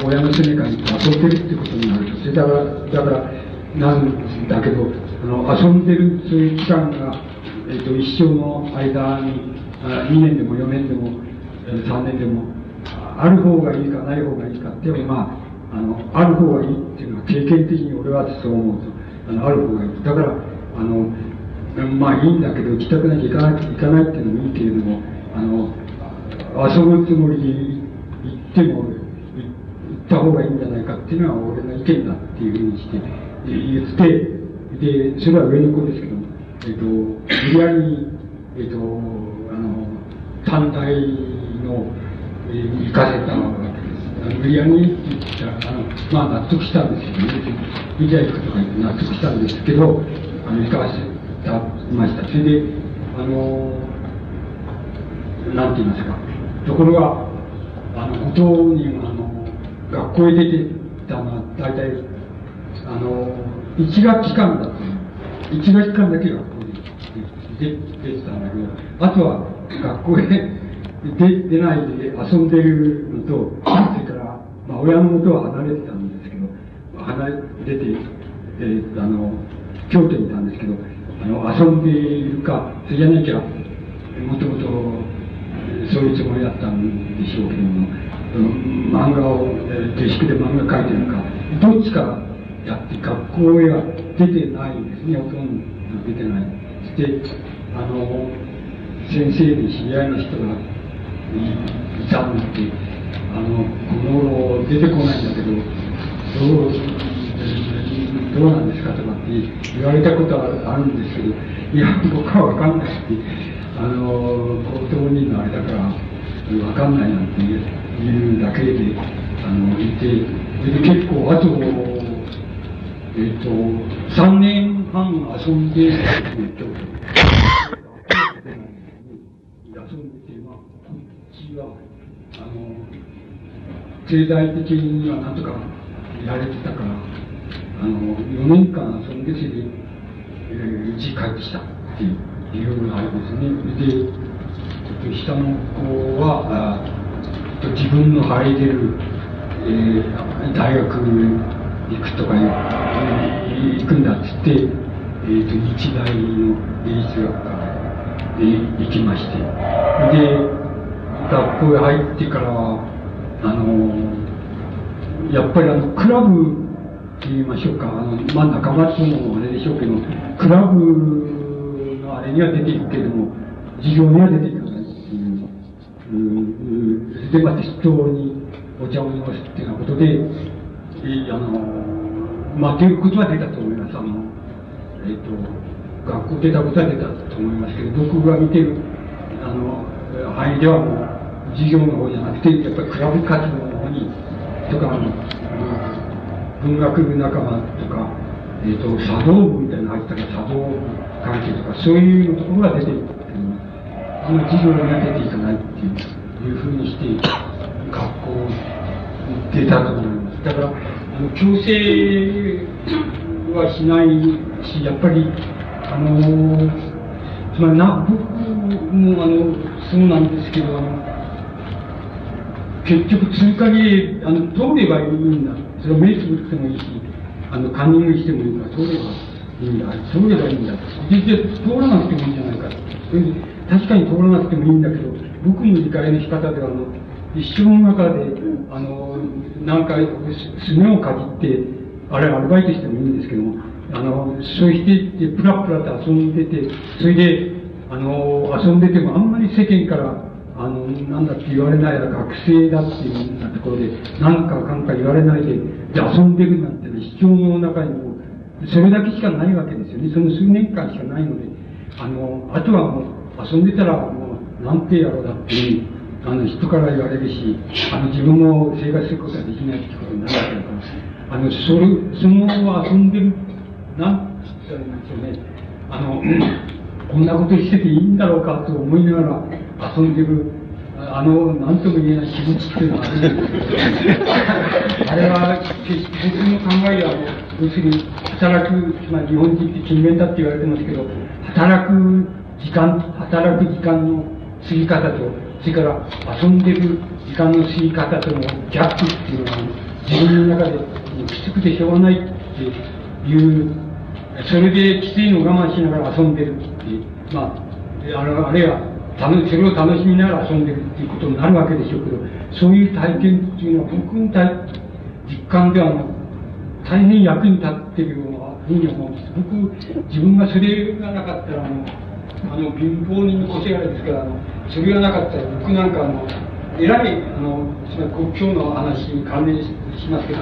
親の住みかに遊んでるってことになると、それだから、だから、なんだけど、あの、遊んでる、そういう期間が、えっ、と、一生の間に、あ2年でも4年でも、3年でも、ある方がいいかない方がいいかっていうまあ、あの、ある方がいいっていうのは経験的に俺はそう思うと、あの、ある方がいい。だから、あの、まあいいんだけど、行きたくなきゃ行かない行かないっていうのもいいけれども、あの、遊ぶつもりで行っても、行った方がいいんじゃないかっていうのは俺の意見だっていうふうにして言って、で、それは上の子ですけど、えっ、と、無理やり、えっ、と、あの、単体の、えー、行かせたわけです。無理やりって言ったら、あの、まあ納得したんですけどね、見たいことが納得したんですけど、あの、行かせた、ました。それで、あの、なんて言いますか、ところが、あの、ご当人あの、学校へ出てたのは、大体、あの、1学期間だった。1学期間だけ学校で出てたんだけど、あとは学校へ出出ないで遊んでるのと、それから、まあ、親の元は離れてたんですけど、離れてて、えー、あの、京都にいたんですけど、あの、遊んでいるか、それじゃなきゃ、もともと、そういうつもりだったんでしょうけども、漫画を、下宿で漫画描いてるか、どっちかやって学校へは出てないんですね、ほとんど出てない。そして、あの、先生で知り合いの人がいたんで、あの、この頃出てこないんだけど、どう、どうなんですかとかって言われたことはあるんですけど、いや、僕はわかんないって、あの、高等人のあれだから、わかんないなんていうだけで、あの、いて、で結構、あと、えっ、と、3年半遊んで、えっ、と、遊んでて、まあ、こっちは、あの、経済的にはなんとかやれてたから、あの、4年間遊んで、それで、えー、うち帰ってきたっていうのがありますね。で、下の子は、あ自分の入れる、えー、大学に行くとか行くんだっつって、えーと、日大の芸術学科へ行きましてで学校へ入ってからはあのやっぱりあのクラブ言いましょうかあの、まあ、仲間っていうのあれでしょうけどクラブのあれには出ていくけれども授業には出ていかないっていううでまあ適当にお茶を飲ますっていうようなことであの、まあ、ということは出たと思います。あの、えっ、ー、と、学校出たことは出たと思いますけど、僕が見てる、あの、範囲ではもう、授業の方じゃなくて、やっぱりクラブ活動の方に、とか、あの、文学部仲間とか、えっ、ー、と、茶道部みたいなの入ったら茶道関係とか、そういうところが出ていくっていう、その授業には出ていかないっていうふうにして、学校出たと思います。だから、あの強制はしないし、やっぱり、あのつまりな、僕もあの、そうなんですけど、あの、結局通過にあの通ればいいんだ。それを目つぶってもいいし、あの、カンニングしてもいいから、通ればいいんだ。通ればいいんだ。実際通らなくてもいいんじゃないか。確かに通らなくてもいいんだけど、僕の理解の仕方では、あの、一生の中で、あの、なんか、すねをかじって、あれ、アルバイトしてもいいんですけども、あの、そうして、プラプラと遊んでて、それで、あの、遊んでてもあんまり世間から、あの、なんだって言われない学生だっていうようなところで、なんかかんか言われないで、で遊んでるなんてね、主張の中にも、それだけしかないわけですよね。その数年間しかないので、あの、あとはもう、遊んでたら、もう、なんてやろうだっていう、あの人から言われるし、あの自分も生活することはできないってことになるわけだから、あの、それ、その遊んでる、なんつったらいいんですよね。あの、こんなことしてていいんだろうかと思いながら遊んでる、あの、なんとも言えない気持ちっていうのはあるんですあれは、僕の考えでは、要するに、働く、つまり日本人って勤勉だって言われてますけど、働く時間、働く時間の過ぎ方と、それから遊んでる時間の過ぎ方とのギャップっていうのは、自分の中できつくてしょうがないっていう、それできついのを我慢しながら遊んでるっていう、まあ、あるあるいは、それを楽しみながら遊んでるっていうことになるわけでしょうけど、そういう体験っていうのは僕の体実感では大変役に立ってるようなふうに思うんです。僕、自分がそれがなかったら、あの、あの貧乏人の腰があれですから、それがなかったら僕なんかあのえらい、あの、つまり国境の話に関連しますけど、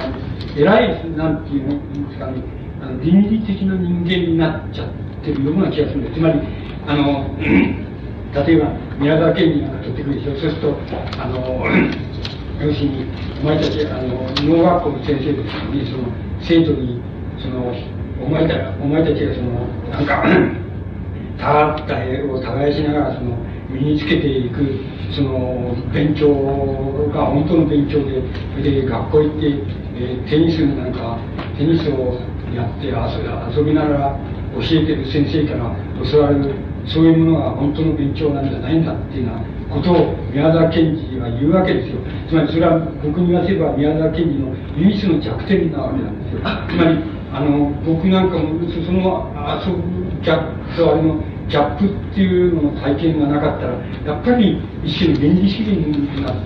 えらい、なんていうんですかね、あの倫理的な人間になっちゃってるような気がするんです。つまり、あの、例えば、宮沢賢治なんか取ってくるでしょ。そうすると、あの、要するに、お前たち、あの、農学校の先生ですのに、その、生徒に、その、お前たお前たちがその、なんか、たった絵を耕しながら、その、身につけていく、その、勉強が本当の勉強で、で、学校行って、えー、テニスなんか、テニスをやって遊遊びながら教えてる先生から教わる、そういうものが本当の勉強なんじゃないんだっていうようなことを宮沢賢治は言うわけですよ。つまりそれは僕に言わせれば宮沢賢治の唯一の弱点なわけなんですよ。つまり、あの、僕なんかもその遊ぶギャップとあれのギャップっていうのの体験がなかったら、やっぱり一種の原理主義になって、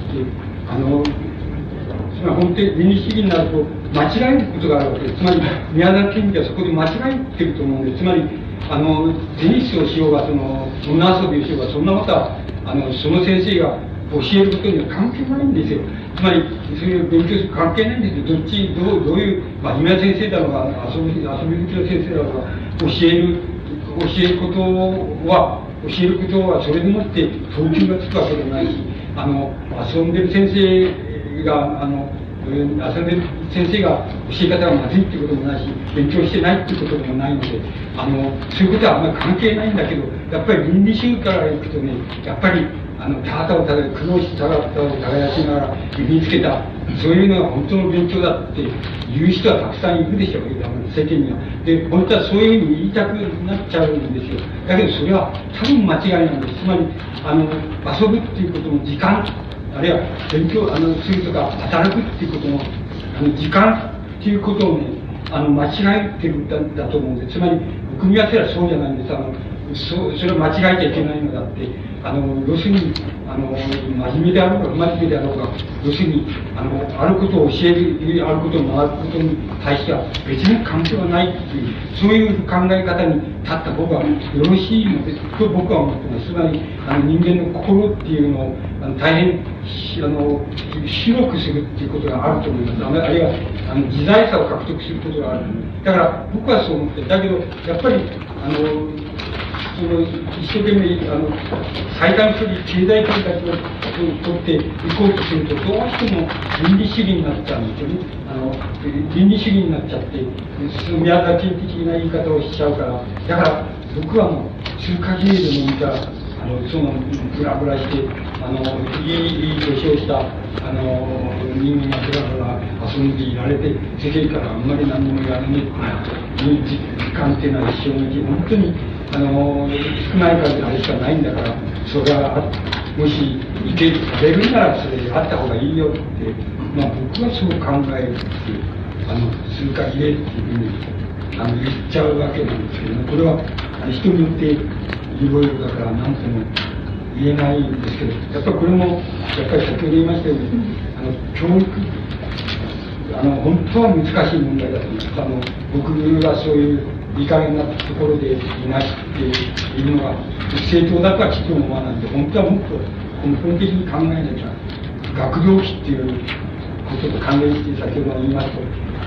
あの、つまり本当に原理主義になると間違えることがあるわけです。つまり宮沢賢治はそこで間違えてると思うんです。つまり、あの、テニスをしようが、その、女遊びをしようが、そんなことは、あの、その先生が教えることには関係ないんですよ。つまり、そういう勉強する関係ないんですよ。どっち、どう、どういう、まあ、今先生だろうが、遊び、遊び好きの先生だろうが、教える、教えることは、教えることはそれでもって等級がつくわけではないし、あの、遊んでる先生が、あの、遊んで先生が教え方がまずいってこともないし、勉強してないってこともないので、あの、そういうことはあんまり関係ないんだけど、やっぱり倫理主義からいくとね、やっぱり、あの、田畑を耕苦労し田畑を耕しながら身につけた、そういうのが本当の勉強だって言う人はたくさんいるでしょう、世間には。で、本当はそういうふうに言いたくなっちゃうんですよ。だけどそれは多分間違いなんです。つまり、あの、遊ぶっていうことの時間、あるいは勉強あのするとか働くっていうことのあの時間っていうことをねあの間違えてるんだだと思うんですつまり組み合わせはそうじゃないんです。あのそそれを間違えちゃいけないのだってあの要するにあの真面目であろうが不真面目であろうが要するにあのあることを教えるあることを学ぶことに対しては別に関係はないっていうそういう考え方に立った方がよろしいのですと僕は思ってますつまりあの人間の心っていうのをあの大変あの広くするっていうことがあると思いますあるいはあの自在さを獲得することがあるだから僕はそう思ってだけどやっぱりあのその一生懸命あの最短距離経済改革を取っていこうとするとどうしても倫理主義になっちゃうんですよねあの倫理主義になっちゃって宮崎的な言い方をしちゃうからだから僕はもう中華経営でも見たあのそのブラブラしてあのいい年をしたあの人間がブラブラ遊んでいられて世間からあんまり何もやらないっていう時間っていうのは一生のうち本当にあの少ない数であれしかないんだからそれはもしいけ食べるならそれあった方がいいよって、まあ、僕はそう考えるっていうあのするか入れっていうふうにあの言っちゃうわけなんですけどもこれは人によっていろいろだから何とも言えないんですけどやっぱりこれもやっぱり先ほど言いましたようにあの教育あの本当は難しい問題だと思いますあの僕はそういういい加減なところでいないっていうのが正当だとはちょっと思わないんで本当はもっと根本的に考えなきゃ学業期っていうことと関連して先ほど言いますと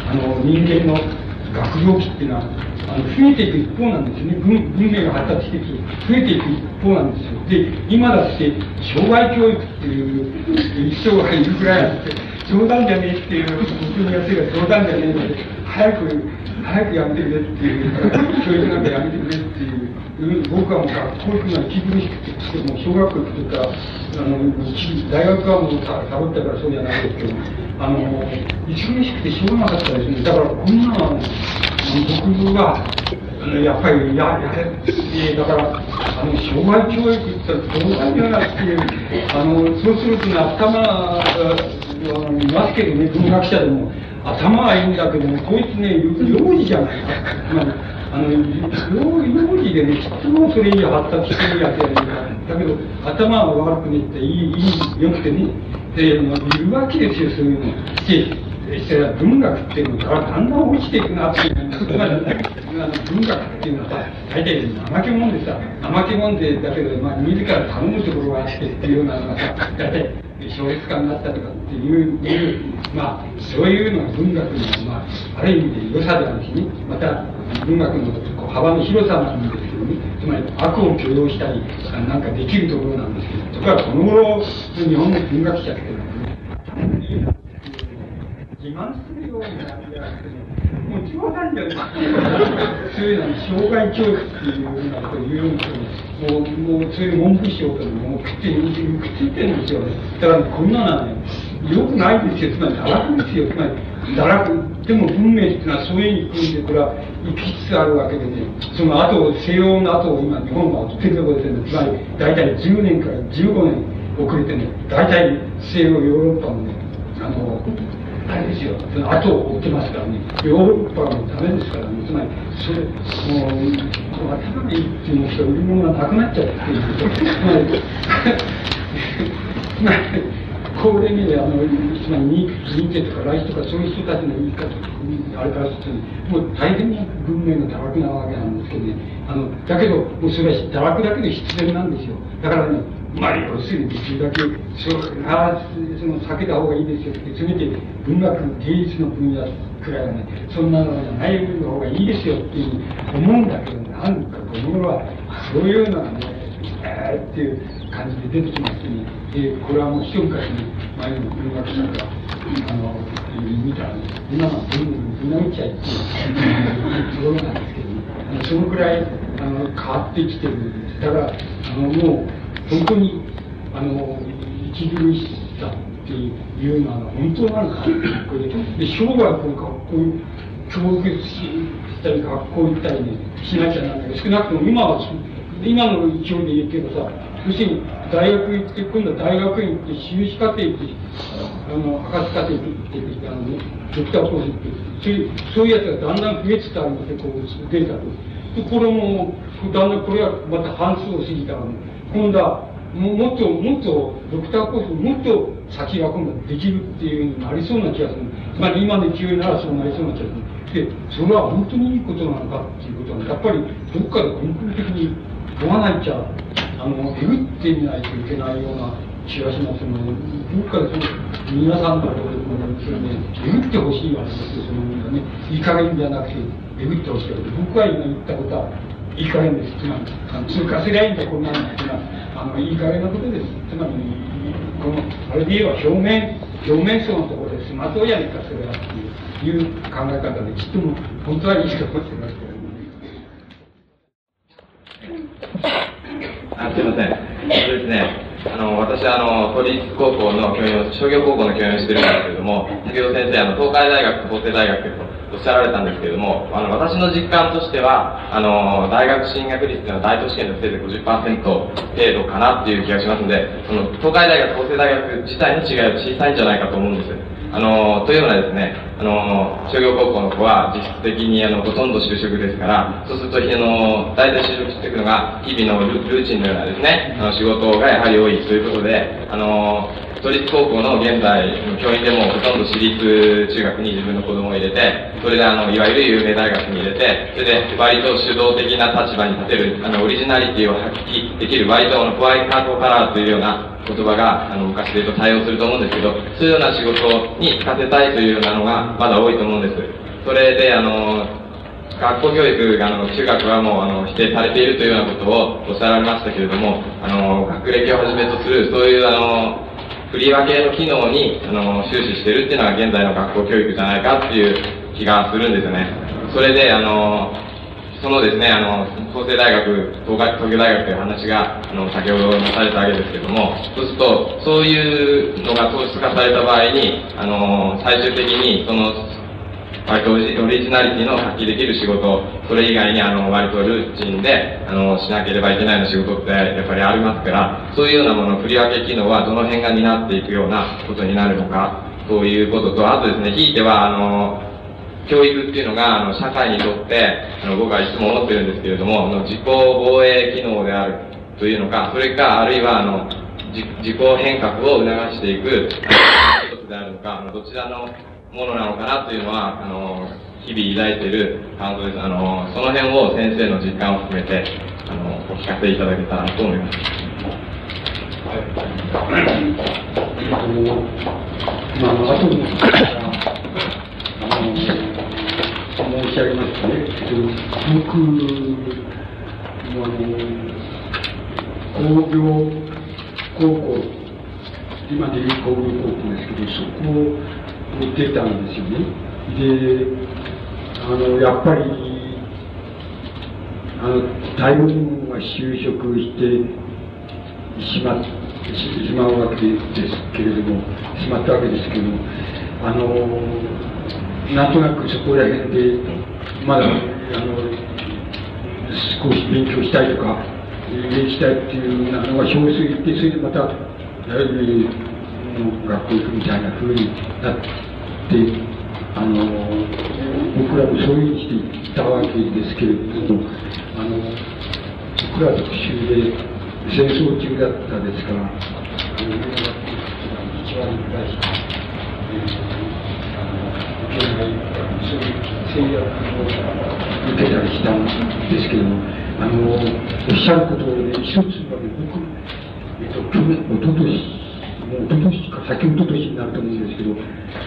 あの人間の学業期っていうのはあの増えていく一方なんですね。文文明が発達してきて増えていく一方なんですよ。で今だって障害教育っていう一生がいるくらいあって冗談じゃねえっていう僕のやつが冗談じゃねえので早く早くやめてくれっていう教育なんかやめてくれっていう僕はもう学校行くのは息苦しくてもう小学校行くとかあの大学はもうサボったからそうじゃないですけどあの息苦しくてしょうがなかったですね。だからこんなの僕がやっぱりややだからあの障害教育って言ったらどうなんやなっていうあのそうするとね頭いますけどね文学者でも頭はいいんだけどもこいつね幼児じゃないか、まあ、あの幼児でねきっとそれ以上発達してるやつやねだけど頭は悪くねっていいいいよくてねで、まあ、いるわけですよそういうのしてして文学っていうのからだんだん落ちていくなっていう文学っていうのはさ大体怠け者でさ怠け者でだけど、まあ、自ら頼むところがあってっていうようなのがさ大体小説家になったとかっていういうまあそういうのが文学の、まあ、ある意味で良さであるしねまた文学のこう幅の広さなんですけどねつまり悪を許容したりなんかできるところなんですけどところがこの頃の日本の文学者っていうのはね自慢するようになってねもう冗談じゃないそういうのに障害教育っていうようなことを言うようなこともうもうそういう文部省ともうくっついてくっついてるん。ですよだから、こん。なのはねよくないですよつまり堕落ですよつまり堕落でも文明っていうのはそういうふうにこれは生きつつあるわけでねその後西洋の後を今日本が追ってるところですねつまり大体10年から15年遅れてね大体西洋ヨーロッパのねあのあれですよ、後を追ってますからね、ヨーロッパはもうダメですからね、つまり、それ、もう、頭にいっていう人、売り物がなくなっちゃうっていう、つまり、つまり、これに、あの、つまり、ニーチェとかライスとか、そういう人たちの言い方、あれからすると、もう大変な文明の堕落なわけなんですけどね、あの、だけど、もうそれは堕落だけで必然なんですよ。だからね、まあ、要するにできるだけそうあその避けた方がいいですよってせめて文学芸術の分野くらいはねそんなのじゃない方がいいですよって思うんだけどなんかこの頃はそういうのがねえー、っていう感じで出てきましてねでこれはもう一昔に前の文学者があの見たら、ね、今の文学みなみちゃいっていうところなんですけどねそのくらいあの変わってきてるんですだからあのもう本当にあの息苦しさっていうのは本当なのかこれで生涯こう学校に教育したり学校行ったりねしなきゃなんない少なくとも今は今の勢いで言うけどさ要するに大学行って今度は大学院行って修士課程行ってあの博士課程行ってあのドクターコースってそういうそういうやつがだんだん増えつつありますよこうデータと。これもだんだんこれはまた半数を過ぎたら今度はももっともっとドクターコースもっと先が今度できるっていうになりそうな気がする。つまり今の勢いならそうなりそうな気がする。でそれは本当にいいことなのかっていうことはやっぱりどっかで根本的に問わないちゃあのえぐってみないといけないような気がしますので、どっかでその皆さんのところでそれねえぐってほしいわけですよそのね。いい加減じゃなくてえぐってほしいわけで僕は今言ったことはいい加減です。つまり、あの通過すりゃいいんだ、こんなのっていうのは、あの、いい加減なことです。つまり、この、あれで言えば表面、表面層のところでスマートやりかそれはっていう考え方で、きっとも、本当はいいと思ってますけど。あすいません。そうですね。あの、私は、あの、都立高校の教員を、商業高校の教員をしてるんですけれども、先ほど先生、あの、東海大学と、法政大学と、おっしゃられたんですけれども、あの、私の実感としては、あの、大学進学率というのは大都市圏のせいで50%程度かなっていう気がしますので、その、東海大学、法政大学自体の違いは小さいんじゃないかと思うんです。あの、というのはですね、あの、商業高校の子は実質的にあの、ほとんど就職ですから、そうすると、あの、大体就職していくのが、日々のルーチンのようなですね、あの、仕事がやはり多いということで、あの、都立高校の現在の教員でもほとんど私立中学に自分の子供を入れて、それであの、いわゆる有名大学に入れて、それで割と主導的な立場に立てる、あの、オリジナリティを発揮できる割とあの、ホワイトカラーというような言葉が、あの、昔で言うと対応すると思うんですけど、そういうような仕事に就かせたいというようなのがまだ多いと思うんです。それで、あの、学校教育が、あの、中学はもう、あの、否定されているというようなことをおっしゃられましたけれども、あの、学歴をはじめとする、そういう、あの、振り分けの機能に、あの、終始しているっていうのが現在の学校教育じゃないかっていう気がするんですよね。それで、あの、そのですね、あの、法政大学、東東京大学という話が、あの、先ほどなされたわけですけども、そうすると、そういうのが糖質化された場合に、あの、最終的に、その、割とオリジナリティの発揮できる仕事、それ以外にあの割とルーチンであのしなければいけないような仕事ってやっぱりありますから、そういうようなもの、振り分け機能はどの辺が担っていくようなことになるのか、ということと、あとですね、ひいては、あの、教育っていうのが、あの、社会にとって、あの、僕はいつも思ってるんですけれども、あの、自己防衛機能であるというのか、それか、あるいは、あの、自己変革を促していく、一つであるのか、あの、どちらのものなのかなというのは、あの、日々抱いている感想です。あの、その辺を先生の実感を含めて、あの、お聞かせいただけたらと思います。はい まあ、後に、申し上げますとね、僕もあの、工業高校、今でいう工業高校ですけど、そこを出たんですよね。で、あの、やっぱり、あの、大分は就職してしましまうわけですけれども、しまったわけですけども、あの、なんとなくそこら辺で、まだ、あの、少し勉強したいとか、勉強したいっていうのが表出いて、それでまた、やはり、学校行くみたいな風になって、あの、僕らもそういうふうにしていったわけですけれども、あの、僕ら特集で戦争中だったですから、あの、一番に対して、あそういう制約を受けたりしたんですけども、あの、おっしゃることで、一つはね、僕、えっと、去年、おととし、もうおととしか、先おととしになると思うんですけど、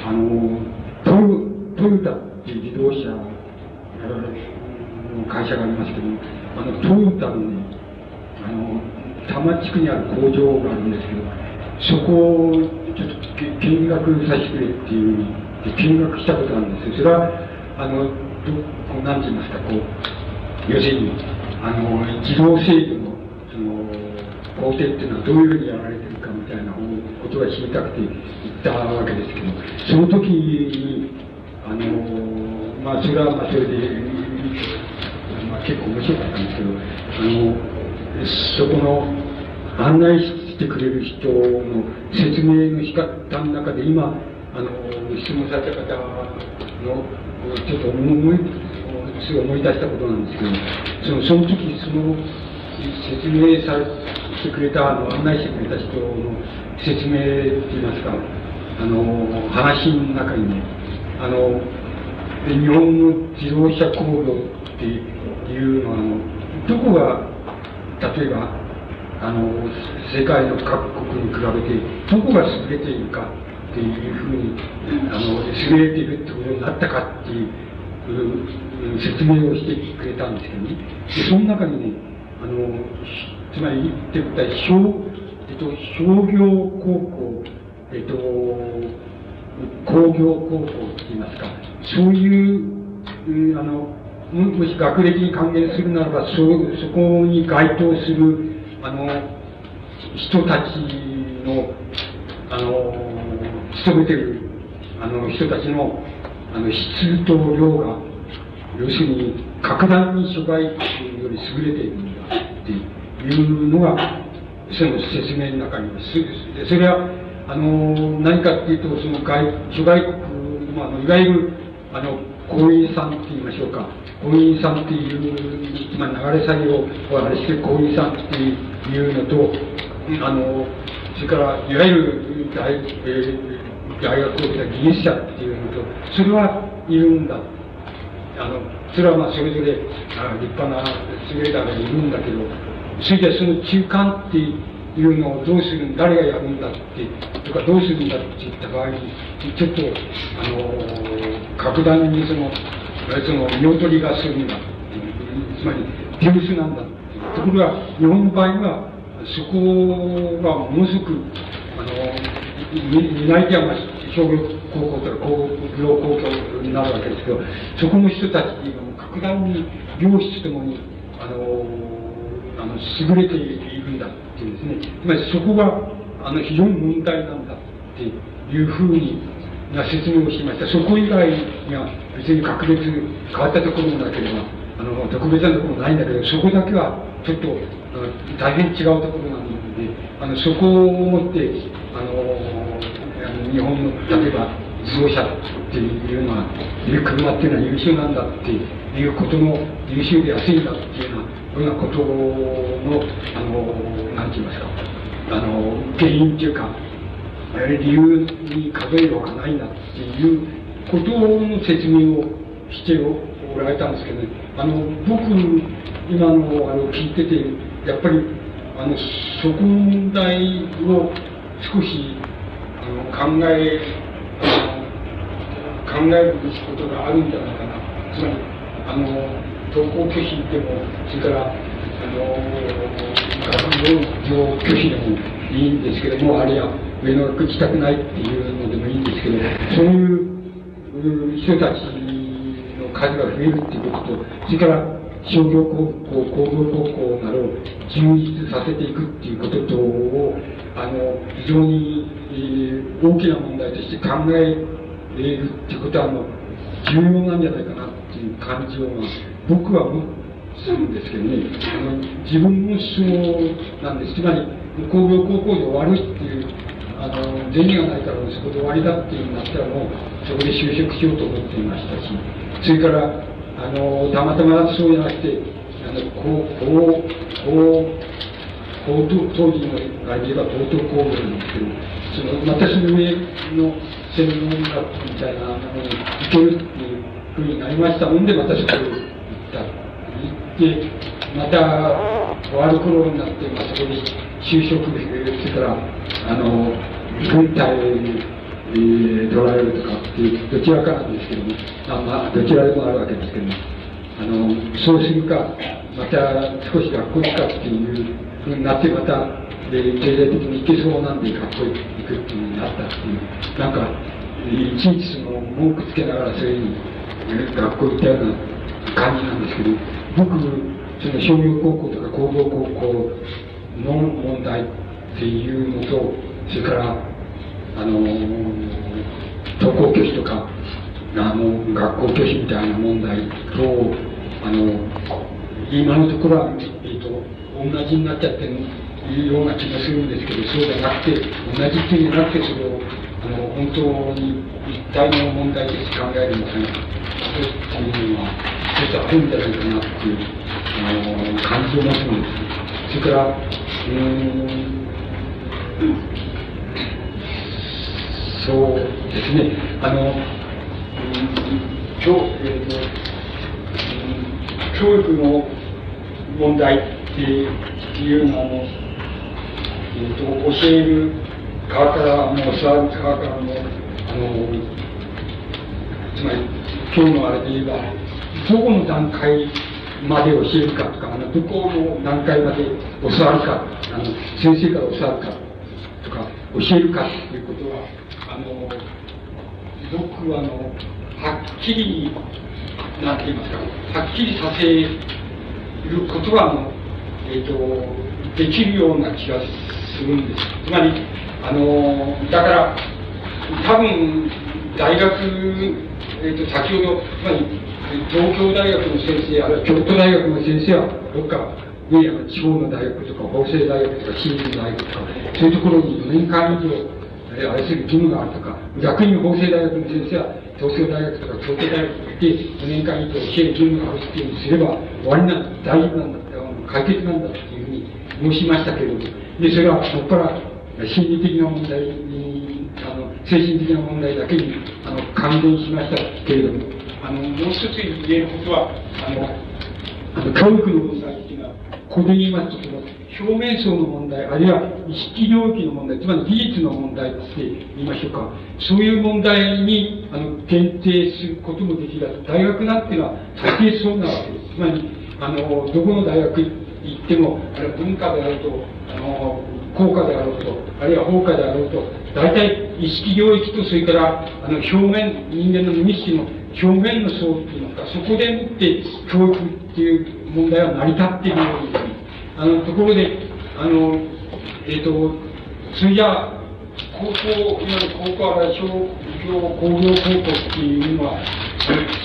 あの、トヨトヨタっていう自動車の会社がありますけど、あの、トヨタのね、あの、多摩地区にある工場があるんですけど、そこをちょっと見学させてくれっていうふうに、見学したことなんですよ。それは、あの、どこうなんて言いますか、こう、要するに、あの、自動制御の、その、工程っていうのはどういうふうにやられてるかみたいなことが知りたくて行ったわけですけど、その時に、あの、まあ、それはまあ、それで、まあ、結構面白かったんですけど、あの、そこの案内してくれる人の説明の仕方の中で、今、あの、質問された方の、ちょっと思い、すぐ思い出したことなんですけど、そのその時その説明されてくれた、あの案内してくれた人の説明って言いますか、あの、話の中にね、あの、日本の自動車工業っていうのは、あの、どこが、例えば、あの、世界の各国に比べて、どこが優れているかっていうふうに、あの、優れているってことになったかっていう、説明をしてくれたんですけどね。で、その中にね、あの、つまり言ってくれた商、えっと、商業高校、えっと、工業高校って言いますか、そういう、うん、あの、もし学歴に還元するならば、そ、そこに該当する、あの、人たちの、あの、勤めてる、あの、人たちの、あの、質と量が、要するに、格段に諸外国より優れているんだっていうのが、その説明の中にす、それは、あの、何かっていうと、その外、諸外国、まあの、いわゆる、あの、工員さんって言いましょうか。工員さんっていう、まあ、流れ作業をあれしてる工員さんっていうのと、あの、それから、いわゆる大、えー、大学を出た技術者っていうのと、それはいるんだ。あの、それはまあそれぞれあ立派な優れたがいるんだけど、それでその中間っていうのをどうするん誰がやるんだって、とかどうするんだって言った場合に、ちょっと、あの、格段にその、その、見劣りがするんだっていう、つまり、手薄なんだところが、日本の場合は、そこがものすごく、あの、担い手は、商業高校とか工業高校になるわけですけど、そこの人たちっていうのも格段に良質ともに、あの、あの優れているんだっていうですね。つまりそこが、あの、非常に問題なんだっていうふうに、な説明をしました。そこ以外には別に格別変わったところもなければ、あの、特別なところもないんだけど、そこだけはちょっと、大変違うところなので、あの、そこをもって、あの、日本の、例えば、自動車っていうのは、いう車っていうのは優秀なんだっていうことの、優秀で安いんだっていうような、ようなことの、あの、なんて言いますか、あの、原因っていうか、理由に数えようがないなっていうことの説明をしておられたんですけどね、あの、僕、今のあの聞いてて、やっぱり、あの、そこの問題を少し、あの考えあの考えるべきことがあるんじゃないかな。つまりあの登校拒否でもそれからあの学業拒否でもいいんですけどもあるいは上の学行きたくないっていうのでもいいんですけどそういう人たち数が増えるっていうこととそれから商業高校、工業高校などを充実させていくっていうこととを、あの、非常に、えー、大きな問題として考えるっていうことは、あの、重要なんじゃないかなっていう感じを、僕は思ってるんですけどね、あの、自分の主張なんです。つまり、工業高校で終わるっていう、あの、銭がないからそこで終わりだっていうになったらもう、そこで就職しようと思っていましたし、それから、あのたまたまそうじゃなくてあのこうこうこう高等当時のが言えば高等工業なんですけどそのまたその上の専門学校みたいなものに行けるっていうふうになりましたもんでまたそこへ行った。行ってまた終わる頃になって、まあ、そこで就職それからあの軍隊にえー、捉えるとかっていうどちらかなんですけども、あまあ、どちらでもあるわけですけども、あの、そうするか、また少し学校行くかっていうふうになって、また、で、経済的に行けそうなんで学校行くっていうふうになったっていう、なんか、いちいちその文句つけながらそういうふうに学校行ったような感じなんですけど、僕、その商業高校とか工業高校の問題っていうのと、それから、あの登校拒否とかあの学校拒否みたいな問題とあの今のところは、えーと、同じになっちゃってるような気がするんですけどそうじゃなくて同じっていうじゃなくてそれをあの本当に一体の問題として考えるのかなというのはちょっとあるんじゃないかなっていうあの感じを持つんです。それからうんそうですね、あの、教えーと、教育の問題っていうのを、えーと、教える側からも教わる側からも、あの、つまり、今日のあれで言えば、どこの段階まで教えるかとか、あのどこの段階まで教わるか、あの先生から教わるかとか、教えるかということはあ、の僕はあのはっきりなんて言いますかはっきりさせることはあの、えーと、できるような気がするんですつまりあのだから多分大学、えーと、先ほどつまり東京大学の先生あるいは京都大学の先生はどっかいや地方の大学とか法政大学とか私立大学とかそういうところに4年間以上あれする義務があるとか、逆に法政大学の先生は東京大学とか京都大学に行って4年間以上教える義務があるっていうふうにすれば終わりなんだ、大丈夫なんだ、解決なんだっていうふうに申しましたけれども、で、それはそこから心理的な問題に、あの、精神的な問題だけに、あの、関連しましたけれども、あの、もう一つ言えることは、あの、あの教育の問題っていうのは、ここで言いますと、表面層の問題、あるいは意識領域の問題、つまり技術の問題として言いましょうか。そういう問題に、あの、限定することもできる。大学なんていうのは、先そうなわけです。つまり、あの、どこの大学行っ言っても、あるいは文化であると、あの、効果であろうと、あるいは法科であろうと、大体意識領域と、それから、あの、表面、人間の無意識の表面の層っていうのか、そこでもって教育っていう問題は成り立っているようですね、あの、ところで、あの、えっ、ー、と、それじゃあ、高校、いわゆる高校あるいは商業、工業高校っていうのは、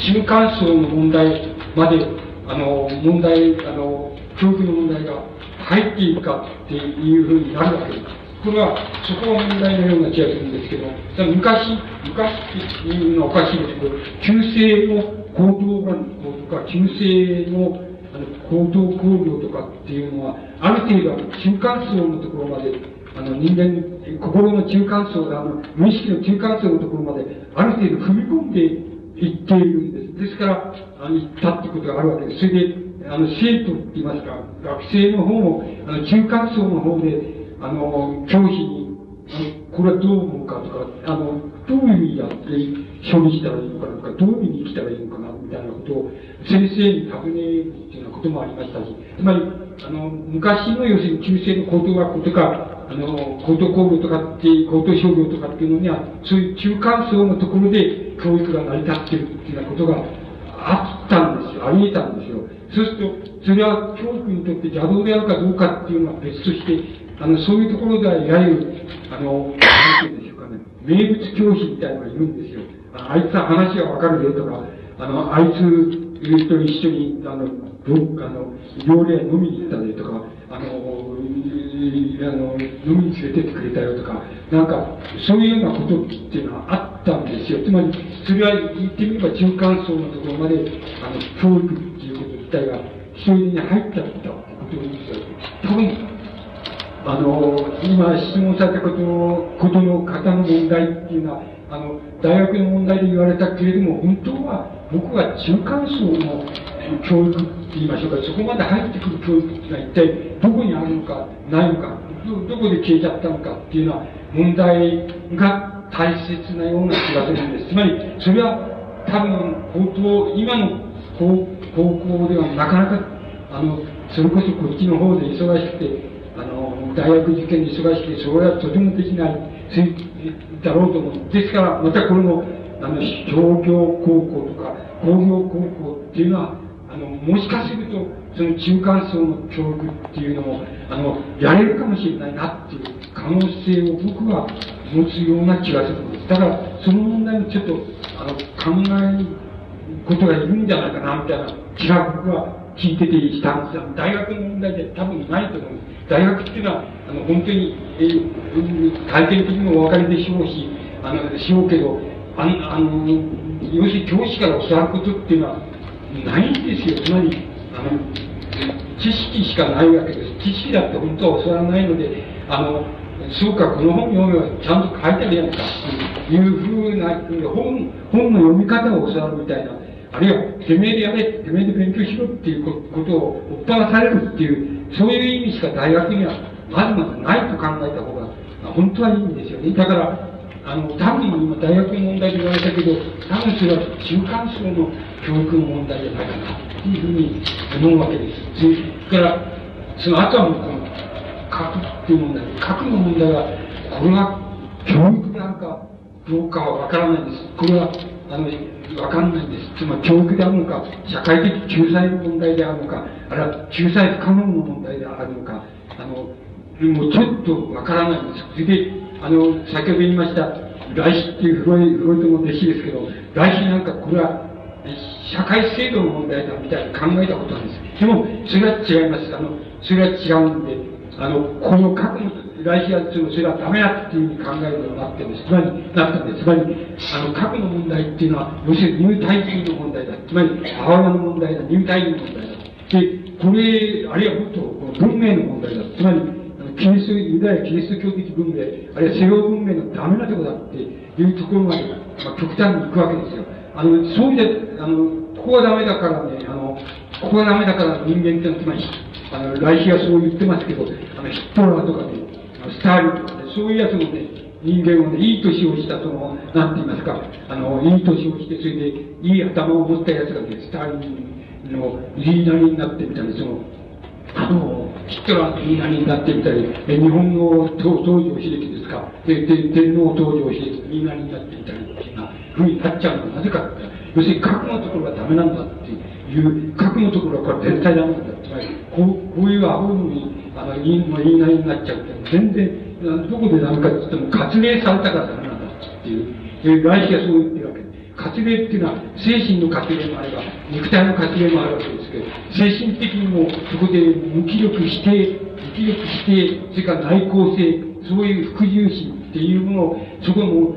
中間層の問題まで、あの、問題、あの、教育の問題が入っているかっていうふうになるわけです。これは、そこが問題のような気がするんですけど、昔、昔っていうのはおかしいんですけど、旧制の高等学校とか、旧制のあの高等工業とかっていうのは、ある程度中間層のところまで、あの人間、心の中間層あの無意識の中間層のところまで、ある程度踏み込んでいっているんです。ですから、あの行ったってことがあるわけです。それで、あの生徒って言いますか、学生の方も、あの中間層の方で、あの、教師に、あの、これはどう思うかとか、あの、どういうふうにやって処理したらいいのかとか、どういうふうに生きたらいいのかな、みたいなことを先生に尋ねるっていうようなこともありましたし、つまり、あの、昔の要するに旧制の高等学校とか、あの、高等工業とかって、高等商業とかっていうのには、そういう中間層のところで教育が成り立ってるっていうようなことがあったんですよ。あり得たんですよ。そうすると、それは教育にとって邪道であるかどうかっていうのは別として、あの、そういうところでは、いわゆる、あの、なんていうんでしょうかね、名物教師みたいなのがいるんですよ。ああいつは話がわかるぜとか、あの、あいつと一緒に、あの、どあの、料理屋飲みに行ったぜとか、あの、あの飲みに連れてってくれたよとか、なんか、そういうようなことっていうのはあったんですよ。つまり、それは言ってみれば中間層のところまで、あの、教育体が一人に入っちゃったってことですよ。多分、あの、今質問されたことことの方の問題っていうのは、あの、大学の問題で言われたけれども、本当は僕は中間層の教育って言いましょうか、そこまで入ってくる教育っていうのは一体どこにあるのか、ないのか、ど、こで消えちゃったのかっていうのは問題が大切なような気がするんです。つまり、それは多分、高等、今の高校ではなかなか、あの、それこそこっちの方で忙しくて、あの、大学受験で忙しくて、それはとてもできない、だろうと思う。ですから、またこれも、あの、商業高校とか、工業高校っていうのは、あの、もしかすると、その中間層の教育っていうのも、あの、やれるかもしれないなっていう可能性を僕は持つような気がするんです。だから、その問題もちょっと、あの、考えことがいるんじゃないかな、みたいな気が僕は聞いててしたんですよ。大学の問題で多分ないと思うんです。大学っていうのは、あの、本当に、えー、体験的にもお分かりでしょうし、あの、しようけど、ああの、要するに教師から教わることっていうのはないんですよ。つまり、あの、知識しかないわけです。知識だって本当は教わらないので、あの、そうか、この本読めばちゃんと書いてあるやんか、というふうな、本、本の読み方を教わるみたいな、あるいは、てめえでやれ、てめえで勉強しろっていうことをおっぱらされるっていう、そういう意味しか大学にはまずまずないと考えた方が、本当はいいんですよね。だから、あの、多分今大学の問題で言われたけど、多分それは中間層の教育の問題じゃないかな、というふうに思うわけです。それから、その後はもうこの、核っていう問題、核の問題は、これは教育なんかどうかはわからないんです。これは、あの、わかんないんです。つまり教育であるのか、社会的救済の問題であるのか、あるいは救済不可能の問題であるのか、あの、もうちょっとわからないんです。それで、あの、先ほど言いました、来世っていうフロイフロイトの弟子ですけど、来世なんかこれは、社会制度の問題だみたいに考えたことなんです。でも、それは違います。あの、それは違うんで、あの、この核の、来世はそれはダメだっていうふうに考えるようになってんです。つまり、なったんです。つまり、あの、核の問題っていうのは、要するに入隊人の問題だ。つまり、母親の問題だ。入隊人の問題だ。で、これ、あるいはもっと、文明の問題だ。つまり、キリスト、ユダヤキリスト教的文明、あるいは西洋文明のダメなとこだっていうところまで、まあ、極端に行くわけですよ。あの、そういうあの、ここはダメだからね、あの、ここはダメだから人間ってのは、つまり、あの、来週はそう言ってますけど、あの、ヒットラーとかね、スターリンとかね、そういうやつもね、人間をね、いい年をしたその、なんて言いますか、あの、いい年をして、それで、いい頭を持ったやつがね、スターリンのリーダーになってみたいな、その、あの、ヒットラーの言いなりになってみたり、え日本の東条英機ですか、でで天皇東条英機言いなりになってみたりっていうふうになっちゃうのはなぜかって、要するに核のところがダメなんだっていう、核のところはこれ絶対ダメなんだ。つまり、こうこういうアホに、あの、言い言いなりになっちゃうって、全然、どこでダメかって言っても、割礼されたからダメなんだっていう、え来世はそう言ってるわけです。活例っていうのは精神の活例もあれば肉体の活例もあるわけですけど精神的にもそこで無気力して無気力してそれから内向性そういう服従心っていうものをそこも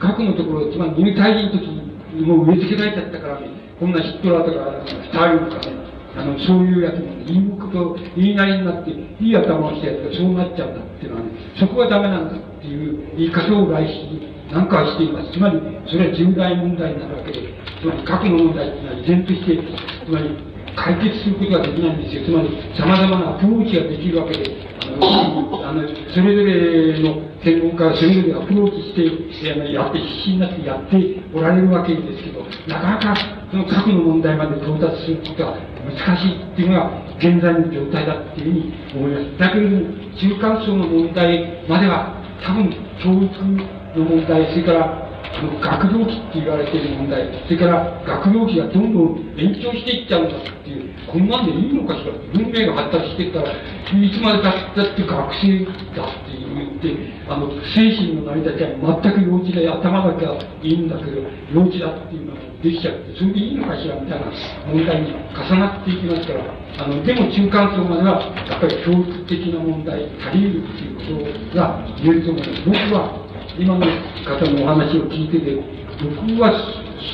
核のところつまり入隊人の時にもう植え付けられちゃったからねこんなヒットラーとかスターリンとかねあのそういうやつも言いこと言いなりになっていい頭をしたやつがそうなっちゃうんだっていうのはねそこはダメなんだっていう言い方を来しなんかしています。つまり、それは重大問題になるわけで、つまり核の問題っていうのは依然として、つまり解決することができないんですよ。つまり、様々なアプローチができるわけで、あの、あの、それぞれの専門家がそれぞれアプローチして、あのやって、必死になってやっておられるわけですけど、なかなかその核の問題まで到達することは難しいっていうのが現在の状態だっていうふうに思います。だけど、中間層の問題までは、多分、教育の問題、それからあの学童期って言われている問題、それから学童期がどんどん延長していっちゃうんだっていう、こんなんでいいのかしら文明が発達していったら、いつまでたったって学生だって言って、あの、精神の成り立ちは全く幼稚で頭だけはいいんだけど、幼稚だっていうのができちゃって、それでいいのかしらみたいな問題に重なっていきますから、あの、でも中間層までは、やっぱり教育的な問題足りるっていうことが言えると思います。僕は今の方のお話を聞いてて、僕は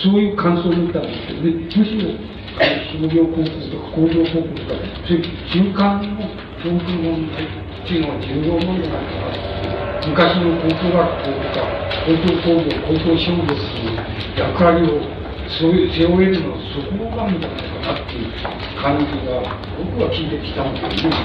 そういう感想を持ったんですけどね、むしろ、商業高校とか工業高校とか、そういう中間の教育問題っていうのは重要なんじゃないかな。昔の高等学校とか、高等工業、高等商業っていう役割をそういう背負えるのはそこなんじゃないかなっていう感じが、僕は聞いてきたんですよね。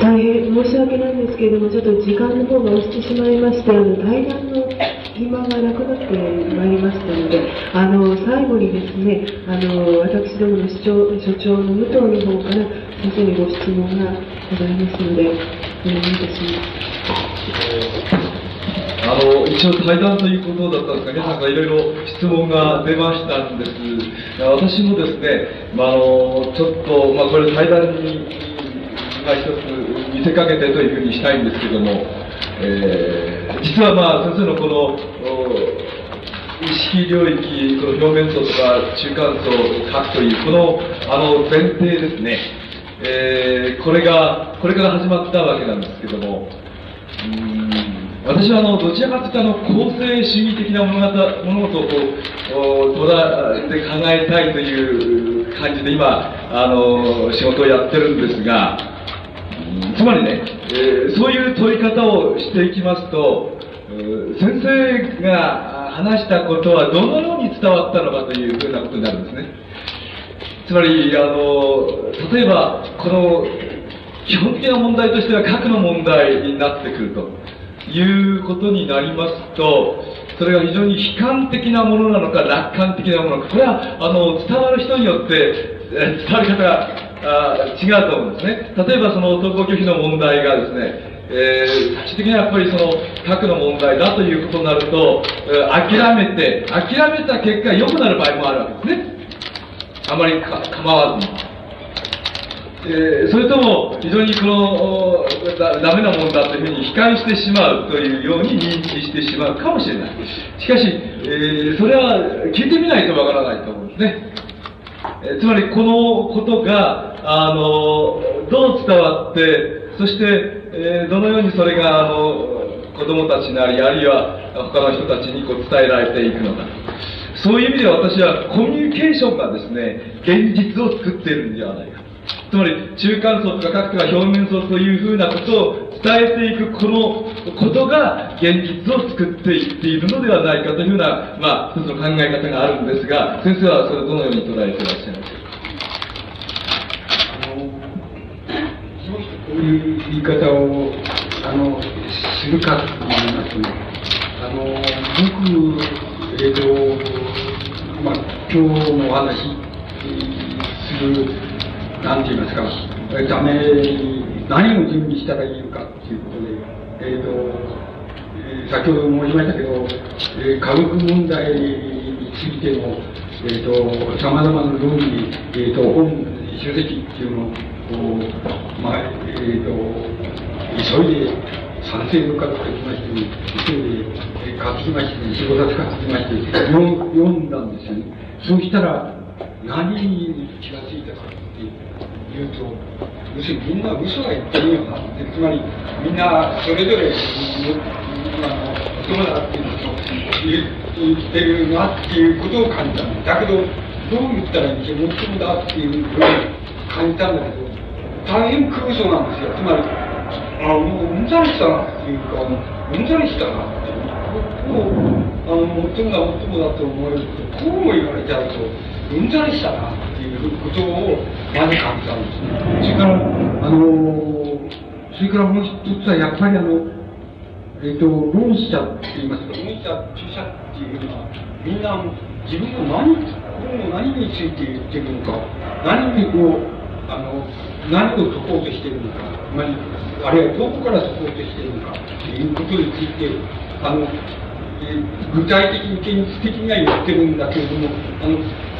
大変申し訳ないんですけれども、ちょっと時間の方が押してしまいまして、あの対談の暇がなくなってまいりましたので、あの最後にですね、あの私どもの所長所長の武藤の方から先生にご質問がございますので、お願いいたします。あの一応対談ということだったんですが、皆さんからいろいろ質問が出ましたんです。私もですね、まあ、あのちょっと、まあ、これ対談に、まあ、一つ見せかけてというふうにしたいんですけども、えー実はまあ先生のこの意識領域、この表面層とか中間層を書くという、このあの前提ですね、えーこれが、これから始まったわけなんですけども、うん私はあのどちらかというとあの構成主義的な物語物事をこう捉えて考えたいという感じで今あの仕事をやってるんですが、つまりね、えーそういう問い方をしていきますと、先生が話したことはどのように伝わったのかというふうなことになるんですね。つまり、あの、例えば、この、基本的な問題としては核の問題になってくるということになりますと、それが非常に悲観的なものなのか、楽観的なものか、これは、あの、伝わる人によって、え伝わり方があ違うと思うんですね。例えば、その登校拒否の問題がですね、えー最終的にはやっぱりその核の問題だということになると、えー諦めて、諦めた結果良くなる場合もあるわけですね。あまりか構わずに。えーそれとも非常にこのだダメなもんだというふうに悲観してしまうというように認知してしまうかもしれない。しかし、えーそれは聞いてみないとわからないと思うんですね。えーつまりこのことが、あの、どう伝わって、そして、えーどのようにそれが、あの、子供たちなり、あるいは他の人たちにこう伝えられていくのか。そういう意味で私はコミュニケーションがですね、現実を作っているんではないか。つまり中間層とか核とか表面層というふうなことを伝えていくこのことが現実を作っていっているのではないかというふうな、まあ、一つの考え方があるんですが、先生はそれをどのように捉えていらっしゃいますか？こういう言い方をあのするかと言いますね、あの僕、えっ、と、まあ、今日のお話する、なんて言いますか、えーため何を準備したらいいのかということで、えっ、と、えー先ほど申しましたけど、えー科学問題についての、えー、と様々な論理、えー、と本、書籍っていうのを、まあえー、と急いで賛成の方が来まして、急いでえー書きまして、仕事書きまして読ん、読んだんですよね。そうしたら、何に気がついたかっていうと、要するにみんな嘘が言ってるよなって、つまりみんなそれぞれ、あの、友だっていうのと言言ってるなっていうことを感じたんだ。けど、どう言ったらいいんでしょう、最もだっていうふうに感じたんだけど、大変空想なんですよ。つまり、あもううんざりしたなっていうか、うんざりしたなっていう。こう、あの、最もだ、最もだと思われると、こうも言われちゃうと、うんざりしたなって。っていうことをまず感じたんですね。それから、あのそれからもう一つはやっぱりあの、えっ、ー、と、論者って言いますか、論者、著者っていうのは、みんな自分の何、本を何について言ってるのか、何にこう、あの、何を解こうとしてるのか、まあ、あるいはどこから解こうとしてるのかっていうことについて、あの、えー、具体的に現実的には言ってるんだけれども、あの、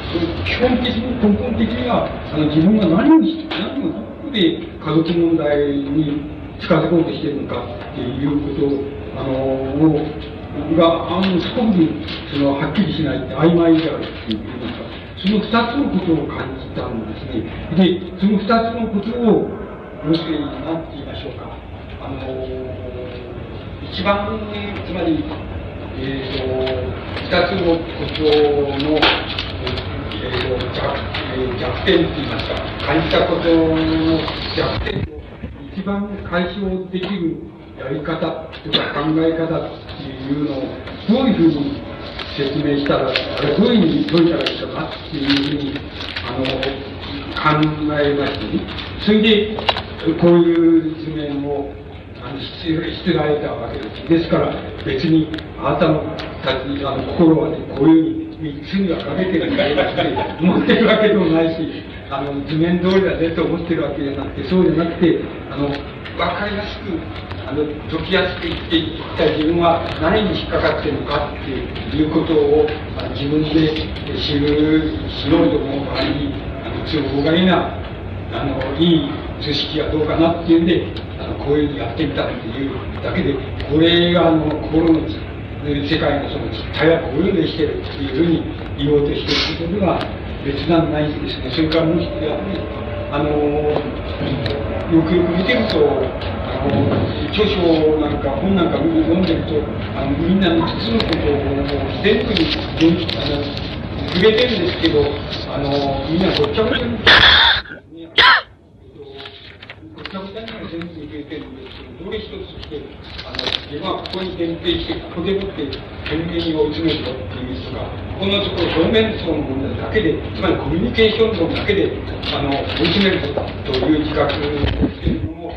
基本的に根本的にはあの自分が何を何をどこで家族問題に近づこうとしているのかっていうことをあのをがあのすごくそのはっきりしないって曖昧であるっていうかその二つのことを感じたんですね。でその二つのことを要するに何て言いましょうかあの一番つまりえーと、二つのことのえーと弱えー、弱点といいますか、感じたことの弱点を一番解消できるやり方とか考え方っていうのをどういうふうに説明したら、あれどういうふうに解いたらいいかなっていうふうにあの考えましてね。それで、こういう図面をあのしてられたわけです。ですから、別にあなたのたちあの心はね、こういうふうに罪はかけてるんだよって思ってるわけでもないし、あの、図面通りだねと思ってるわけじゃなくて、そうじゃなくて、あの、わかりやすく、あの、解きやすく言っていった自分は何に引っかかってるのかっていうことを、あ自分で知る、知ろうと思う場合に、あの、都合がいいな、あの、いい図式はどうかなっていうんで、あの、こういうふうにやってみたっていうだけで、これが、あの、心の世界のその実態はこういうふうにしてるっていうふうに言おうとしてることでは別なんないんですね。それからもう一つは、ね、あのよくよく見てると、あの著書なんか本なんか読んでると、あのみんなの実のことをもう全部にあの触れてるんですけど、あのみんなごっちゃごちゃに。ごちゃごちゃには全部入れてるんですけど、どれ一つして、あの、自分はここに限定して、ここでもって懸命に追い詰めるぞっていう人が、このところ表面層の問題だけで、つまりコミュニケーション論だけで、あの、追い詰めるという自覚をしているの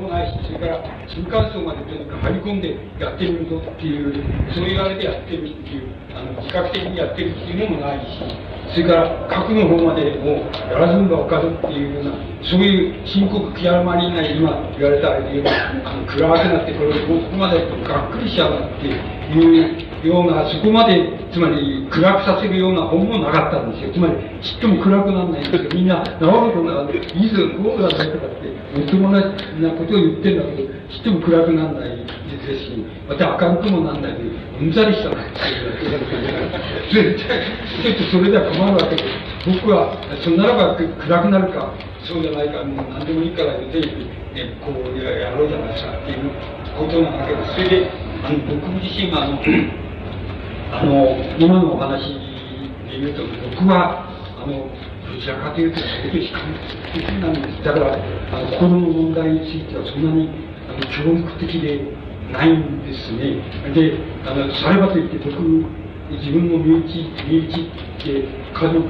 も、そうないし、それから新幹線までとにかく張り込んでやってみるぞっていう、そういうあれでやってるっていう、あの、自覚的にやってるっていうのもないし、それから核の方までもうやらずんばわかるっていうような、そういう深刻極まりない今言われたよう、あの暗くなってこれここまでがっくりしちゃうっていうような、そこまで、つまり暗くさせるような本もなかったんですよ。つまりちっとも暗くならないんですよ。みんな、治ることがいいぞ、こうだねとかって、もっともなことを言ってるんだけど、ちっとも暗くならないですし、また明るくもなんないで、うんざりしたなっていう絶対、ちょっとそれでは困るわけで、僕は、そんならば暗くなるか、そうじゃないか、もう何でもいいから言って、ね、こうやろうじゃないですかっていうことなわけです。それで、あの僕自身があの、あの、今のお話で言うと、僕は、あの、どちらかというと、相当悲観的なんです。だから、あの、この問題についてはそんなに、あの、教育的でないんですね。で、あの、さればといって、僕、自分の身内、身内って家族、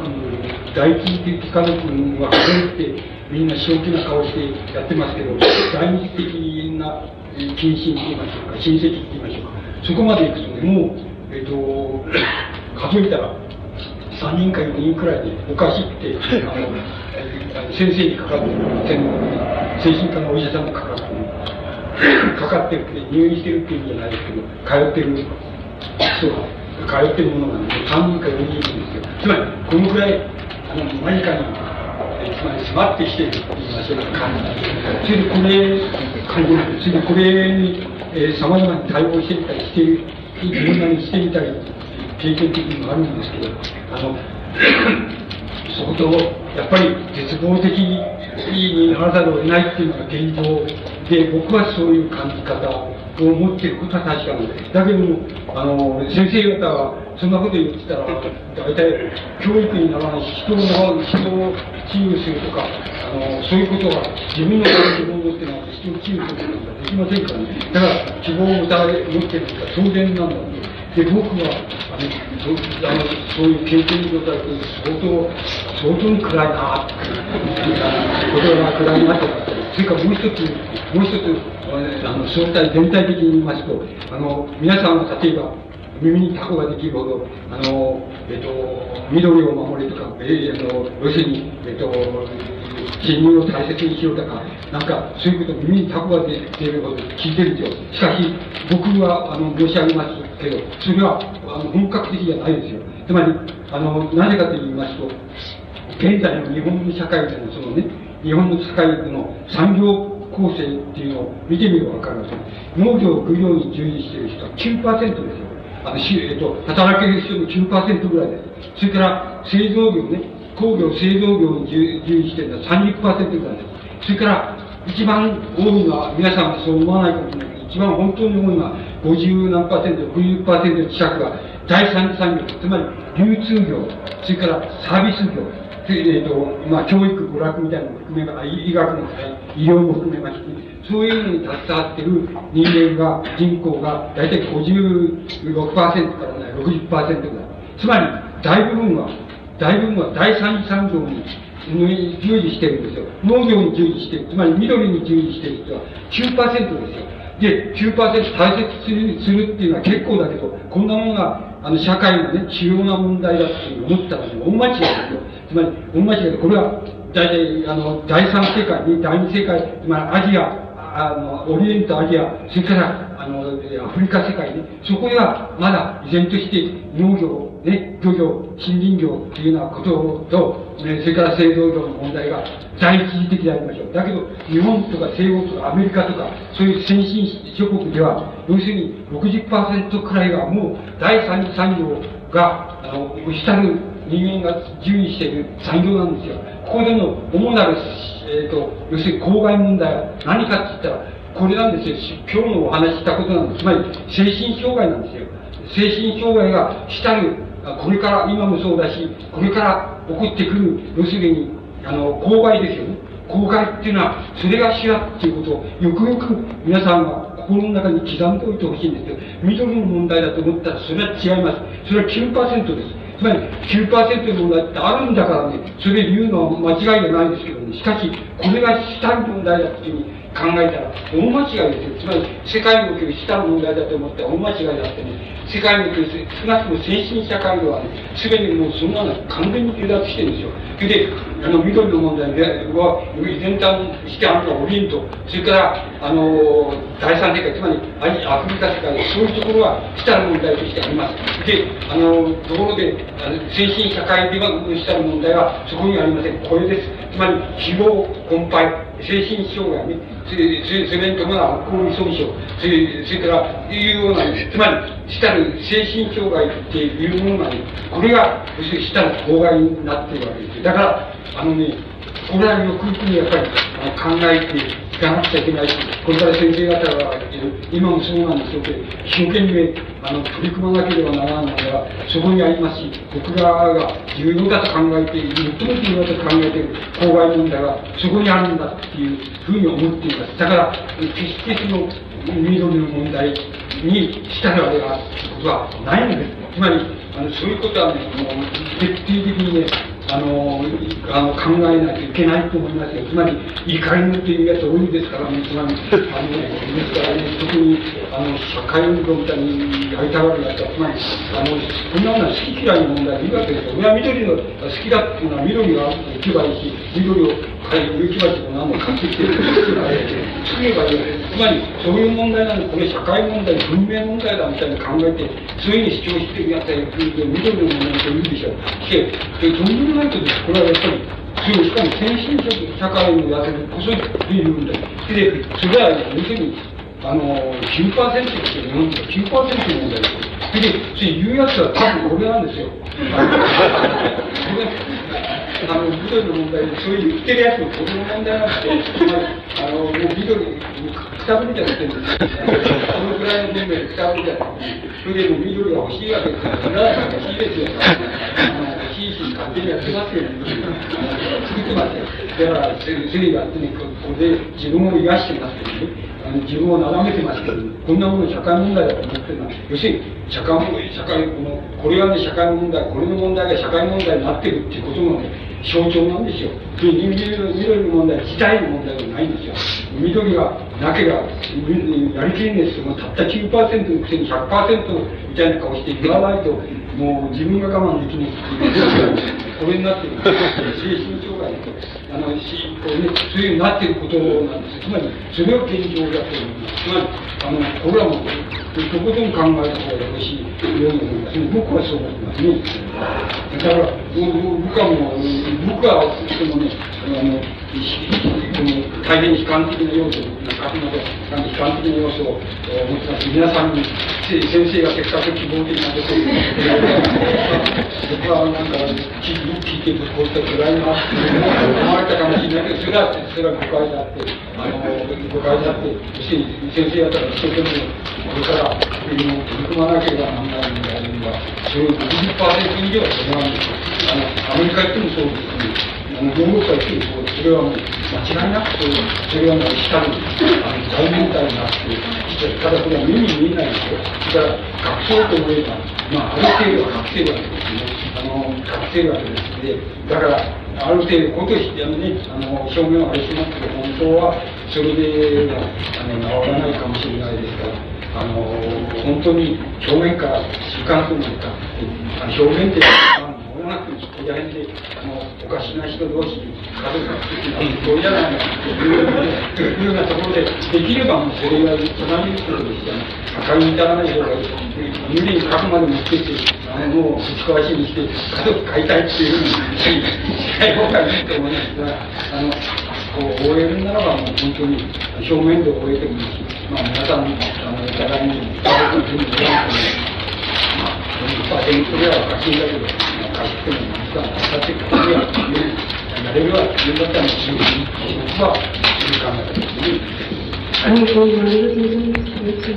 第一的家族は数えて、みんな正気な顔してやってますけど、第二的な近親って言いましょうか、親戚って言いましょうか、そこまで行くとね、もう、えっ、と、数えたら、3人か4人くらいでおかしいって、あの、先生にかかってる、精神科のお医者さんもかかってる、かかってるって、入院してるっていうんじゃないですけど、通ってる人が、通ってるものがね、3人か4人いるんですよ。つまり、このくらい、あの、何かに、つまり迫ってきてるって言いましょうか、感じそれでこれ、感じる。それでこれに、えー、様々に対応してたりしている自分なりにしてみたり経験的にもあるんですけどあの 相当やっぱり絶望的にならざるを得ないっていうのが現状で僕はそういう感じ方思っていることは確かなんですだけどもあの先生方はそんなこと言ってたら大体教育にならない人を人を治癒するとかあのそういうことは自分の希望を持ってなくて人を治癒することができませんからねだから希望を持たれ持ってるのが当然なんだと。で、僕は、あの、そうあのそういう経験にことは相当、相当暗いなっていうことが暗いなとか、それからもう一つ、もう一つ、あの、相対、全体的に言いますと、あの、皆さんが例えば、耳にタコができるほど、あの、えっと、緑を守れとか、えー、あの、要するに、えっと、人民を大切にしようとか、なんか、そういうことを耳にタコが出てること聞いてるんですよ。しかし、僕は、あの、申し上げますけど、それは、あの、本格的じゃないですよ。つまり、あの、なぜかと言いますと、現在の日本の社会での、そのね、日本の社会の産業構成っていうのを見てみればわかります農業、漁業に従事している人は9%ですよ。あの、えっと、働ける人の9%ぐらいです。それから、製造業ね、工業、製造業に従事しているのは30%ぐらいです。それから、一番多いのは、皆さんはそう思わないかもしれないけど、一番本当に多いのは、50何パーセント、60%近くが第三次産業、つまり流通業、それからサービス業、えーとまあ、教育、娯楽みたいなのも含めば、医学も医療も含めまして、そういうのに携わっている人間が、人口が大体56%からね、60%ぐらい。つまり、大部分は、大部分は第三次産業に従事してるんですよ。農業に従事してる。つまり緑に従事してる人は9%ですよ。で、9%大切するするっていうのは結構だけど、こんなものが、あの、社会のね、主要な問題だって思ったら、大間違いですよ。つまり、大間違いで、これは、大体、あの、第三世界、第二世界、つまりアジア、あの、オリエント、アジア、それから、の、アフリカ世界ね、そこでは、まだ依然として農業、ね、漁業、森林業っていうようなことと、ね、それから製造業の問題が第一次的でありましょう。だけど、日本とか西欧とかアメリカとか、そういう先進諸国では、要するに60%くらいがもう第三次産業が、あの、下る人間が従事している産業なんですよ。ここでの主なる、えっ、ー、と、要するに公害問題は何かって言ったら、これなんですよ。今日のお話したことなんです。つまり、精神障害なんですよ。精神障害が下る、これから今もそうだし、これから起こってくる、要するに、あの、公害ですよね。公害っていうのは、それが主やっていうことを、よくよく皆さんが心の中に刻んでおいてほしいんですけど、緑の問題だと思ったら、それは違います。それは9%です。つまり9%の問題ってあるんだからね、それ言うのは間違いじゃないですけどね、しかし、これがしたい問題だっていうふうに考えたら、大間違いですよ。つまり、世界におけるしたの問題だと思って大間違いだってね、世界における少なくとも先進社会ではね、すでにもうそんなの完全に離脱してるんですよ。それで、あの、緑の問題は、全体にしてあるのはオリエント、それから、あの、第三世界、つまりアフリカ世界、そういうところは下の問題としてあります。で、あの、ところで、あの先進社会では下の問題はそこにはありません。これです。つまり、希望、困憊、精神障害ね、それに伴うアルコール依存症、それそれからいうような、つまり、下の精神障害っていうものがね、これが、要するに下の障害になっているわけです。だから、あのね、これはよくよくやっぱり考えていかなくちゃいけないし、これから先生方がいる今もそうなんでしょうけど、一生懸命あの取り組まなければならないのがそこにありますし、僕らが重要だと考えている、最も重要だと考えている公害問題はそこにあるんだっていうふうに思っています。だから、決してその緑の問題にしたるあれがことはないんです。つまり、あのそういうことはね、もう徹底的にね、あの、あの考えないといけないと思いますよ。つまり、怒りのというやつ多いですからね、つまり、あの、ですからね、特に、あの、社会運動みたいにやりたがるやつは、つまり、あの、こんなものは好き嫌いの問題でいいわけですよ。俺は緑の好きだっていうのは緑が行けばいいし、緑を買い、植木鉢も何も買ってきて、作ればいいわけです。つまり、そういう問題なのこれ社会問題、文明問題だみたいに考えて、そういうふうに主張してるやつは、緑のものと言うでしょう。で、でとんでもないことです。これはやっぱり、そうしかも先進社会のやつにこそ言うんだ。で、それは要するに、あの、9%ですよ、日本で9%の問題ですよ。で、それ言うやつは多分俺なんですよ。あの、緑の問題で、そういう言ってるやつのこの問題なんで、あの、もう緑、くたぶりじゃなくてんですよ。このぐらいの文明でくたぶりじゃなくて、それでも緑が欲しいわけですから、それは欲しいですよ。あの欲しいし、勝手にやってますよ、作ってますよ。だから、スリがあってね、ここで自分を癒してますけどね。あの自分を眺めてますけど、こんなもの社会問題だと思ってるのは、要するに社会問題、社会、この、これがね、社会問題、これの問題が社会問題になってるっていうことのね、象徴なんですよ。それ緑緑の問題時代の問題ではないんですよ。緑がなければ、やりきれんですけども、たった9%のくせに100%みたいな顔して言わないと、もう自分が我慢できないっていう。これになってる。精神障害と、あの、し、こうね、そういうになってることなんです。つまり、それを現状だと思います。つまり、あの、これはもう、とことん考えた方がよろしいように思います。僕はそう思いますね。だから、僕はもう、僕は、そのね、あの、この大変悲観的な要素、あくまで悲観的な要素を持ってます。皆さんに、先生がせっかく希望的なことを言って僕はなんか、聞いてるとこういった暗いなって思われたかもしれないけど、それは、それは誤解であって、あの、誤解であって、先生方が一生懸命、これから取り組まなければならないのであれば、それを60%以上はそれなんですよ。あの、アメリカ行ってもそうですし、あの、ヨーロッパ行ってもそうです。それはもう、間違いなくそう、それはもう下に、あの、大問題になって、ただこれは目に見えないんですよ。それから、隠そうと思えば、まあ、ある程度は隠せるわけですね。あの、隠せるわけですで、だから、ある程度、ことしてあのね、あの、表面はあれしますけど、本当は、それでは、あの、治らないかもしれないですから、あの、本当に表面から習慣というか、あの表面って、もなくここら辺であのおかしな人同士家族が作ってそうじゃないかというようなところでできればもうそれが隣のこととして赤いに至らない方がいい無理に書くまで持ってってあのもうぶち壊しにして家族買いたいっていうふうにしない方がいいと思いますがあのこう終えるならばもう本当に表面で終えてもいいし、まあ、皆さんあのお互いに家族に言わなくてもます。まあ、100%ではおかしいんだけどかっても実はだってくるにはやれるは自分だったら自分はそういう考え方ですね。ありがとうございます。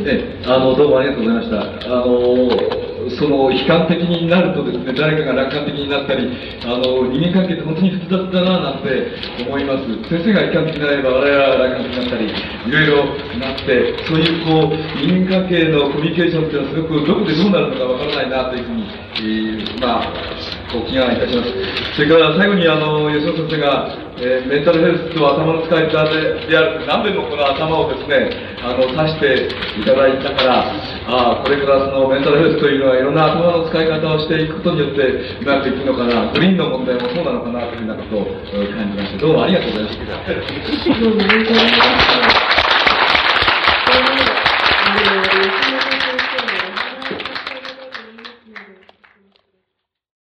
え、あの、どうもありがとうございました。あの、その悲観的になるとですね、誰かが楽観的になったり、あの、人間関係って本当に複雑だななんて思います。先生が悲観的になれば我々は楽観的になったり、いろいろなって、そういうこう、人間関係のコミュニケーションっていうのはすごくどこでどうなるのかわからないなというふうに、えー、まあ、こう気がいたします。それから最後にあの、吉野先生が、えー、メンタルヘルスと頭の使い方である何べんもこの頭をですね、あの、指していただいたから、ああ、これからそのメンタルヘルスというのはいろんな頭の使い方をしていくことによってうまくいくのかな、グリーンの問題もそうなのかなというようなことを感じまして、どうもありがとうございました。